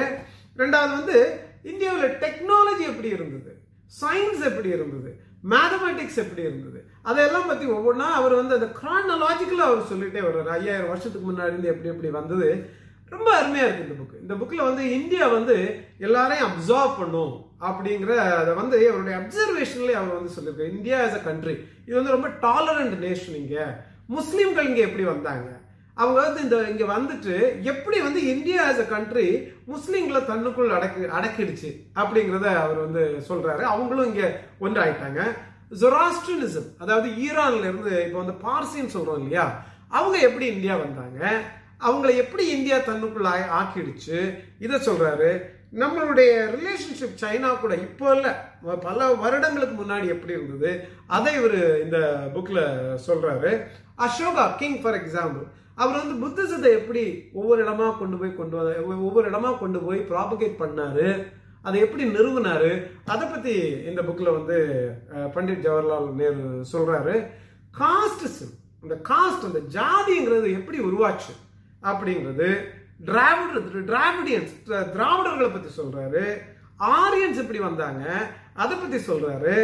ரெண்டாவது வந்து இந்தியாவில் டெக்னாலஜி எப்படி இருந்தது? சயின்ஸ் எப்படி இருந்தது? மேத்தமெட்டிக்ஸ் எப்படி இருந்தது? அதையெல்லாம் பற்றி ஒவ்வொன்றா அவர் வந்து அந்த க்ரானலாஜிக்கலாக அவர் சொல்லிட்டே வர்றாரு. ஐயாயிரம் வருஷத்துக்கு முன்னாடி இருந்து எப்படி எப்படி வந்தது. ரொம்ப அருமையாக இருக்குது இந்த புக்கு இந்த புக்கில் வந்து இந்தியா வந்து எல்லாரையும் அப்சர்வ் பண்ணும் அப்படிங்கிற அதை வந்து அவருடைய அப்சர்வேஷன்லேயே அவர் வந்து சொல்லியிருக்காரு. இந்தியா ஆஸ் அ கண்ட்ரி இது வந்து ரொம்ப டாலரண்ட் நேஷன் இங்கே. முஸ்லீம்கள் இங்கே எப்படி வந்தாங்க? அவங்க வந்து இந்த இங்கே வந்துட்டு எப்படி வந்து இந்தியா ஆஸ் அ கண்ட்ரி முஸ்லீம்களை தன்னுக்குள் அடக்கி அடக்கிடுச்சு அப்படிங்கிறத அவர் வந்து சொல்கிறாரு அவங்களும் இங்கே ஒன்றாயிட்டாங்க. ஜொராஸ்ட்ரனிசம் அதாவது ஈரான்ல இருந்து இப்போ வந்து பார்சின்னு சொல்றோம் இல்லையா? அவங்க எப்படி இந்தியா வந்தாங்க? அவங்களை எப்படி இந்தியா தன்னுக்குள்ள ஆக்கிடுச்சு? இதை சொல்றாரு. நம்மளுடைய ரிலேஷன்ஷிப் சைனா கூட இப்போ இல்லை. பல வருடங்களுக்கு முன்னாடி எப்படி இருந்தது? அதை இவர் இந்த புக்கில் சொல்றாரு. அசோகா கிங் ஃபார் எக்ஸாம்பிள் அவர் வந்து புத்திசத்தை எப்படி ஒவ்வொரு இடமா கொண்டு போய் கொண்டு வர ஒவ்வொரு இடமா கொண்டு போய் ப்ராபகேட் பண்ணாரு? அதை எப்படி நிறுவினாரு? அதை பத்தி இந்த புக்ல வந்து பண்டிட் ஜவஹர்லால் நேரு சொல்றாரு. காஸ்டிசம் இந்த காஸ்ட் அந்த ஜாதிங்கிறது எப்படி உருவாச்சு அப்படிங்கிறது டிராவிட டிராவிடியன்ஸ் திராவிடர்களை பத்தி சொல்றாரு. ஆரியன்ஸ் எப்படி வந்தாங்க? அதை பத்தி சொல்றாரு.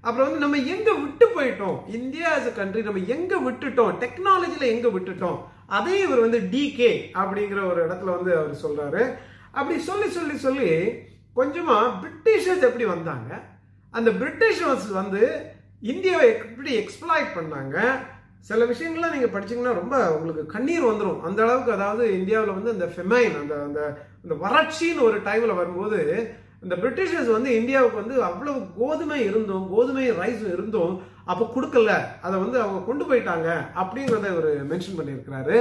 அப்புறம் வந்து நம்ம எங்க விட்டு போயிட்டோம்? இந்தியா as கண்ட்ரி நம்ம எங்க விட்டுட்டோம்? டெக்னாலஜியில எங்க விட்டுட்டோம்? அதே இவர் வந்து டிகே அப்படிங்கிற ஒரு இடத்துல வந்து அவர் சொல்றாரு. அப்படி சொல்லி சொல்லி சொல்லி கொஞ்சமாக பிரிட்டிஷர்ஸ் எப்படி வந்தாங்க? அந்த பிரிட்டிஷர்ஸ் வந்து இந்தியாவை எப்படி எக்ஸ்ப்ளாய்ட் பண்ணாங்க? சில விஷயங்கள்லாம் நீங்கள் படிச்சீங்கன்னா ரொம்ப உங்களுக்கு கண்ணீர் வந்துடும் அந்த அளவுக்கு அதாவது இந்தியாவில் வந்து அந்த ஃபெமைன் அந்த அந்த அந்த வறட்சின்னு ஒரு டைமில் வரும்போது இந்த பிரிட்டிஷர்ஸ் வந்து இந்தியாவுக்கு வந்து அவ்வளவு கோதுமை இருந்தும் கோதுமை ரைஸ் இருந்தும் அப்போ கொடுக்கல. அதை வந்து அவங்க கொண்டு போயிட்டாங்க அப்படிங்கிறத இவர் மென்ஷன் பண்ணியிருக்கிறாரு.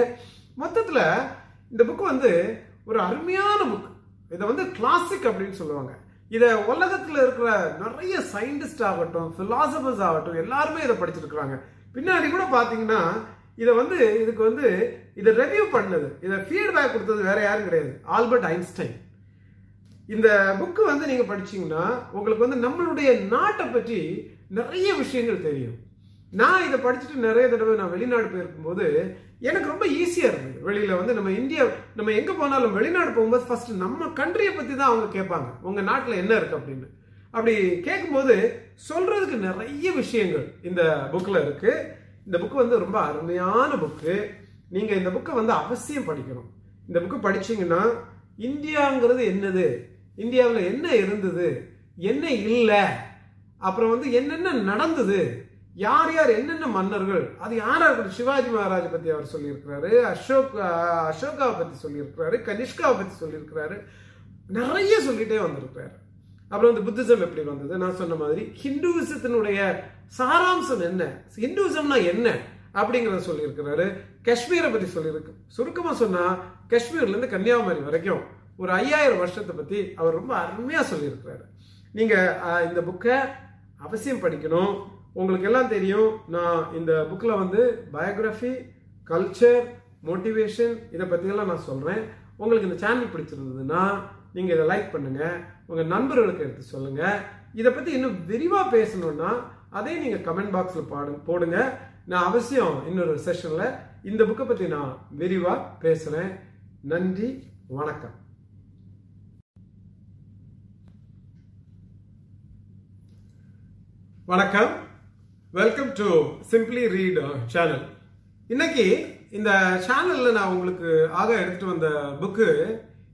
மொத்தத்தில் இந்த புக் வந்து ஒரு அருமையான புக் இதை வந்து கிளாசிக் அப்படின்னு சொல்லுவாங்க. இதை உலகத்தில் இருக்கிற நிறைய சயின்டிஸ்ட் ஆகட்டும் ஃபிலாசபர்ஸ் ஆகட்டும் எல்லாருமே இதை படிச்சிருக்கிறாங்க. பின்னாடி கூட பார்த்தீங்கன்னா இதை வந்து இதுக்கு வந்து இதை ரெவ்யூ பண்ணது. இதை ஃபீட்பேக் கொடுத்தது வேற யாரும் கிடையாது. Albert Einstein. இந்த புக்கு வந்து நீங்கள் படிச்சீங்கன்னா உங்களுக்கு வந்து நம்மளுடைய நாட்டை பற்றி நிறைய விஷயங்கள் தெரியும். நான் இதை படிச்சுட்டு நிறைய தடவை நான் வெளிநாடு போயிருக்கும்போது எனக்கு ரொம்ப ஈஸியாக இருந்தது வெளியில் வந்து நம்ம இந்தியா நம்ம எங்கே போனாலும் வெளிநாடு போகும்போது ஃபர்ஸ்ட் நம்ம கண்ட்ரியை பற்றி தான் அவங்க கேட்பாங்க. உங்கள் நாட்டில் என்ன இருக்குது அப்படின்னு. அப்படி கேட்கும்போது சொல்கிறதுக்கு நிறைய விஷயங்கள் இந்த புக்கில் இருக்குது இந்த புக்கு வந்து ரொம்ப அருமையான புக்கு நீங்கள் இந்த புக்கை வந்து அவசியம் படிக்கணும். இந்த புக்கு படிச்சீங்கன்னா இந்தியாங்கிறது என்னது? இந்தியாவில் என்ன இருந்தது? என்ன இல்லை? அப்புறம் வந்து என்னென்ன நடந்தது? யார் யார் என்னென்ன மன்னர்கள் அது யாரா இருக்கட்டும் சிவாஜி மகாராஜ் பத்தி அவர் சொல்லியிருக்கிறாரு அசோக் அசோகாவை பத்தி சொல்லியிருக்கிறாரு கனிஷ்காவை பத்தி சொல்லியிருக்கிறாரு நிறைய சொல்லிட்டே வந்திருக்கிறாரு. அப்புறம் வந்து புத்திசம் எப்படி வந்தது? நான் சொன்ன மாதிரி ஹிந்துவிசத்தினுடைய சாராம்சம் என்ன? ஹிந்துவிசம்னா என்ன? அப்படிங்கிறத சொல்லியிருக்கிறாரு. காஷ்மீரை பத்தி சொல்லியிருக்கு. சுருக்கமா சொன்னா காஷ்மீர்ல இருந்து கன்னியாகுமரி வரைக்கும் ஒரு ஐயாயிரம் வருஷத்தை பத்தி அவர் ரொம்ப அருமையா சொல்லியிருக்கிறாரு. நீங்க இந்த புக்கை அவசியம் படிக்கணும். உங்களுக்கு எல்லாம் தெரியும் நான் இந்த புக்கில் வந்து பயோகிராஃபி கல்ச்சர் மோட்டிவேஷன் இதை பற்றியெல்லாம் நான் சொல்கிறேன் உங்களுக்கு இந்த சேனல் பிடிச்சிருந்ததுன்னா நீங்கள் இதை லைக் பண்ணுங்கள் உங்கள் நண்பர்களுக்கு எடுத்து சொல்லுங்கள் இதை பற்றி இன்னும் விரிவாக பேசணும்னா அதையும் நீங்கள் கமெண்ட் பாக்ஸில் பாடு போடுங்க. நான் அவசியம் இன்னொரு செஷனில் இந்த புக்கை பற்றி நான் விரிவாக பேசுகிறேன் நன்றி வணக்கம். வணக்கம். Welcome to simply read channel இன்னைக்கு இந்த சேனல்ல நான் உங்களுக்கு ஆக எடுத்துட்டு வந்த புக்கு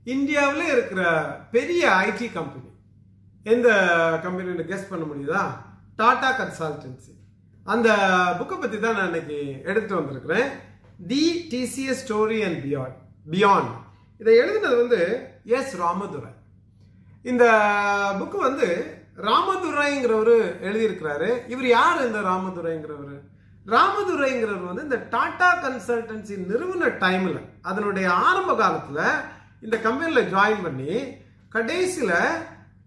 இந்தியாவில் இருக்கிற பெரிய ஐடி கம்பெனி எந்த கம்பெனின்னு கெஸ் பண்ண முடியுதா? டாடா கன்சல்டன்சி அந்த புக்கை பற்றி தான் நான் இன்னைக்கு எடுத்துட்டு வந்திருக்கிறேன். The TCS story and beyond beyond இதை எழுதினது வந்து எஸ் ராமதுரை இந்த புக்கு வந்து ராமதுரைங்கிறவர் எழுதியிருக்கிறாரு. இவர் யார் இந்த ராமதுரைங்கிறவர்? ராமதுரைங்கிறவர் வந்து இந்த டாடா கன்சல்டன்சி நிறுவன டைமில் அதனுடைய ஆரம்ப காலத்தில் இந்த கம்பெனியில் ஜாயின் பண்ணி கடைசியில்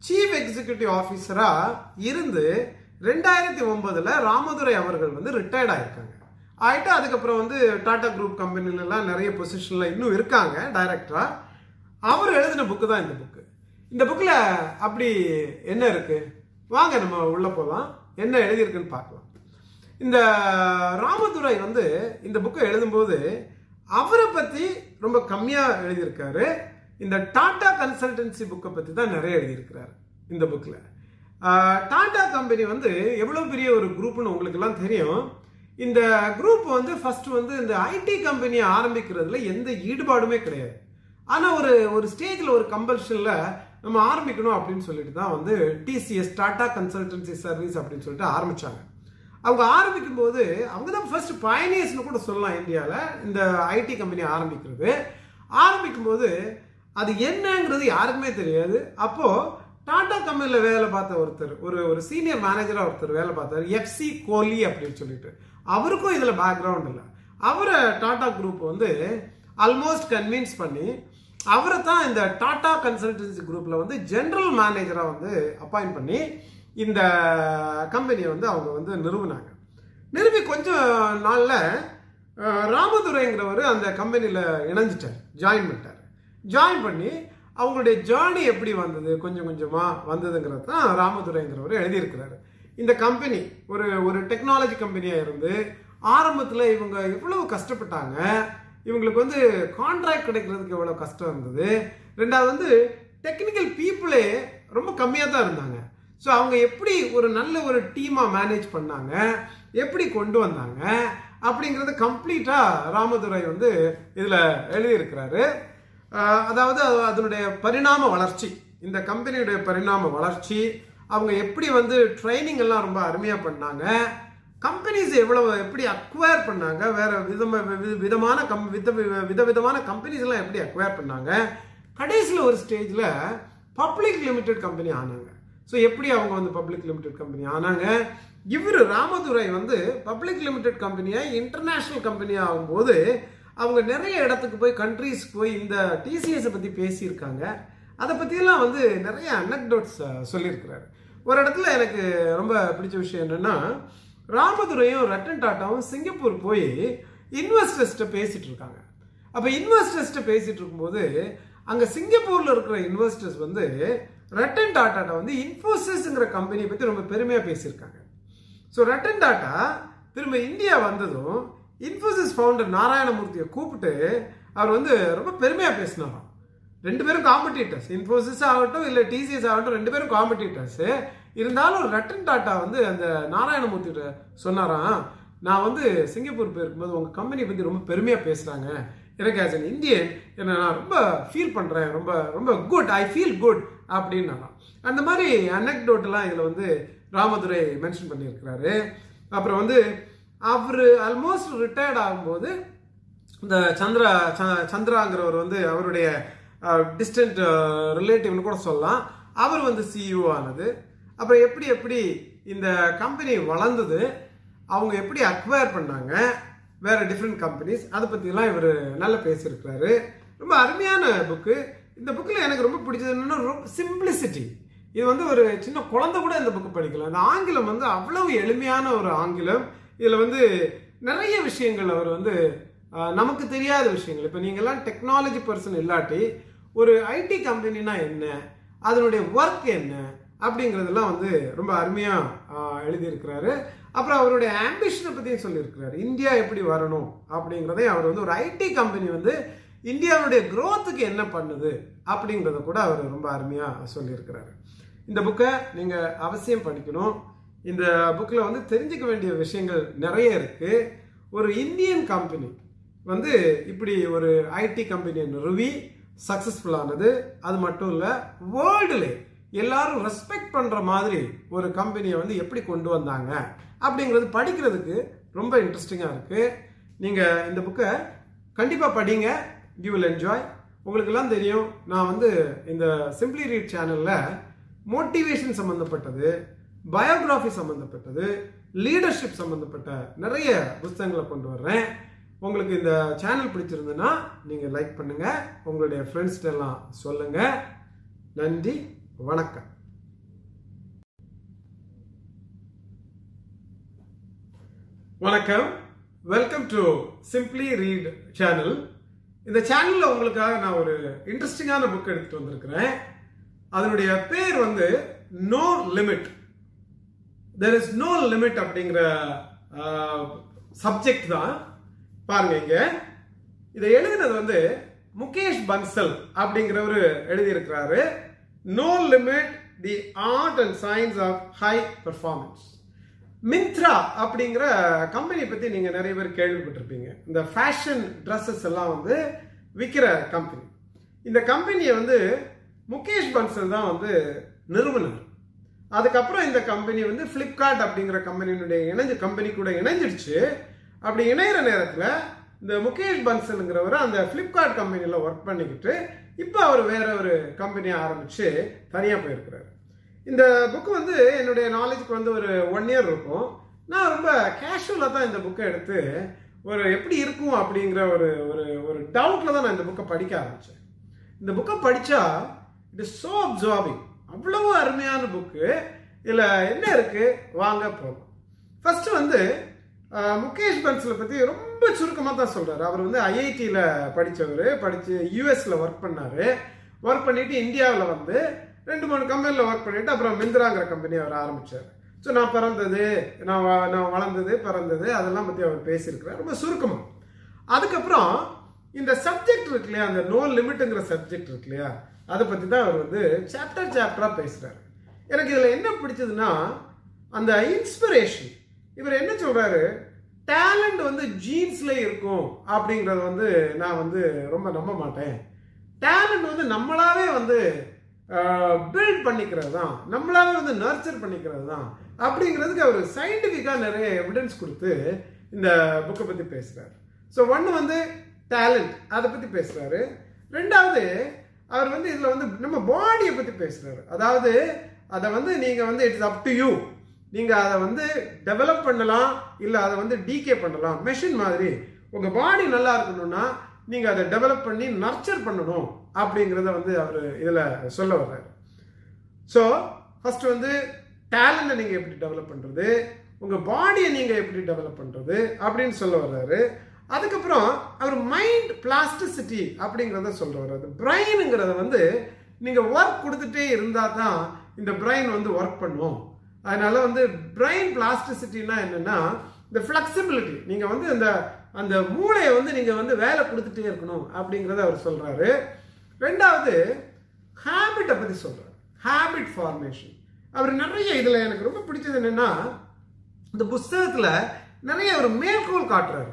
சீஃப் எக்ஸிகியூட்டிவ் ஆஃபீஸராக இருந்து ரெண்டாயிரத்தி ஒன்பதில் ராமதுரை அவர்கள் வந்து ரிட்டையர்ட் ஆகிருக்காங்க ஆகிட்டு அதுக்கப்புறம் வந்து டாடா குரூப் கம்பெனிலலாம் நிறைய பொசிஷனில் இன்னும் இருக்காங்க டைரக்டராக அவர் எழுதின புக்கு தான் இந்த புக்கு இந்த புக்கில் அப்படி என்ன இருக்கு? வாங்க நம்ம உள்ள போகலாம் என்ன எழுதியிருக்குன்னு பார்க்கலாம். இந்த ராமதுரை வந்து இந்த புக்கை எழுதும்போது அவரை பற்றி ரொம்ப கம்மியாக எழுதியிருக்காரு. இந்த டாடா கன்சல்டன்சி புக்கை பற்றி தான் நிறைய எழுதியிருக்கிறார் இந்த புக்கில் டாடா கம்பெனி வந்து எவ்வளோ பெரிய ஒரு குரூப்னு உங்களுக்கெல்லாம் தெரியும். இந்த குரூப் வந்து ஃபர்ஸ்ட் வந்து இந்த ஐடி கம்பெனியை ஆரம்பிக்கிறதுல எந்த ஈடுபாடுமே கிடையாது. ஆனால் ஒரு ஒரு ஸ்டேஜில் ஒரு கம்பல்ஷனில் நம்ம ஆரம்பிக்கணும் அப்படின்னு சொல்லிட்டு தான் வந்து டிசிஎஸ் டாடா கன்சல்டன்சி சர்வீஸ் அப்படின்னு சொல்லிட்டு ஆரம்பிச்சாங்க. அவங்க ஆரம்பிக்கும் போது அவங்க தான் ஃபர்ஸ்ட் பயனியர்ஸ்னு கூட சொல்லலாம் இந்தியாவில் இந்த ஐடி கம்பெனி ஆரம்பிக்கிறது. ஆரம்பிக்கும் போது அது என்னங்கிறது யாருக்குமே தெரியாது. அப்போது டாடா கம்பெனியில் வேலை பார்த்த ஒருத்தர் ஒரு ஒரு சீனியர் மேனேஜராக ஒருத்தர் வேலை பார்த்தார். எஃப்சி கோலி அப்படின்னு சொல்லிட்டு. அவருக்கும் இதில் பேக்ரவுண்ட் இல்லை. அவரை டாடா குரூப் வந்து ஆல்மோஸ்ட் கன்வின்ஸ் பண்ணி அவரை தான் இந்த டாடா கன்சல்டன்சி குரூப்பில் வந்து ஜென்ரல் மேனேஜராக வந்து அப்பாயிண்ட் பண்ணி இந்த கம்பெனியை வந்து அவங்க வந்து நிறுவினாங்க. நிறுவி கொஞ்சம் நாளில் ராமதுரைங்கிறவர் அந்த கம்பெனியில் இணைஞ்சிட்டார் ஜாயின் பண்ணிட்டார். ஜாயின் பண்ணி அவங்களுடைய ஜேர்னி எப்படி வந்தது கொஞ்சம் கொஞ்சமாக வந்ததுங்கிறது தான் ராமதுரைங்கிறவர் எழுதியிருக்கிறாரு. இந்த கம்பெனி ஒரு ஒரு டெக்னாலஜி கம்பெனியாக இருந்து ஆரம்பத்தில் இவங்க எவ்வளவு கஷ்டப்பட்டாங்க இவங்களுக்கு வந்து கான்ட்ராக்ட் கிடைக்கிறதுக்கு எவ்வளோ கஷ்டம் இருந்தது. ரெண்டாவது வந்து டெக்னிக்கல் பீப்புளே ரொம்ப கம்மியாக தான் இருந்தாங்க. ஸோ அவங்க எப்படி ஒரு நல்ல ஒரு டீமாக மேனேஜ் பண்ணாங்க? எப்படி கொண்டு வந்தாங்க? அப்படிங்கிறது கம்ப்ளீட்டாக ராமதுரை வந்து இதில் எழுதியிருக்கிறாரு. அதாவது அதனுடைய பரிணாம வளர்ச்சி இந்த கம்பெனியுடைய பரிணாம வளர்ச்சி அவங்க எப்படி வந்து ட்ரைனிங் எல்லாம் ரொம்ப அருமையாக பண்ணாங்க. கம்பெனிஸ் எவ்வளவு எப்படி அக்வயர் பண்ணாங்க? வேற விதம வி- விதமான கம் வித வித விதமான கம்பெனிஸ் எல்லாம் எப்படி அக்வயர் பண்ணாங்க? கடைசியில் ஒரு ஸ்டேஜில் பப்ளிக் லிமிடெட் கம்பெனி ஆனாங்க. ஸோ எப்படி அவங்க வந்து பப்ளிக் லிமிடெட் கம்பெனி ஆனாங்க? இவர் ராமதுரை வந்து பப்ளிக் லிமிடெட் கம்பெனியை இன்டர்நேஷ்னல் கம்பெனியாக ஆகும்போது அவங்க நிறைய இடத்துக்கு போய் கண்ட்ரீஸ்க்கு போய் இந்த டிசிஎஸை பற்றி பேசியிருக்காங்க. அதை பற்றியெல்லாம் வந்து நிறைய அனக்டோட்ஸ் சொல்லியிருக்கிறாரு. ஒரு இடத்துல எனக்கு ரொம்ப பிடிச்ச விஷயம் என்னென்னா ராமதுரையும் ரட்டன் டாட்டாவும் சிங்கப்பூர் போய் இன்வெஸ்டர்ஸ்ட்டை பேசிகிட்டு இருக்காங்க. அப்போ இன்வெஸ்டர்ஸ்ட்டை பேசிகிட்டு இருக்கும்போது அங்கே சிங்கப்பூரில் இருக்கிற இன்வெஸ்டர்ஸ் வந்து ரட்டன் டாட்டாட்ட வந்து இன்ஃபோசிஸ்ங்கிற கம்பெனியை பற்றி ரொம்ப பெருமையாக பேசியிருக்காங்க. ஸோ ரட்டன் டாட்டா திரும்ப இந்தியா வந்ததும் இன்ஃபோசிஸ் ஃபவுண்டர் நாராயணமூர்த்தியை கூப்பிட்டு அவர் வந்து ரொம்ப பெருமையாக பேசினாராம். ரெண்டு பேரும் காம்படிட்டர்ஸ் இன்ஃபோசிஸ் ஆகட்டும் இல்லை டிசிஎஸ் ஆகட்டும் ரெண்டு பேரும் காம்படிட்டர்ஸு இருந்தாலும் ரட்டன் டாட்டா வந்து அந்த நாராயணமூர்த்தி சொன்னாராம் நான் வந்து சிங்கப்பூர் போயிருக்கும்போது உங்க கம்பெனி பத்தி ரொம்ப பெருமையா பேசுறாங்க. எனக்கு ஆஸ் அன் இந்தியன் என்ன நான் ரொம்ப ஃபீல் பண்றேன். ரொம்ப ரொம்ப குட் ஐ ஃபீல் குட் அப்படின்னு அந்த மாதிரி அனக்டோட்டெல்லாம் இதில் வந்து ராமதுரை மென்ஷன் பண்ணியிருக்கிறாரு. அப்புறம் வந்து அவர் ஆல்மோஸ்ட் ரிட்டையர்ட் ஆகும்போது இந்த சந்திரா ச- சந்திராங்கிறவர் வந்து அவருடைய டிஸ்டன்ட் ரிலேட்டிவ்னு கூட சொல்லலாம். அவர் வந்து சிஇஓ ஆனது. அப்புறம் எப்படி எப்படி இந்த கம்பெனி வளர்ந்தது அவங்க எப்படி அக்வயர் பண்ணாங்க வேற டிஃப்ரெண்ட் கம்பெனிஸ் அதை பற்றிலாம் இவர் நல்லா பேசியிருக்கிறாரு. ரொம்ப அருமையான புக்கு இந்த புக்கில் எனக்கு ரொம்ப பிடிச்சது என்னென்னா ரொம்ப சிம்பிளிசிட்டி இது வந்து ஒரு சின்ன குழந்தை கூட இந்த புக்கு படிக்கலாம் இந்த ஆங்கிலம் வந்து அவ்வளவு எளிமையான ஒரு ஆங்கிலம். இதில் வந்து நிறைய விஷயங்கள் அவர் வந்து நமக்கு தெரியாத விஷயங்கள். இப்போ நீங்கள்லாம் டெக்னாலஜி பர்சன் இல்லாட்டி ஒரு ஐடி கம்பெனினா என்ன? அதனுடைய ஒர்க் என்ன? அப்படிங்கிறதெல்லாம் வந்து ரொம்ப அருமையாக எழுதியிருக்கிறாரு. அப்புறம் அவருடைய ஆம்பிஷனை பற்றியும் சொல்லியிருக்கிறாரு. இந்தியா எப்படி வரணும் அப்படிங்கிறதையும் அவர் வந்து ஒரு ஐடி கம்பெனி வந்து இந்தியாவுடைய குரோத்துக்கு என்ன பண்ணுது அப்படிங்கிறத கூட அவர் ரொம்ப அருமையாக சொல்லியிருக்கிறாரு. இந்த புக்கை நீங்கள் அவசியம் படிக்கணும். இந்த புக்கில் வந்து தெரிஞ்சுக்க வேண்டிய விஷயங்கள் நிறைய இருக்குது ஒரு இந்தியன் கம்பெனி வந்து இப்படி ஒரு ஐடி கம்பெனியை நிறுவி சக்ஸஸ்ஃபுல்லானது அது மட்டும் இல்லை வேர்ல்டுல எல்லாரும் ரெஸ்பெக்ட் பண்ணுற மாதிரி ஒரு கம்பெனியை வந்து எப்படி கொண்டு வந்தாங்க அப்படிங்கிறது படிக்கிறதுக்கு ரொம்ப இன்ட்ரெஸ்டிங்காக இருக்குது நீங்கள் இந்த புக்கை கண்டிப்பாக படிங்க. யூ வில் என்ஜாய் உங்களுக்கெல்லாம் தெரியும் நான் வந்து இந்த சிம்பிளி ரீட் சேனலில் மோட்டிவேஷன் சம்மந்தப்பட்டது பயோகிராஃபி சம்மந்தப்பட்டது லீடர்ஷிப் சம்மந்தப்பட்ட நிறைய புத்தகங்களை கொண்டு வர்றேன். உங்களுக்கு இந்த சேனல் பிடிச்சிருந்ததுன்னா நீங்கள் லைக் பண்ணுங்கள் உங்களுடைய ஃப்ரெண்ட்ஸ்கிட்ட எல்லாம் சொல்லுங்கள் நன்றி. வணக்கம். வணக்கம். Welcome to simply read channel இந்த சேனல்ல உங்களுக்காக நான் ஒரு இன்ட்ரெஸ்டிங்கான புக் எடுத்துட்டு வந்திருக்கிறேன். அதனுடைய பேர் வந்து no limit there is no limit அப்படிங்கிற சப்ஜெக்ட் தான். பாருங்க இங்க. இதை எழுதினது வந்து முகேஷ் பன்சல் அப்படிங்கிறவர் எழுதியிருக்கிறாரு. No limit the art and science of high performance Myntra அப்படிங்கிற கம்பெனி பற்றி நீங்கள் நிறைய பேர் கேள்விப்பட்டிருப்பீங்க. இந்த ஃபேஷன் ட்ரெஸ்ஸஸ் எல்லாம் வந்து விற்கிற கம்பெனி இந்த கம்பெனியை வந்து முகேஷ் பன்சல் தான் வந்து நிறுவனர். அதுக்கப்புறம் இந்த கம்பெனி வந்து ஃப்ளிப்கார்ட் அப்படிங்கிற கம்பெனியினுடைய இணைஞ்சு கம்பெனி கூட இணைஞ்சிடுச்சு அப்படி இணையிற நேரத்தில் இந்த முகேஷ் பன்சலுங்கிறவர் அந்த ஃப்ளிப்கார்ட் கம்பெனியில் ஒர்க் பண்ணிக்கிட்டு இப்போ அவர் வேற ஒரு கம்பெனியை ஆரம்பிச்சு தனியாக போயிருக்கிறாரு. இந்த புக்கு வந்து என்னுடைய நாலேஜுக்கு வந்து ஒரு ஒன் இயர் இருக்கும். நான் ரொம்ப கேஷுவலாக தான் இந்த புக்கை எடுத்து ஒரு எப்படி இருக்கும் அப்படிங்கிற ஒரு ஒரு ஒரு டவுட்டில் தான் நான் இந்த புக்கை படிக்க ஆரம்பித்தேன் இந்த புக்கை படித்தா இட் இஸ் ஸோ அப்சார்பிங் அவ்வளவு அருமையான புக்கு இதில் என்ன இருக்குது வாங்க போகும் ஃபஸ்ட்டு வந்து முகேஷ் பன்சலை பற்றி ரொம்ப சுருக்கமாக தான் சொல்கிறார் அவர் வந்து ஐஐடியில் படித்தவர் படித்து யூஎஸில் ஒர்க் பண்ணார். ஒர்க் பண்ணிவிட்டு இந்தியாவில் வந்து ரெண்டு மூணு கம்பெனியில் ஒர்க் பண்ணிவிட்டு அப்புறம் மிந்திராங்கிற கம்பெனி அவர் ஆரம்பித்தார் ஸோ நான் பிறந்தது நான் நான் வளர்ந்தது பிறந்தது அதெல்லாம் பற்றி அவர் பேசியிருக்கிறார். ரொம்ப சுருக்கமாக அதுக்கப்புறம் இந்த சப்ஜெக்ட் இருக்கு இல்லையா? அந்த நோ லிமிட்டுங்கிற சப்ஜெக்ட் இருக்கு இல்லையா? அதை பற்றி தான் அவர் வந்து சாப்டர் சாப்டராக பேசுகிறாரு எனக்கு இதில் என்ன பிடிச்சதுன்னா அந்த இன்ஸ்பிரேஷன் இவர் என்ன சொல்கிறாரு டேலண்ட் வந்து ஜீன்ஸ்ல இருக்கும் அப்படிங்கறத வந்து நான் வந்து ரொம்ப நம்ப மாட்டேன். டேலண்ட் வந்து நம்மளாவே வந்து பில்ட் பண்ணிக்கிறது தான் நம்மளாவே வந்து நர்ச்சர் பண்ணிக்கிறது தான் அப்படிங்கிறதுக்கு அவர் சயின்டிஃபிக்காக நிறைய எவிடன்ஸ் கொடுத்து இந்த புக்கை பற்றி பேசுகிறார் ஸோ ஒன்று வந்து டேலண்ட் அதை பற்றி பேசுகிறாரு ரெண்டாவது அவர் வந்து இதில் வந்து நம்ம பாடியை பற்றி பேசுகிறாரு அதாவது அதை வந்து நீங்கள் வந்து இட்ஸ் அப் டு யூ நீங்கள் அதை வந்து டெவலப் பண்ணலாம் இல்லை அதை வந்து டீகே பண்ணலாம். மெஷின் மாதிரி. உங்கள் பாடி நல்லா இருக்கணும்னா நீங்கள் அதை டெவலப் பண்ணி நர்ச்சர் பண்ணணும் அப்படிங்கிறத வந்து அவர் இதில் சொல்ல வர்றாரு. ஸோ ஃபஸ்ட்டு வந்து டேலண்ட்டை நீங்கள் எப்படி டெவலப் பண்ணுறது உங்கள் பாடியை நீங்கள் எப்படி டெவலப் பண்ணுறது அப்படின்னு சொல்ல வர்றாரு. அதுக்கப்புறம் அவர் மைண்ட் பிளாஸ்டிசிட்டி அப்படிங்கிறத சொல்ல வர்றாரு. பிரெயினுங்கிறத வந்து நீங்கள் ஒர்க் கொடுத்துட்டே இருந்தால் தான் இந்த பிரெயின் வந்து ஒர்க் பண்ணும். அதனால வந்து பிரெயின் பிளாஸ்டிசிட்டினா என்னன்னா இந்த ஃப்ளெக்சிபிலிட்டி நீங்கள் வந்து அந்த அந்த மூளையை வந்து நீங்கள் வந்து வேலை கொடுத்துட்டே இருக்கணும் அப்படிங்கிறத அவர் சொல்கிறாரு ரெண்டாவது ஹேபிட்டை பற்றி சொல்கிறார் ஹேபிட் ஃபார்மேஷன் அவர் நிறைய இதில் எனக்கு ரொம்ப பிடிச்சது என்னென்னா இந்த புஸ்தகத்தில் நிறைய ஒரு மேற்கோள் காட்டுறாரு.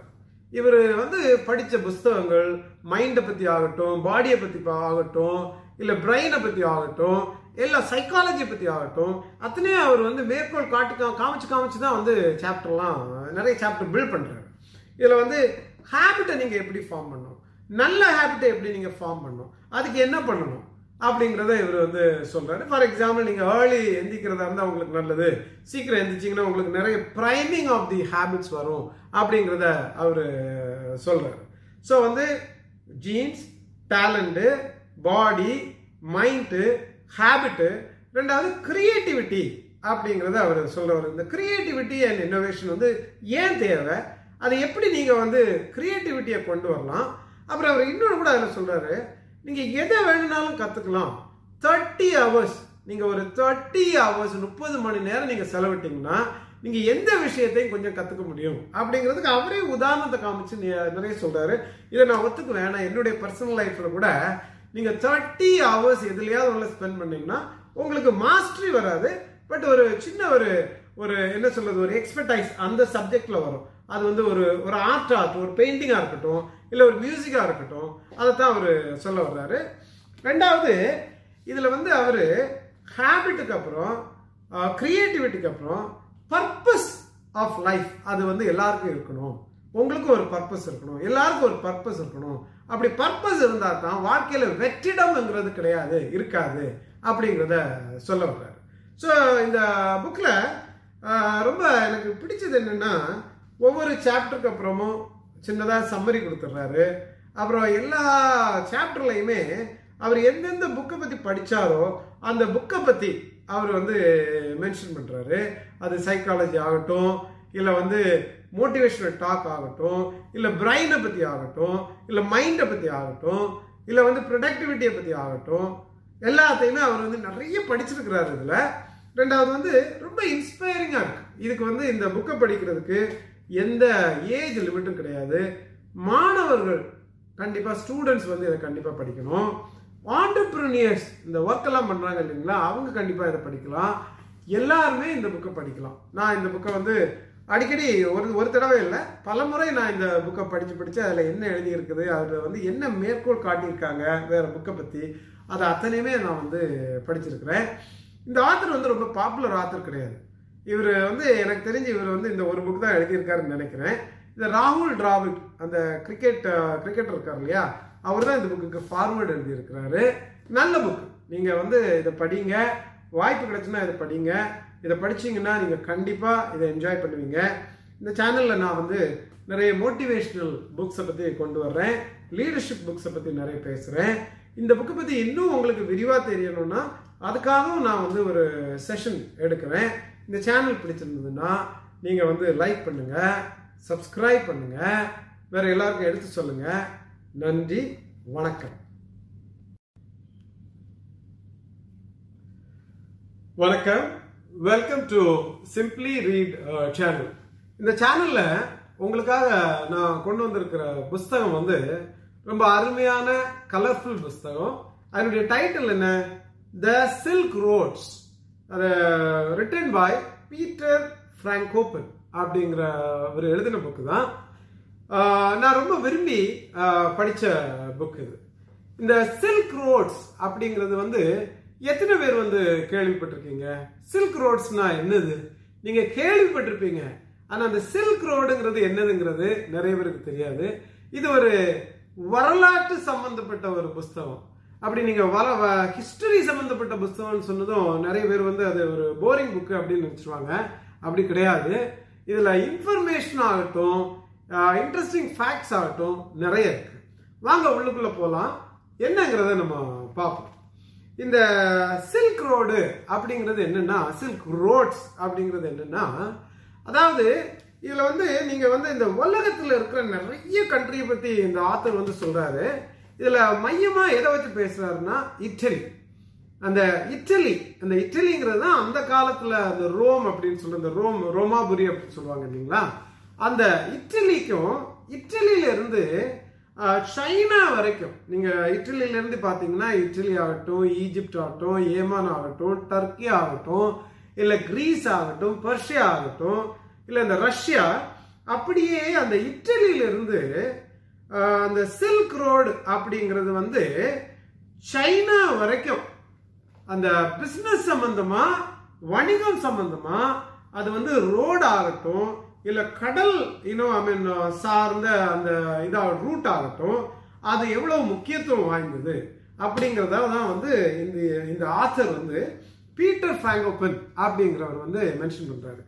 இவர் வந்து படித்த புஸ்தகங்கள் மைண்டை பற்றி ஆகட்டும் பாடியை பற்றி ஆகட்டும் இல்லை பிரெயினை பற்றி ஆகட்டும் இல்லை சைக்காலஜி பற்றி ஆகட்டும் அத்தனையும் அவர் வந்து மேற்கோள் காட்டி கா- காமிச்சு காமிச்சு தான் வந்து சாப்டர்லாம் நிறைய சாப்டர் பில்ட் பண்ணுறாரு இதில் வந்து ஹேபிட்டை நீங்கள் எப்படி ஃபார்ம் பண்ணணும்? நல்ல ஹேபிட்டை எப்படி நீங்கள் ஃபார்ம் பண்ணணும்? அதுக்கு என்ன பண்ணணும்? அப்படிங்கிறத இவர் வந்து சொல்கிறாரு ஃபார் எக்ஸாம்பிள் நீங்கள் ஏர்லி எந்திக்கிறதா இருந்தால் உங்களுக்கு நல்லது. சீக்கிரம் எந்திரிச்சிங்கன்னா உங்களுக்கு நிறைய ப்ரைமிங் ஆஃப் தி ஹேபிட்ஸ் வரும் அப்படிங்கிறத அவர் சொல்கிறாரு ஸோ வந்து genes talent body mind habit ரெண்டாவது கிரியேட்டிவிட்டி அப்படிங்கிறத அவர் சொல்கிறவர் இந்த கிரியேட்டிவிட்டி அண்ட் இன்னோவேஷன் வந்து ஏன் தேவை? அதை எப்படி நீங்கள் வந்து கிரியேட்டிவிட்டியை கொண்டு வரலாம்? அப்புறம் அவர் இன்னொன்று கூட அதில் சொல்கிறாரு நீங்கள் எதை வேணும்னாலும் கற்றுக்கலாம் தேர்ட்டி ஹவர்ஸ் நீங்கள் ஒரு தேர்ட்டி ஹவர்ஸ் முப்பது மணி நேரம் நீங்கள் செலவிட்டிங்கன்னா நீங்கள் எந்த விஷயத்தையும் கொஞ்சம் கற்றுக்க முடியும். அப்படிங்கிறதுக்கு அவரே உதாரணத்தை காமிச்சு நிறைய சொல்கிறாரு இதை நான் ஒத்துக்கு வேணாம் என்னுடைய பர்சனல் லைஃப்பில் கூட நீங்கள் தேர்ட்டி ஹவர்ஸ் எதுலையாவது உள்ள ஸ்பெண்ட் பண்ணீங்கன்னா உங்களுக்கு மாஸ்டரி வராது. பட் ஒரு சின்ன ஒரு ஒரு என்ன சொல்றது ஒரு எக்ஸ்பர்டைஸ் அந்த சப்ஜெக்ட்ல வரும். அது வந்து ஒரு ஒரு ஆர்ட் ஆர்ட் ஒரு பெயிண்டிங்கா இருக்கட்டும் இல்லை ஒரு மியூசிக்கா இருக்கட்டும் அதை தான் அவர் சொல்ல வர்றாரு. ரெண்டாவது இதுல வந்து அவர் ஹேபிட்டுக்கு அப்புறம் கிரியேட்டிவிட்டிக்கு அப்புறம் பர்பஸ் ஆஃப் லைஃப் அது வந்து எல்லாருக்கும் இருக்கணும். உங்களுக்கும் ஒரு பர்பஸ் இருக்கணும். எல்லாருக்கும் ஒரு பர்பஸ் இருக்கணும். அப்படி பர்பஸ் இருந்தால் தான் வாழ்க்கையில் வெற்றிடம்ங்கிறது கிடையாது இருக்காது அப்படிங்கிறத சொல்ல வர்றாரு. ஸோ இந்த புக்கில் ரொம்ப எனக்கு பிடிச்சது என்னென்னா ஒவ்வொரு சாப்டருக்கு அப்புறமும் சின்னதாக சம்மரி கொடுத்துட்றாரு அப்புறம் எல்லா சாப்டர்லையுமே அவர் எந்தெந்த புக்கை பற்றி படித்தாரோ அந்த புக்கை பற்றி அவர் வந்து மென்ஷன் பண்ணுறாரு அது சைக்காலஜி ஆகட்டும் இல்லை வந்து மோட்டிவேஷனல் டாக் ஆகட்டும் இல்லை பிரைனை பற்றி ஆகட்டும் இல்லை மைண்டை பற்றி ஆகட்டும் இல்லை வந்து ப்ரொடக்டிவிட்டியை பற்றி ஆகட்டும் எல்லாத்தையுமே அவர் வந்து நிறைய படிச்சிருக்கிறார் இதில். ரெண்டாவது வந்து ரொம்ப இன்ஸ்பைரிங்காக இருக்கு. இதுக்கு வந்து இந்த புக்கை படிக்கிறதுக்கு எந்த ஏஜ் லிமிட்டும் கிடையாது. மாணவர்கள் கண்டிப்பாக ஸ்டூடெண்ட்ஸ் வந்து இதை கண்டிப்பாக படிக்கணும். ஆண்டர்பிரினியர்ஸ் இந்த ஒர்க் எல்லாம் பண்ணுறாங்க இல்லைங்களா? அவங்க கண்டிப்பாக இதை படிக்கலாம். எல்லாருமே இந்த புக்கை படிக்கலாம். நான் இந்த புக்கை வந்து அடிக்கடி ஒரு ஒரு தடவை இல்லை பல முறை நான் இந்த புக்கை படித்து படித்து அதில் என்ன எழுதியிருக்குது அதில் வந்து என்ன மேற்கோள் காட்டியிருக்காங்க வேறு புக்கை பற்றி அதை அத்தனையுமே நான் வந்து படிச்சிருக்கிறேன். இந்த ஆத்தர் வந்து ரொம்ப பாப்புலர் ஆத்தர் கிடையாது. இவர் வந்து எனக்கு தெரிஞ்சு இவர் வந்து இந்த ஒரு புக் தான் எழுதியிருக்காருன்னு நினைக்கிறேன். இந்த ராகுல் டிராவிட் அந்த கிரிக்கெட் கிரிக்கெட்டர் இருக்கார் இல்லையா அவர் தான் இந்த புக்குக்கு ஃபார்வர்டு எழுதியிருக்கிறாரு. நல்ல புக் நீங்கள் வந்து இதை படிங்க. வாய்ப்பு கிடைச்சுன்னா இதை படிங்க. இதை படிச்சீங்கன்னா நீங்கள் கண்டிப்பாக இதை என்ஜாய் பண்ணுவீங்க. இந்த சேனலில் நான் வந்து நிறைய மோட்டிவேஷ்னல் புக்ஸை பற்றி கொண்டு வர்றேன். லீடர்ஷிப் புக்ஸை பற்றி நிறைய பேசுகிறேன் இந்த புக்கை பற்றி இன்னும் உங்களுக்கு விரிவாக தெரியணும்னா அதுக்காகவும் நான் வந்து ஒரு செஷன் எடுக்கிறேன். இந்த சேனல் பிடிச்சிருந்ததுன்னா நீங்கள் வந்து லைக் பண்ணுங்கள் சப்ஸ்கிரைப் பண்ணுங்கள் வேற எல்லாருக்கும் எடுத்து சொல்லுங்கள் நன்றி வணக்கம். வணக்கம். Welcome to simply read channel இந்த சேனல்ல உங்களுக்காக நான் கொண்டு வந்திருக்கிற புஸ்தகம் வந்து ரொம்ப அருமையான கலர்ஃபுல் புஸ்தகம். அதனுடைய டைட்டில் என்ன? த சில்க் ரோட்ஸ் அது ரிட்டன் பாய் பீட்டர் ஃப்ராங்கோப்பன் அப்படிங்கிற ஒரு எழுதின புக்கு தான். நான் ரொம்ப விரும்பி படித்த புக் இது. இந்த சில்க் ரோட்ஸ் அப்படிங்கிறது வந்து எத்தனை பேர் வந்து கேள்விப்பட்டிருக்கீங்க? சில்க் ரோட்ஸ்னா என்னது? நீங்க கேள்விப்பட்டிருப்பீங்க. ஆனா அந்த சில்க் ரோடுங்கிறது என்னதுங்கிறது நிறைய பேருக்கு தெரியாது. இது ஒரு வரலாற்று சம்பந்தப்பட்ட ஒரு புஸ்தகம். அப்படி நீங்க வர ஹிஸ்டரி சம்பந்தப்பட்ட புஸ்தகம்னு சொன்னதும் நிறைய பேர் வந்து அது ஒரு போரிங் புக்கு அப்படின்னு நினைச்சிருவாங்க. அப்படி கிடையாது. இதுல இன்ஃபர்மேஷன் ஆகட்டும் இன்ட்ரெஸ்டிங் ஃபேக்ட்ஸ் ஆகட்டும் நிறைய இருக்கு. வாங்க உள்ளுக்குள்ள போகலாம் என்னங்கிறத நம்ம பார்ப்போம். இந்த சில்க் ரோடு அப்படிங்கிறது என்னன்னா சில்க் ரோட்ஸ் அப்படிங்கிறது என்னன்னா அதாவது இதுல வந்து நீங்க வந்து இந்த உலகத்துல இருக்கிற நிறைய கண்ட்ரியை பத்தி இந்த ஆத்தர் வந்து சொல்றாரு. இதுல மையமா எதை வச்சு பேசுறாருன்னா இட்டலி அந்த இட்டலி அந்த இட்டலிங்கிறது தான் அந்த காலத்துல அந்த ரோம் அப்படின்னு சொல்ற அந்த ரோம் ரோமாபுரி அப்படின்னு சொல்லுவாங்க இல்லைங்களா? அந்த இட்டலிக்கும் இட்டலியில இருந்து சைனா வரைக்கும். நீங்கள் இட்டலியிலேருந்து பார்த்தீங்கன்னா இட்டலி ஆகட்டும் ஈஜிப்ட் ஆகட்டும் ஏமான் ஆகட்டும் டர்க்கி ஆகட்டும் இல்லை கிரீஸ் ஆகட்டும் பர்ஷியா ஆகட்டும் இல்லை இந்த ரஷ்யா அப்படியே அந்த இட்டலியிலிருந்து அந்த சில்க் ரோடு அப்படிங்கிறது வந்து சைனா வரைக்கும். அந்த பிஸ்னஸ் சம்பந்தமா வணிகம் சம்பந்தமா அது வந்து ரோடு ஆகட்டும் இல்ல கடல் இன்னும் ஐ மீன் சார்ந்த அந்த இதா ரூட் ஆகட்டும் அது எவ்வளவு முக்கியத்துவம் வாய்ந்தது அப்படிங்கிறத தான் வந்து இந்த இந்த ஆத்தர் வந்து பீட்டர் ஃபிராங்கோபன் அப்படிங்கிறவர் வந்து மென்ஷன் பண்றாரு.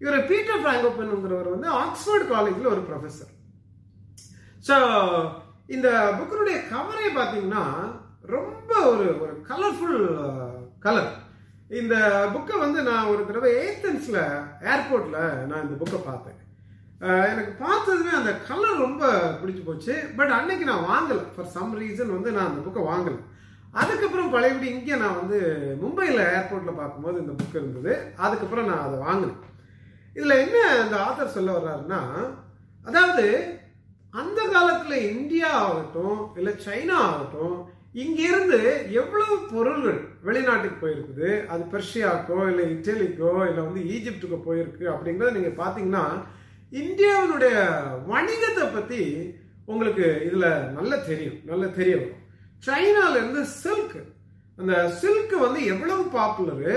இவர் பீட்டர் ஃபிராங்கோபன்ங்கிறவர் வந்து ஆக்ஸ்போர்ட் காலேஜில் ஒரு ப்ரொஃபஸர் ஸோ இந்த புக்கினுடைய கவரே பார்த்தீங்கன்னா ரொம்ப ஒரு ஒரு கலர்ஃபுல் கலர் uh, இந்த புக்கை வந்து நான் ஒரு தடவை ஏத்தன்ஸில் ஏர்போர்ட்டில் நான் இந்த புக்கை பார்த்தேன். எனக்கு பார்த்ததுமே அந்த கலர் ரொம்ப பிடிச்சி போச்சு. பட் அன்னைக்கு நான் வாங்கலை. ஃபார் சம் ரீசன் வந்து நான் அந்த புக்கை வாங்கலை. அதுக்கப்புறம் பழையபடி இங்கே நான் வந்து மும்பையில் ஏர்போர்ட்டில் பார்க்கும்போது இந்த புக் இருந்தது. அதுக்கப்புறம் நான் அதை வாங்கினேன். இதில் என்ன அந்த ஆத்தர் சொல்ல வர்றாருன்னா அதாவது அந்த காலத்தில் இந்தியா ஆகட்டும் இல்லை சைனா ஆகட்டும் இங்கிருந்து எவ்வளவு பொருள்கள் வெளிநாட்டுக்கு போயிருக்குது? அது பெர்ஷியாக்கோ இல்லை இட்டலிக்கோ இல்லை வந்து ஈஜிப்டுக்கோ போயிருக்கு அப்படிங்கிறத நீங்கள் பார்த்தீங்கன்னா இந்தியாவினுடைய வணிகத்தை பற்றி உங்களுக்கு இதில் நல்ல தெரியும். நல்ல தெரிய வரும். சைனால சில்க் அந்த சில்க் வந்து எவ்வளவு பாப்புலரு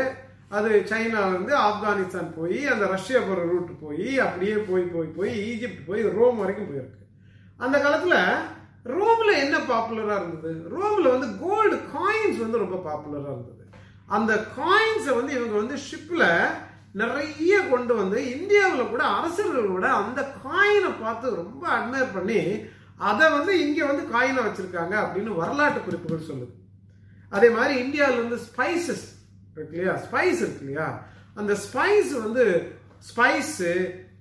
அது சைனாலேருந்து ஆப்கானிஸ்தான் போய் அந்த ரஷ்யா போகிற ரூட் போய் அப்படியே போய் போய் போய் ஈஜிப்ட் போய் ரோம் வரைக்கும் போயிருக்கு. அந்த காலத்தில் ரோம்ல என்ன பாப்புலரா இருந்தது? ரோம்ல வந்து கோல்டு காயின்ஸ் வந்து ரொம்ப பாப்புலரா இருந்தது. அந்த காயின்ஸை வந்து இவங்க வந்து ஷிப்ல நிறைய கொண்டு வந்து இந்தியாவில் கூட அரசர்கள் கூட அந்த காயினை பார்த்து ரொம்ப அட்மையர் பண்ணி அதை வந்து இங்கே வந்து காயினை வச்சுருக்காங்க அப்படின்னு வரலாற்று குறிப்புகள் சொல்லுது. அதே மாதிரி இந்தியாவில் வந்து ஸ்பைசஸ் இருக்கு இல்லையா? ஸ்பைஸ் இருக்கு இல்லையா? அந்த ஸ்பைஸ் வந்து ஸ்பைஸு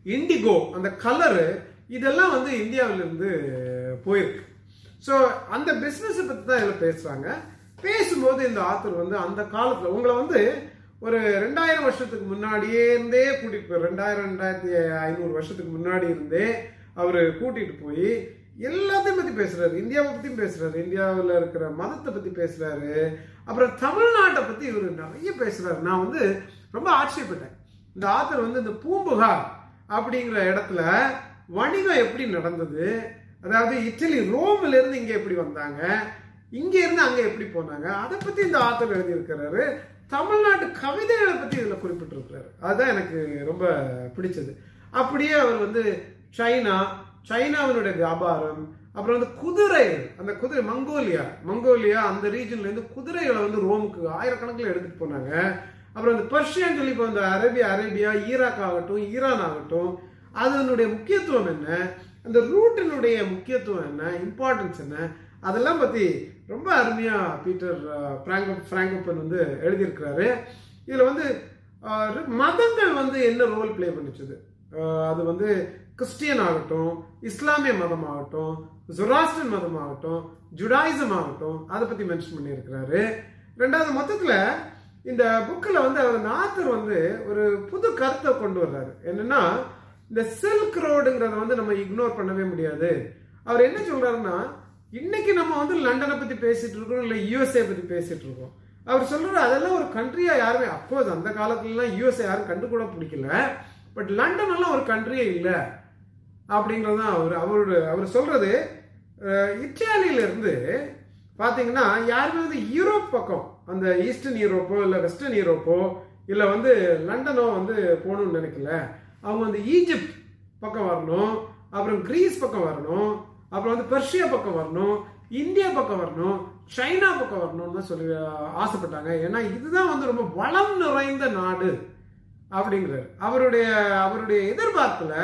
இண்டிகோ அந்த கலரு இதெல்லாம் வந்து இந்தியாவிலிருந்து போயிருக்கு. ஸோ அந்த பிஸ்னஸை பற்றி தான் இதில் பேசுகிறாங்க பேசும்போது இந்த ஆத்தர் வந்து அந்த காலத்தில் உங்களை வந்து ஒரு ரெண்டாயிரம் வருஷத்துக்கு முன்னாடியே இருந்தே கூட்டிகிட்டு போய் ரெண்டாயிரம் ரெண்டாயிரத்தி ஐநூறு வருஷத்துக்கு முன்னாடி இருந்தே அவர் கூட்டிட்டு போய் எல்லாத்தையும் பற்றி பேசுகிறாரு இந்தியாவை பற்றியும் பேசுகிறாரு இந்தியாவில் இருக்கிற மதத்தை பற்றி பேசுகிறாரு அப்புறம் தமிழ்நாட்டை பற்றி இவர் நிறைய பேசுகிறாரு நான் வந்து ரொம்ப ஆச்சரியப்பட்டேன். இந்த ஆத்தர் வந்து இந்த பூம்புகார் அப்படிங்கிற இடத்துல வணிகம் எப்படி நடந்தது? அதாவது இட்டலி ரோம்ல இருந்து இங்க எப்படி வந்தாங்க இங்க இருந்து அங்க எப்படி போனாங்க அதை பத்தி இந்த ஆத்தர் எழுதியிருக்கிறாரு. தமிழ்நாட்டு கவிதைகளை பத்தி இதுல குறிப்பிட்டிருக்கிறாரு. அதுதான் எனக்கு ரொம்ப பிடிச்சது. அப்படியே அவர் வந்து சைனா சைனாவினுடைய வியாபாரம் அப்புறம் வந்து குதிரைகள் அந்த குதிரை மங்கோலியா மங்கோலியா அந்த ரீஜன்ல இருந்து குதிரைகளை வந்து ரோமுக்கு ஆயிரக்கணக்கில் எடுத்துட்டு போனாங்க. அப்புறம் அந்த பர்ஷியன் சொல்லி இப்போ அந்த அரேபியா அரேபியா ஈராக் ஆகட்டும் ஈரான் ஆகட்டும் அதனுடைய முக்கியத்துவம் என்ன? அந்த ரூட்டினுடைய முக்கியத்துவம் என்ன இம்பார்ட்டன்ஸ் என்ன அதெல்லாம் பற்றி ரொம்ப அருமையாக பீட்டர் பிராங்கோ பிராங்கோப்பன் வந்து எழுதியிருக்கிறாரு. இதில் வந்து மதங்கள் வந்து என்ன ரோல் ப்ளே பண்ணிச்சுது? அது வந்து கிறிஸ்டியன் ஆகட்டும் இஸ்லாமிய மதம் ஆகட்டும் ஜொராஸ்டன் மதம் ஆகட்டும் ஜுடாயிசம் ஆகட்டும் அதை பற்றி மென்ஷன் பண்ணியிருக்கிறாரு. ரெண்டாவது மொத்தத்தில் இந்த புக்கில் வந்து அவர் ஆத்தர் வந்து ஒரு புது கருத்தை கொண்டு வர்றாரு. என்னன்னா இந்த சில்க் ரோடுங்கிறத வந்து நம்ம இக்னோர் பண்ணவே முடியாது. அவர் என்ன சொல்றாருன்னா இன்னைக்கு நம்ம வந்து லண்டனை பத்தி பேசிட்டு இருக்கோம் இல்ல யூஎஸ்ஏ பத்தி பேசிட்டு இருக்கோம். அவர் சொல்றாரு அதெல்லாம் ஒரு கண்ட்ரியா யாருமே அப்போது அந்த காலத்துலலாம் யூஎஸ்ஏ யாரும் கண்டு கூட பிடிக்கல. பட் லண்டன் எல்லாம் ஒரு கண்ட்ரியே இல்லை. அப்படிங்கிறது தான் அவர் அவரோட அவர் சொல்றது. அஹ், இத்தாலியில இருந்து பார்த்தீங்கன்னா யாருமே வந்து யூரோப் பக்கம் அந்த ஈஸ்டர்ன் யூரோப்போ இல்லை வெஸ்டர்ன் யூரோப்போ இல்லை வந்து லண்டனோ வந்து போகணும்னு நினைக்கல. அவங்க வந்து ஈஜிப்ட் பக்கம் வரணும் அப்புறம் கிரீஸ் பக்கம் வரணும் அப்புறம் வந்து பெர்ஷியா பக்கம் வரணும் இந்தியா பக்கம் வரணும் சைனா பக்கம் வரணும்னு தான் சொல்லி ஆசைப்பட்டாங்க. ஏன்னா இதுதான் வந்து ரொம்ப வளம் நிறைந்த நாடு அப்படிங்கிறார். அவருடைய அவருடைய எதிர்பார்ப்புல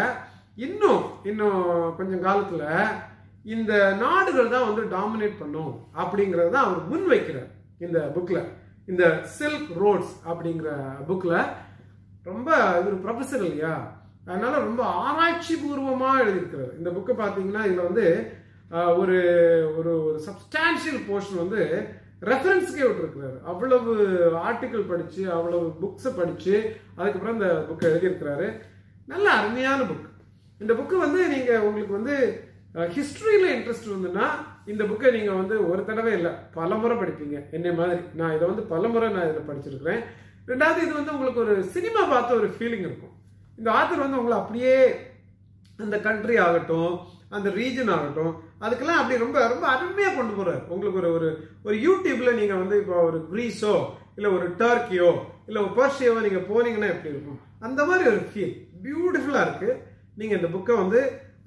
இன்னும் இன்னும் கொஞ்சம் காலத்துல இந்த நாடுகள் தான் வந்து டாமினேட் பண்ணும் அப்படிங்கிறது தான் அவர் முன் வைக்கிறார் இந்த புக்ல இந்த சில்க் ரோட்ஸ் அப்படிங்கிற புக்ல ரொம்ப இவர் ப்ரொஃபஸர் இல்லையா? அதனால ரொம்ப ஆராய்ச்சி பூர்வமாக எழுதியிருக்கிறார். இந்த புக்கை பார்த்தீங்கன்னா இதில் வந்து ஒரு ஒரு ஒரு சப்ஸ்டான்ஷியல் போர்ஷன் வந்து ரெஃபரன்ஸ்க்கே விட்டுருக்கிறாரு. அவ்வளவு ஆர்டிக்கிள் படித்து அவ்வளவு புக்ஸை படித்து அதுக்கப்புறம் இந்த புக்கை எழுதியிருக்கிறாரு. நல்ல அருமையான புக் இந்த புக்கு வந்து நீங்கள் உங்களுக்கு வந்து ஹிஸ்ட்ரியில் இன்ட்ரெஸ்ட் வந்துன்னா இந்த புக்கை நீங்கள் வந்து ஒரு தடவை இல்லை பல முறை படிப்பீங்க. என்னை மாதிரி. நான் இதை வந்து பல முறை நான் இதில் படிச்சிருக்கிறேன். ரெண்டாவது இது வந்து உங்களுக்கு ஒரு சினிமா பார்த்த ஒரு ஃபீலிங் இருக்கும். இந்த ஆத்தர் வந்து உங்களை அப்படியே அந்த கண்ட்ரி ஆகட்டும் அந்த ரீஜன் ஆகட்டும் அதுக்கெல்லாம் அப்படி ரொம்ப ரொம்ப அருமையாக கொண்டு போகிறார் உங்களுக்கு ஒரு ஒரு ஒரு யூடியூப்ல நீங்கள் வந்து இப்போ ஒரு கிரீஸோ இல்லை ஒரு டர்க்கியோ இல்லை ஒரு பர்ஷியாவோ நீங்கள் போனீங்கன்னா எப்படி இருக்கும்? அந்த மாதிரி ஒரு ஃபீல் பியூட்டிஃபுல்லாக இருக்குது நீங்கள் இந்த புக்கை வந்து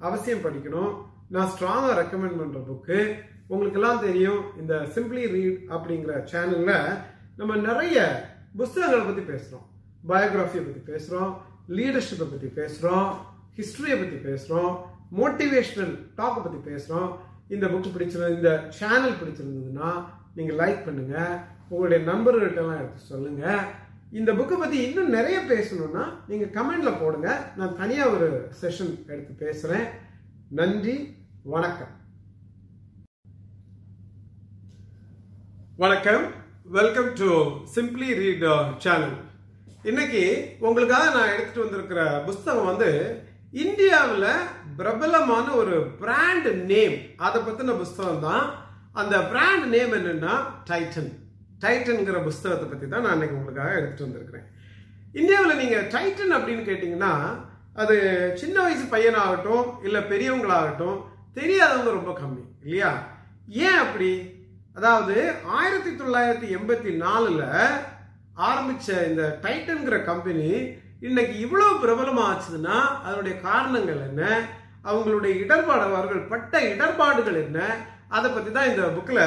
அவசியம் படிக்கணும். நான் ஸ்ட்ராங்காக ரெக்கமெண்ட் பண்ணுற புக்கு உங்களுக்கெல்லாம் தெரியும் இந்த சிம்பிளி ரீட் அப்படிங்கிற சேனலில் நம்ம நிறைய புஸ்தகங்களை பத்தி பேசுறோம். பயோகிராஃபியை பத்தி பேசுறோம். லீடர்ஷிப்பை பத்தி பேசுறோம். ஹிஸ்டரியை பத்தி பேசுறோம். மோட்டிவேஷனல் டாக்கை பத்தி பேசுறோம். இந்த புக் பிடிச்சிருந்தது இந்த சேனல் பிடிச்சிருந்ததுன்னா நீங்க லைக் பண்ணுங்க. உங்களுடைய நண்பர்கள்ட்ட எல்லாம் எடுத்து சொல்லுங்க. இந்த புக்கை பத்தி இன்னும் நிறைய பேசணும்னா நீங்க கமெண்ட்ல போடுங்க. நான் தனியா ஒரு செஷன் எடுத்து பேசுறேன். நன்றி. வணக்கம். வணக்கம். Welcome to simply read channel இன்னைக்கு உங்களுக்காக நான் எடுத்துட்டு வந்திருக்கிற புஸ்தகம் வந்து இந்தியாவில் பிரபலமான ஒரு பிராண்ட் நேம் அதை பற்றின புஸ்தகம் தான். அந்த பிராண்ட் நேம் என்னன்னா டைட்டன் டைட்டன்ங்கிற புஸ்தகத்தை பற்றி தான் நான் இன்னைக்கு உங்களுக்காக எடுத்துட்டு வந்திருக்கிறேன். இந்தியாவில் நீங்கள் டைட்டன் அப்படின்னு கேட்டிங்கன்னா அது சின்ன வயசு பையனாகட்டும் இல்லை பெரியவங்களாகட்டும் தெரியாதவங்க ரொம்ப கம்மி இல்லையா? ஏன் அப்படி? அதாவது ஆயிரத்தி தொள்ளாயிரத்தி எண்பத்தி நாலுல ஆரம்பிச்ச இந்த டைட்டன்கிற கம்பெனி இன்னைக்கு இவ்வளவு பிரபலமா ஆச்சுதுன்னா அதனுடைய காரணங்கள் என்ன? அவங்களுடைய இடர்பாடு அவர்கள் பட்ட இடர்பாடுகள் என்ன? அதை பத்தி தான் இந்த புக்ல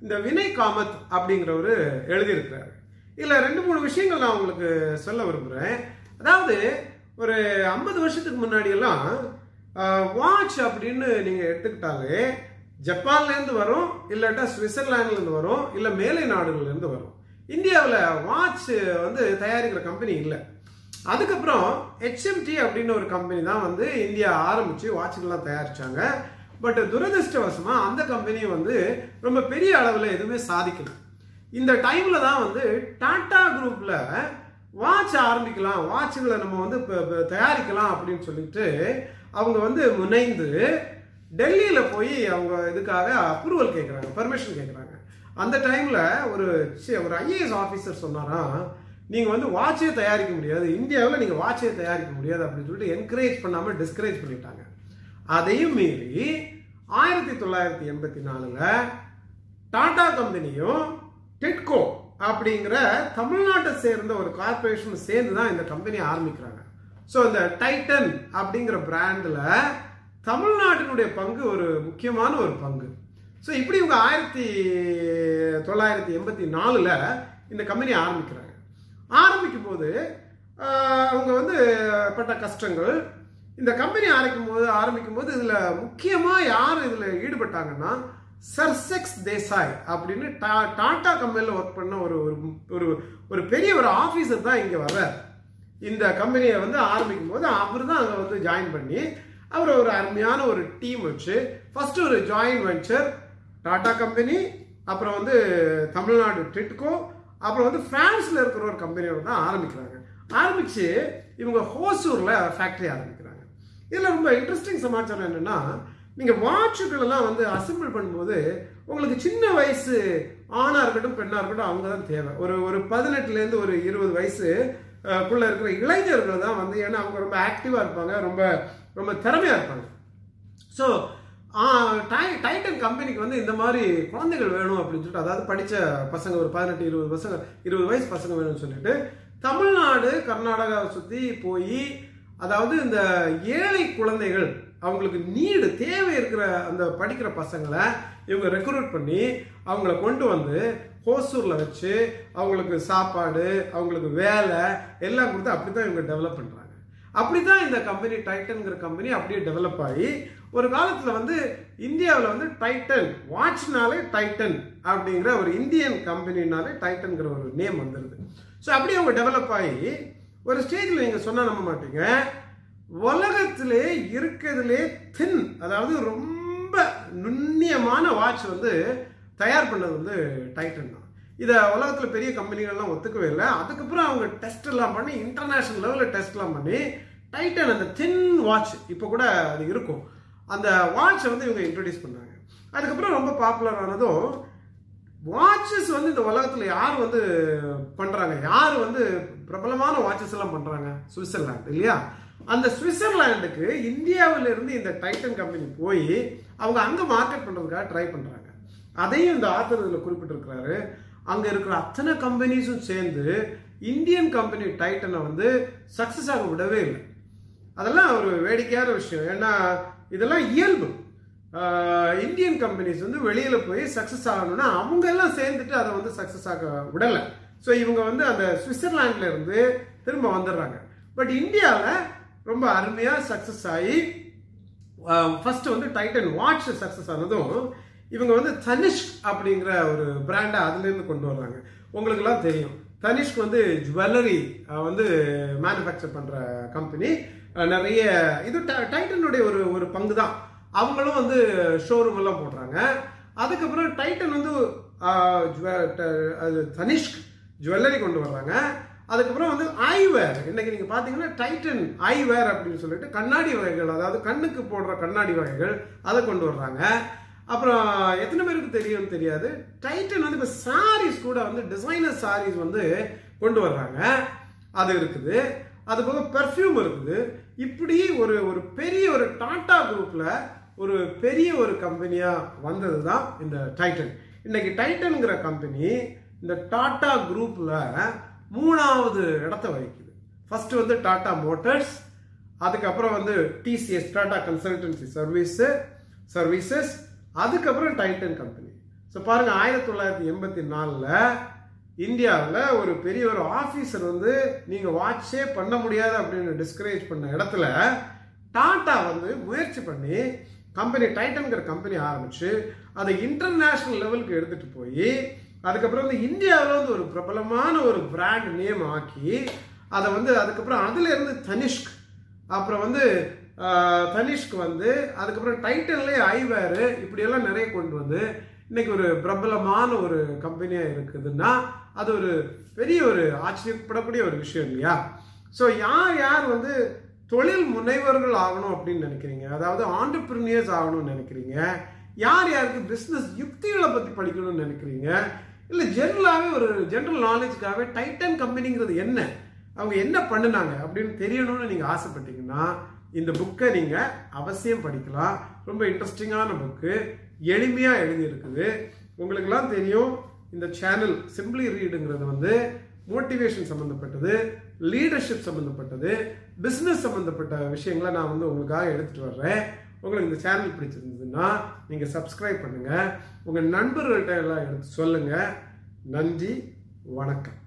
இந்த வினய் காமத் அப்படிங்கிறவரு எழுதியிருக்கிறார். இதுல ரெண்டு மூணு விஷயங்கள் நான் உங்களுக்கு சொல்ல விரும்புகிறேன் அதாவது ஒரு ஐம்பது வருஷத்துக்கு முன்னாடி எல்லாம் வாட்ச் அப்படின்னு நீங்க எடுத்துக்கிட்டாலே ஜப்பான்லேருந்து வரும் இல்லாட்டா சுவிட்சர்லாந்துலேருந்து வரும் இல்லை மேலை நாடுகள்லேருந்து வரும். இந்தியாவில் வாட்ச் வந்து தயாரிக்கிற கம்பெனி இல்லை. அதுக்கப்புறம் ஹெச்எம்டி அப்படின்னு ஒரு கம்பெனி தான் வந்து இந்தியா ஆரம்பித்து வாட்சுகள்லாம் தயாரிச்சாங்க. பட் துரதிருஷ்டவசமாக அந்த கம்பெனி வந்து ரொம்ப பெரிய அளவில் எதுவுமே சாதிக்கல. இந்த டைமில் தான் வந்து டாட்டா குரூப்பில் வாட்ச் ஆரம்பிக்கலாம் வாட்சுகளை நம்ம வந்து இப்போ தயாரிக்கலாம் அப்படின்னு சொல்லிட்டு அவங்க வந்து முனைந்து டெல்லியில் போய் அவங்க இதுக்காக அப்ரூவல் கேட்குறாங்க பர்மிஷன் கேட்குறாங்க அந்த டைமில் ஒரு சி- ஒரு ஐஏஎஸ் ஆஃபீஸர் சொன்னாராம் நீங்கள் வந்து வாட்சே தயாரிக்க முடியாது. இந்தியாவில் நீங்கள் வாட்சே தயாரிக்க முடியாது அப்படின்னு சொல்லிட்டு என்கரேஜ் பண்ணாமல் டிஸ்கரேஜ் பண்ணிட்டாங்க. அதையும் மீறி ஆயிரத்தி தொள்ளாயிரத்தி எண்பத்தி நாலில் டாடா கம்பெனியும் டிட்கோ அப்படிங்கிற தமிழ்நாட்டை சேர்ந்த ஒரு கார்பரேஷன் சேர்ந்து தான் இந்த கம்பெனி ஆரம்பிக்கிறாங்க. ஸோ இந்த டைட்டன் அப்படிங்கிற பிராண்டில் தமிழ்நாட்டினுடைய பங்கு ஒரு முக்கியமான ஒரு பங்கு. ஸோ இப்படி இவங்க ஆயிரத்தி தொள்ளாயிரத்தி எண்பத்தி நாலில் இந்த கம்பெனி ஆரம்பிக்கிறாங்க. ஆரம்பிக்கும் போது அவங்க வந்து பட்ட கஷ்டங்கள் இந்த கம்பெனி ஆரம்பிக்கும் போது ஆரம்பிக்கும் போது இதில் முக்கியமாக யார் இதில் ஈடுபட்டாங்கன்னா சர்செக்ஸ் தேசாய் அப்படின்னு டா- டாடா கம்பெனியில் ஒர்க் பண்ண ஒரு ஒரு- ஒரு ஒரு பெரிய ஒரு ஆஃபீஸர் தான் இங்கே வர்றார். இந்த கம்பெனியை வந்து ஆரம்பிக்கும் போது அவர் தான் அங்கே வந்து ஜாயின் பண்ணி அவர் ஒரு அருமையான ஒரு டீம் வச்சு ஃபர்ஸ்ட் ஒரு ஜாயின்ட் வெஞ்சர் டாடா கம்பெனி அப்புறம் வந்து தமிழ்நாடு டிட்கோ அப்புறம் வந்து பிரான்ஸ்ல இருக்கிற ஒரு கம்பெனியோட தான் ஆரம்பிக்கிறாங்க. ஆரம்பிச்சு இவங்க ஹோசூர்ல ஃபேக்டரி ஆரம்பிக்கிறாங்க. இதுல ரொம்ப இன்ட்ரெஸ்டிங் சமாச்சாரம் என்னன்னா நீங்க வாட்சுகள் எல்லாம் வந்து அசம்பிள் பண்ணும்போது உங்களுக்கு சின்ன வயசு ஆணா இருக்கட்டும் பெண்ணா இருக்கட்டும் அவங்க தான் தேவை. ஒரு ஒரு பதினெட்டுல இருந்து ஒரு இருபது வயசு அஹ், இருக்கிற இளைஞர்கள் தான் வந்து ஏன்னா அவங்க ரொம்ப ஆக்டிவாக இருப்பாங்க ரொம்ப ரொம்ப திறமையாக இருப்பாங்க. ஸோ டைட்டன் கம்பெனிக்கு வந்து இந்த மாதிரி குழந்தைகள் வேணும் அப்படின்னு சொல்லிட்டு அதாவது படித்த பசங்க ஒரு பதினெட்டு இருபது பசங்க இருபது வயசு பசங்க வேணும்னு சொல்லிட்டு தமிழ்நாடு கர்நாடகாவை சுற்றி போய் அதாவது இந்த ஏழை குழந்தைகள் அவங்களுக்கு நீடு தேவை இருக்கிற அந்த படிக்கிற பசங்களை இவங்க ரெக்ரூட் பண்ணி அவங்கள கொண்டு வந்து ஹோசூரில் வச்சு அவங்களுக்கு சாப்பாடு அவங்களுக்கு வேலை எல்லாம் கொடுத்து அப்படி தான் இவங்க டெவலப் பண்ணுறாங்க அப்படிதான் இந்த கம்பெனி டைட்டன்ங்கிற கம்பெனி அப்படியே டெவலப் ஆகி ஒரு காலத்தில் வந்து இந்தியாவில் வந்து டைட்டன் வாட்ச்னாலே டைட்டன் அப்படிங்கிற ஒரு இந்தியன் கம்பெனினாலே டைட்டன்கிற ஒரு நேம் வந்துடுது ஸோ அப்படியே அவங்க டெவலப் ஆகி ஒரு ஸ்டேஜில் நீங்கள் சொன்னால் நம்ப மாட்டீங்க. உலகத்திலே இருக்கிறதுலே தின் அதாவது ரொம்ப நுண்ணியமான வாட்ச் வந்து தயார் பண்ணது வந்து டைட்டன் தான். இதை உலகத்தில் பெரிய கம்பெனிகள்லாம் ஒத்துக்கவே இல்லை. அதுக்கப்புறம் அவங்க டெஸ்ட் எல்லாம் பண்ணி இன்டர்நேஷனல் லெவலில் டெஸ்ட்லாம் பண்ணி டைட்டன் அந்த தின் வாட்ச் இப்போ கூட அது இருக்கும். அந்த வாட்சை வந்து இவங்க இன்ட்ரடியூஸ் பண்ணாங்க அதுக்கப்புறம் ரொம்ப பாப்புலர் ஆனதும் வாட்சஸ் வந்து இந்த உலகத்தில் யார் வந்து பண்ணுறாங்க யார் வந்து பிரபலமான வாட்சஸ் எல்லாம் பண்ணுறாங்க சுவிட்சர்லாந்து இல்லையா? அந்த சுவிட்சர்லாண்டுக்கு இந்தியாவிலிருந்து இந்த டைட்டன் கம்பெனி போய் அவங்க அங்கே மார்க்கெட் பண்ணுறதுக்காக ட்ரை பண்ணுறாங்க அதையும் இந்த ஆத்தர் இதில் குறிப்பிட்டிருக்கிறாரு. அங்கே இருக்கிற அத்தனை கம்பெனிஸும் சேர்ந்து இந்தியன் கம்பெனி டைட்டனை வந்து சக்ஸஸ் ஆக விடவே இல்லை. அதெல்லாம் ஒரு வேடிக்கையான விஷயம். ஏன்னா இதெல்லாம் இயல்பு. இந்தியன் கம்பெனிஸ் வந்து வெளியில போய் சக்சஸ் ஆகணும்னா அவங்க எல்லாம் சேர்ந்துட்டு அதை வந்து சக்சஸ் ஆக விடலை. ஸோ இவங்க வந்து அந்த சுவிட்சர்லாண்ட்ல இருந்து திரும்ப வந்துடுறாங்க. பட் இந்தியாவில் ரொம்ப அருமையாக சக்சஸ் ஆகி ஃபர்ஸ்ட் வந்து டைட்டன் வாட்ச் சக்சஸ் ஆனதும் இவங்க வந்து தனிஷ்க் அப்படிங்கிற ஒரு பிராண்டை அதுலேருந்து கொண்டு வர்றாங்க. உங்களுக்கெல்லாம் தெரியும். தனிஷ்க் வந்து ஜுவல்லரி வந்து மேனுஃபேக்சர் பண்ணுற கம்பெனி நிறைய இது டைட்டனுடைய ஒரு ஒரு பங்கு தான் அவங்களும் வந்து ஷோரூம் எல்லாம் போடுறாங்க. அதுக்கப்புறம் டைட்டன் வந்து ஜுவ- ட- அது தனிஷ்க் ஜுவல்லரி கொண்டு வர்றாங்க. அதுக்கப்புறம் வந்து ஐவேர் இன்னைக்கு நீங்க பாத்தீங்கன்னா டைட்டன் ஐவேர் அப்படின்னு சொல்லிட்டு கண்ணாடி வகைகள் அதாவது கண்ணுக்கு போடுற கண்ணாடி வகைகள் அதை கொண்டு வர்றாங்க. அப்புறம் எத்தனை பேருக்கு தெரியும் தெரியாது. டைட்டன் வந்து இப்போ சாரீஸ் கூட வந்து டிசைனர் சாரீஸ் வந்து கொண்டு வர்றாங்க. அது இருக்குது. அது போக பெர்ஃப்யூம் இருக்குது. இப்படி ஒரு ஒரு பெரிய ஒரு டாடா குரூப்ல ஒரு பெரிய ஒரு கம்பெனியா வந்தது தான் இந்த டைட்டன் இன்னைக்கு டைட்டனுங்கிற கம்பெனி இந்த டாடா குரூப்ல மூணாவது இடத்த வகிக்குது. ஃபர்ஸ்ட் வந்து டாடா மோட்டார்ஸ் அதுக்கப்புறம் வந்து TCS Tata consultancy service services அதுக்கப்புறம் டைட்டன் கம்பெனி. ஸோ பாருங்கள் ஆயிரத்தி தொள்ளாயிரத்தி எண்பத்தி நாலில் இந்தியாவில் ஒரு பெரிய ஒரு ஆஃபீஸர் வந்து நீங்கள் வாட்சே பண்ண முடியாது அப்படின்னு டிஸ்கரேஜ் பண்ண இடத்துல டாட்டா வந்து முயற்சி பண்ணி கம்பெனி டைட்டன்கிற கம்பெனி ஆரம்பிச்சு அதை இன்டர்நேஷ்னல் லெவலுக்கு எடுத்துகிட்டு போய் அதுக்கப்புறம் வந்து இந்தியாவில் வந்து ஒரு பிரபலமான ஒரு பிராண்ட் நேம் ஆக்கி அதை வந்து அதுக்கப்புறம் அதுலேருந்து தனிஷ்க் அப்புறம் வந்து தனிஷ்க்கு வந்து அதுக்கப்புறம் டைட்டன்லேயே ஐவேரு இப்படியெல்லாம் நிறைய கொண்டு வந்து இன்னைக்கு ஒரு பிரபலமான ஒரு கம்பெனியாக இருக்குதுன்னா அது ஒரு பெரிய ஒரு ஆச்சரியப்படக்கூடிய ஒரு விஷயம் இல்லையா? ஸோ யார் யார் வந்து தொழில் முனைவர்கள் ஆகணும் அப்படின்னு நினைக்கிறீங்க? அதாவது ஆண்டர்பிரினியர்ஸ் ஆகணும்னு நினைக்கிறீங்க? யார் யாருக்கு பிஸ்னஸ் யுக்திகளை பற்றி படிக்கணும்னு நினைக்கிறீங்க? இல்லை ஜென்ரலாகவே ஒரு ஜென்ரல் நாலேஜ்க்காகவே டைட்டன் கம்பெனிங்கிறது என்ன? அவங்க என்ன பண்ணுனாங்க அப்படின்னு தெரியணும்னு நீங்கள் ஆசைப்பட்டீங்கன்னா இந்த புக்கை நீங்கள் அவசியம் படிக்கலாம். ரொம்ப இன்ட்ரெஸ்டிங்கான புக்கு. எளிமையாக எழுதியிருக்குது. உங்களுக்கெல்லாம் தெரியும் இந்த சேனல் சிம்பிளி ரீடுங்கிறது வந்து மோட்டிவேஷன் சம்மந்தப்பட்டது லீடர்ஷிப் சம்மந்தப்பட்டது பிஸ்னஸ் சம்மந்தப்பட்ட விஷயங்களை நான் வந்து உங்களுக்காக எடுத்துகிட்டு வர்றேன். உங்களுக்கு இந்த சேனல் பிடிச்சிருந்ததுன்னா நீங்கள் சப்ஸ்கிரைப் பண்ணுங்கள் உங்கள் நண்பர்கள்ட்ட எல்லாம் எடுத்து சொல்லுங்கள் நன்றி வணக்கம்.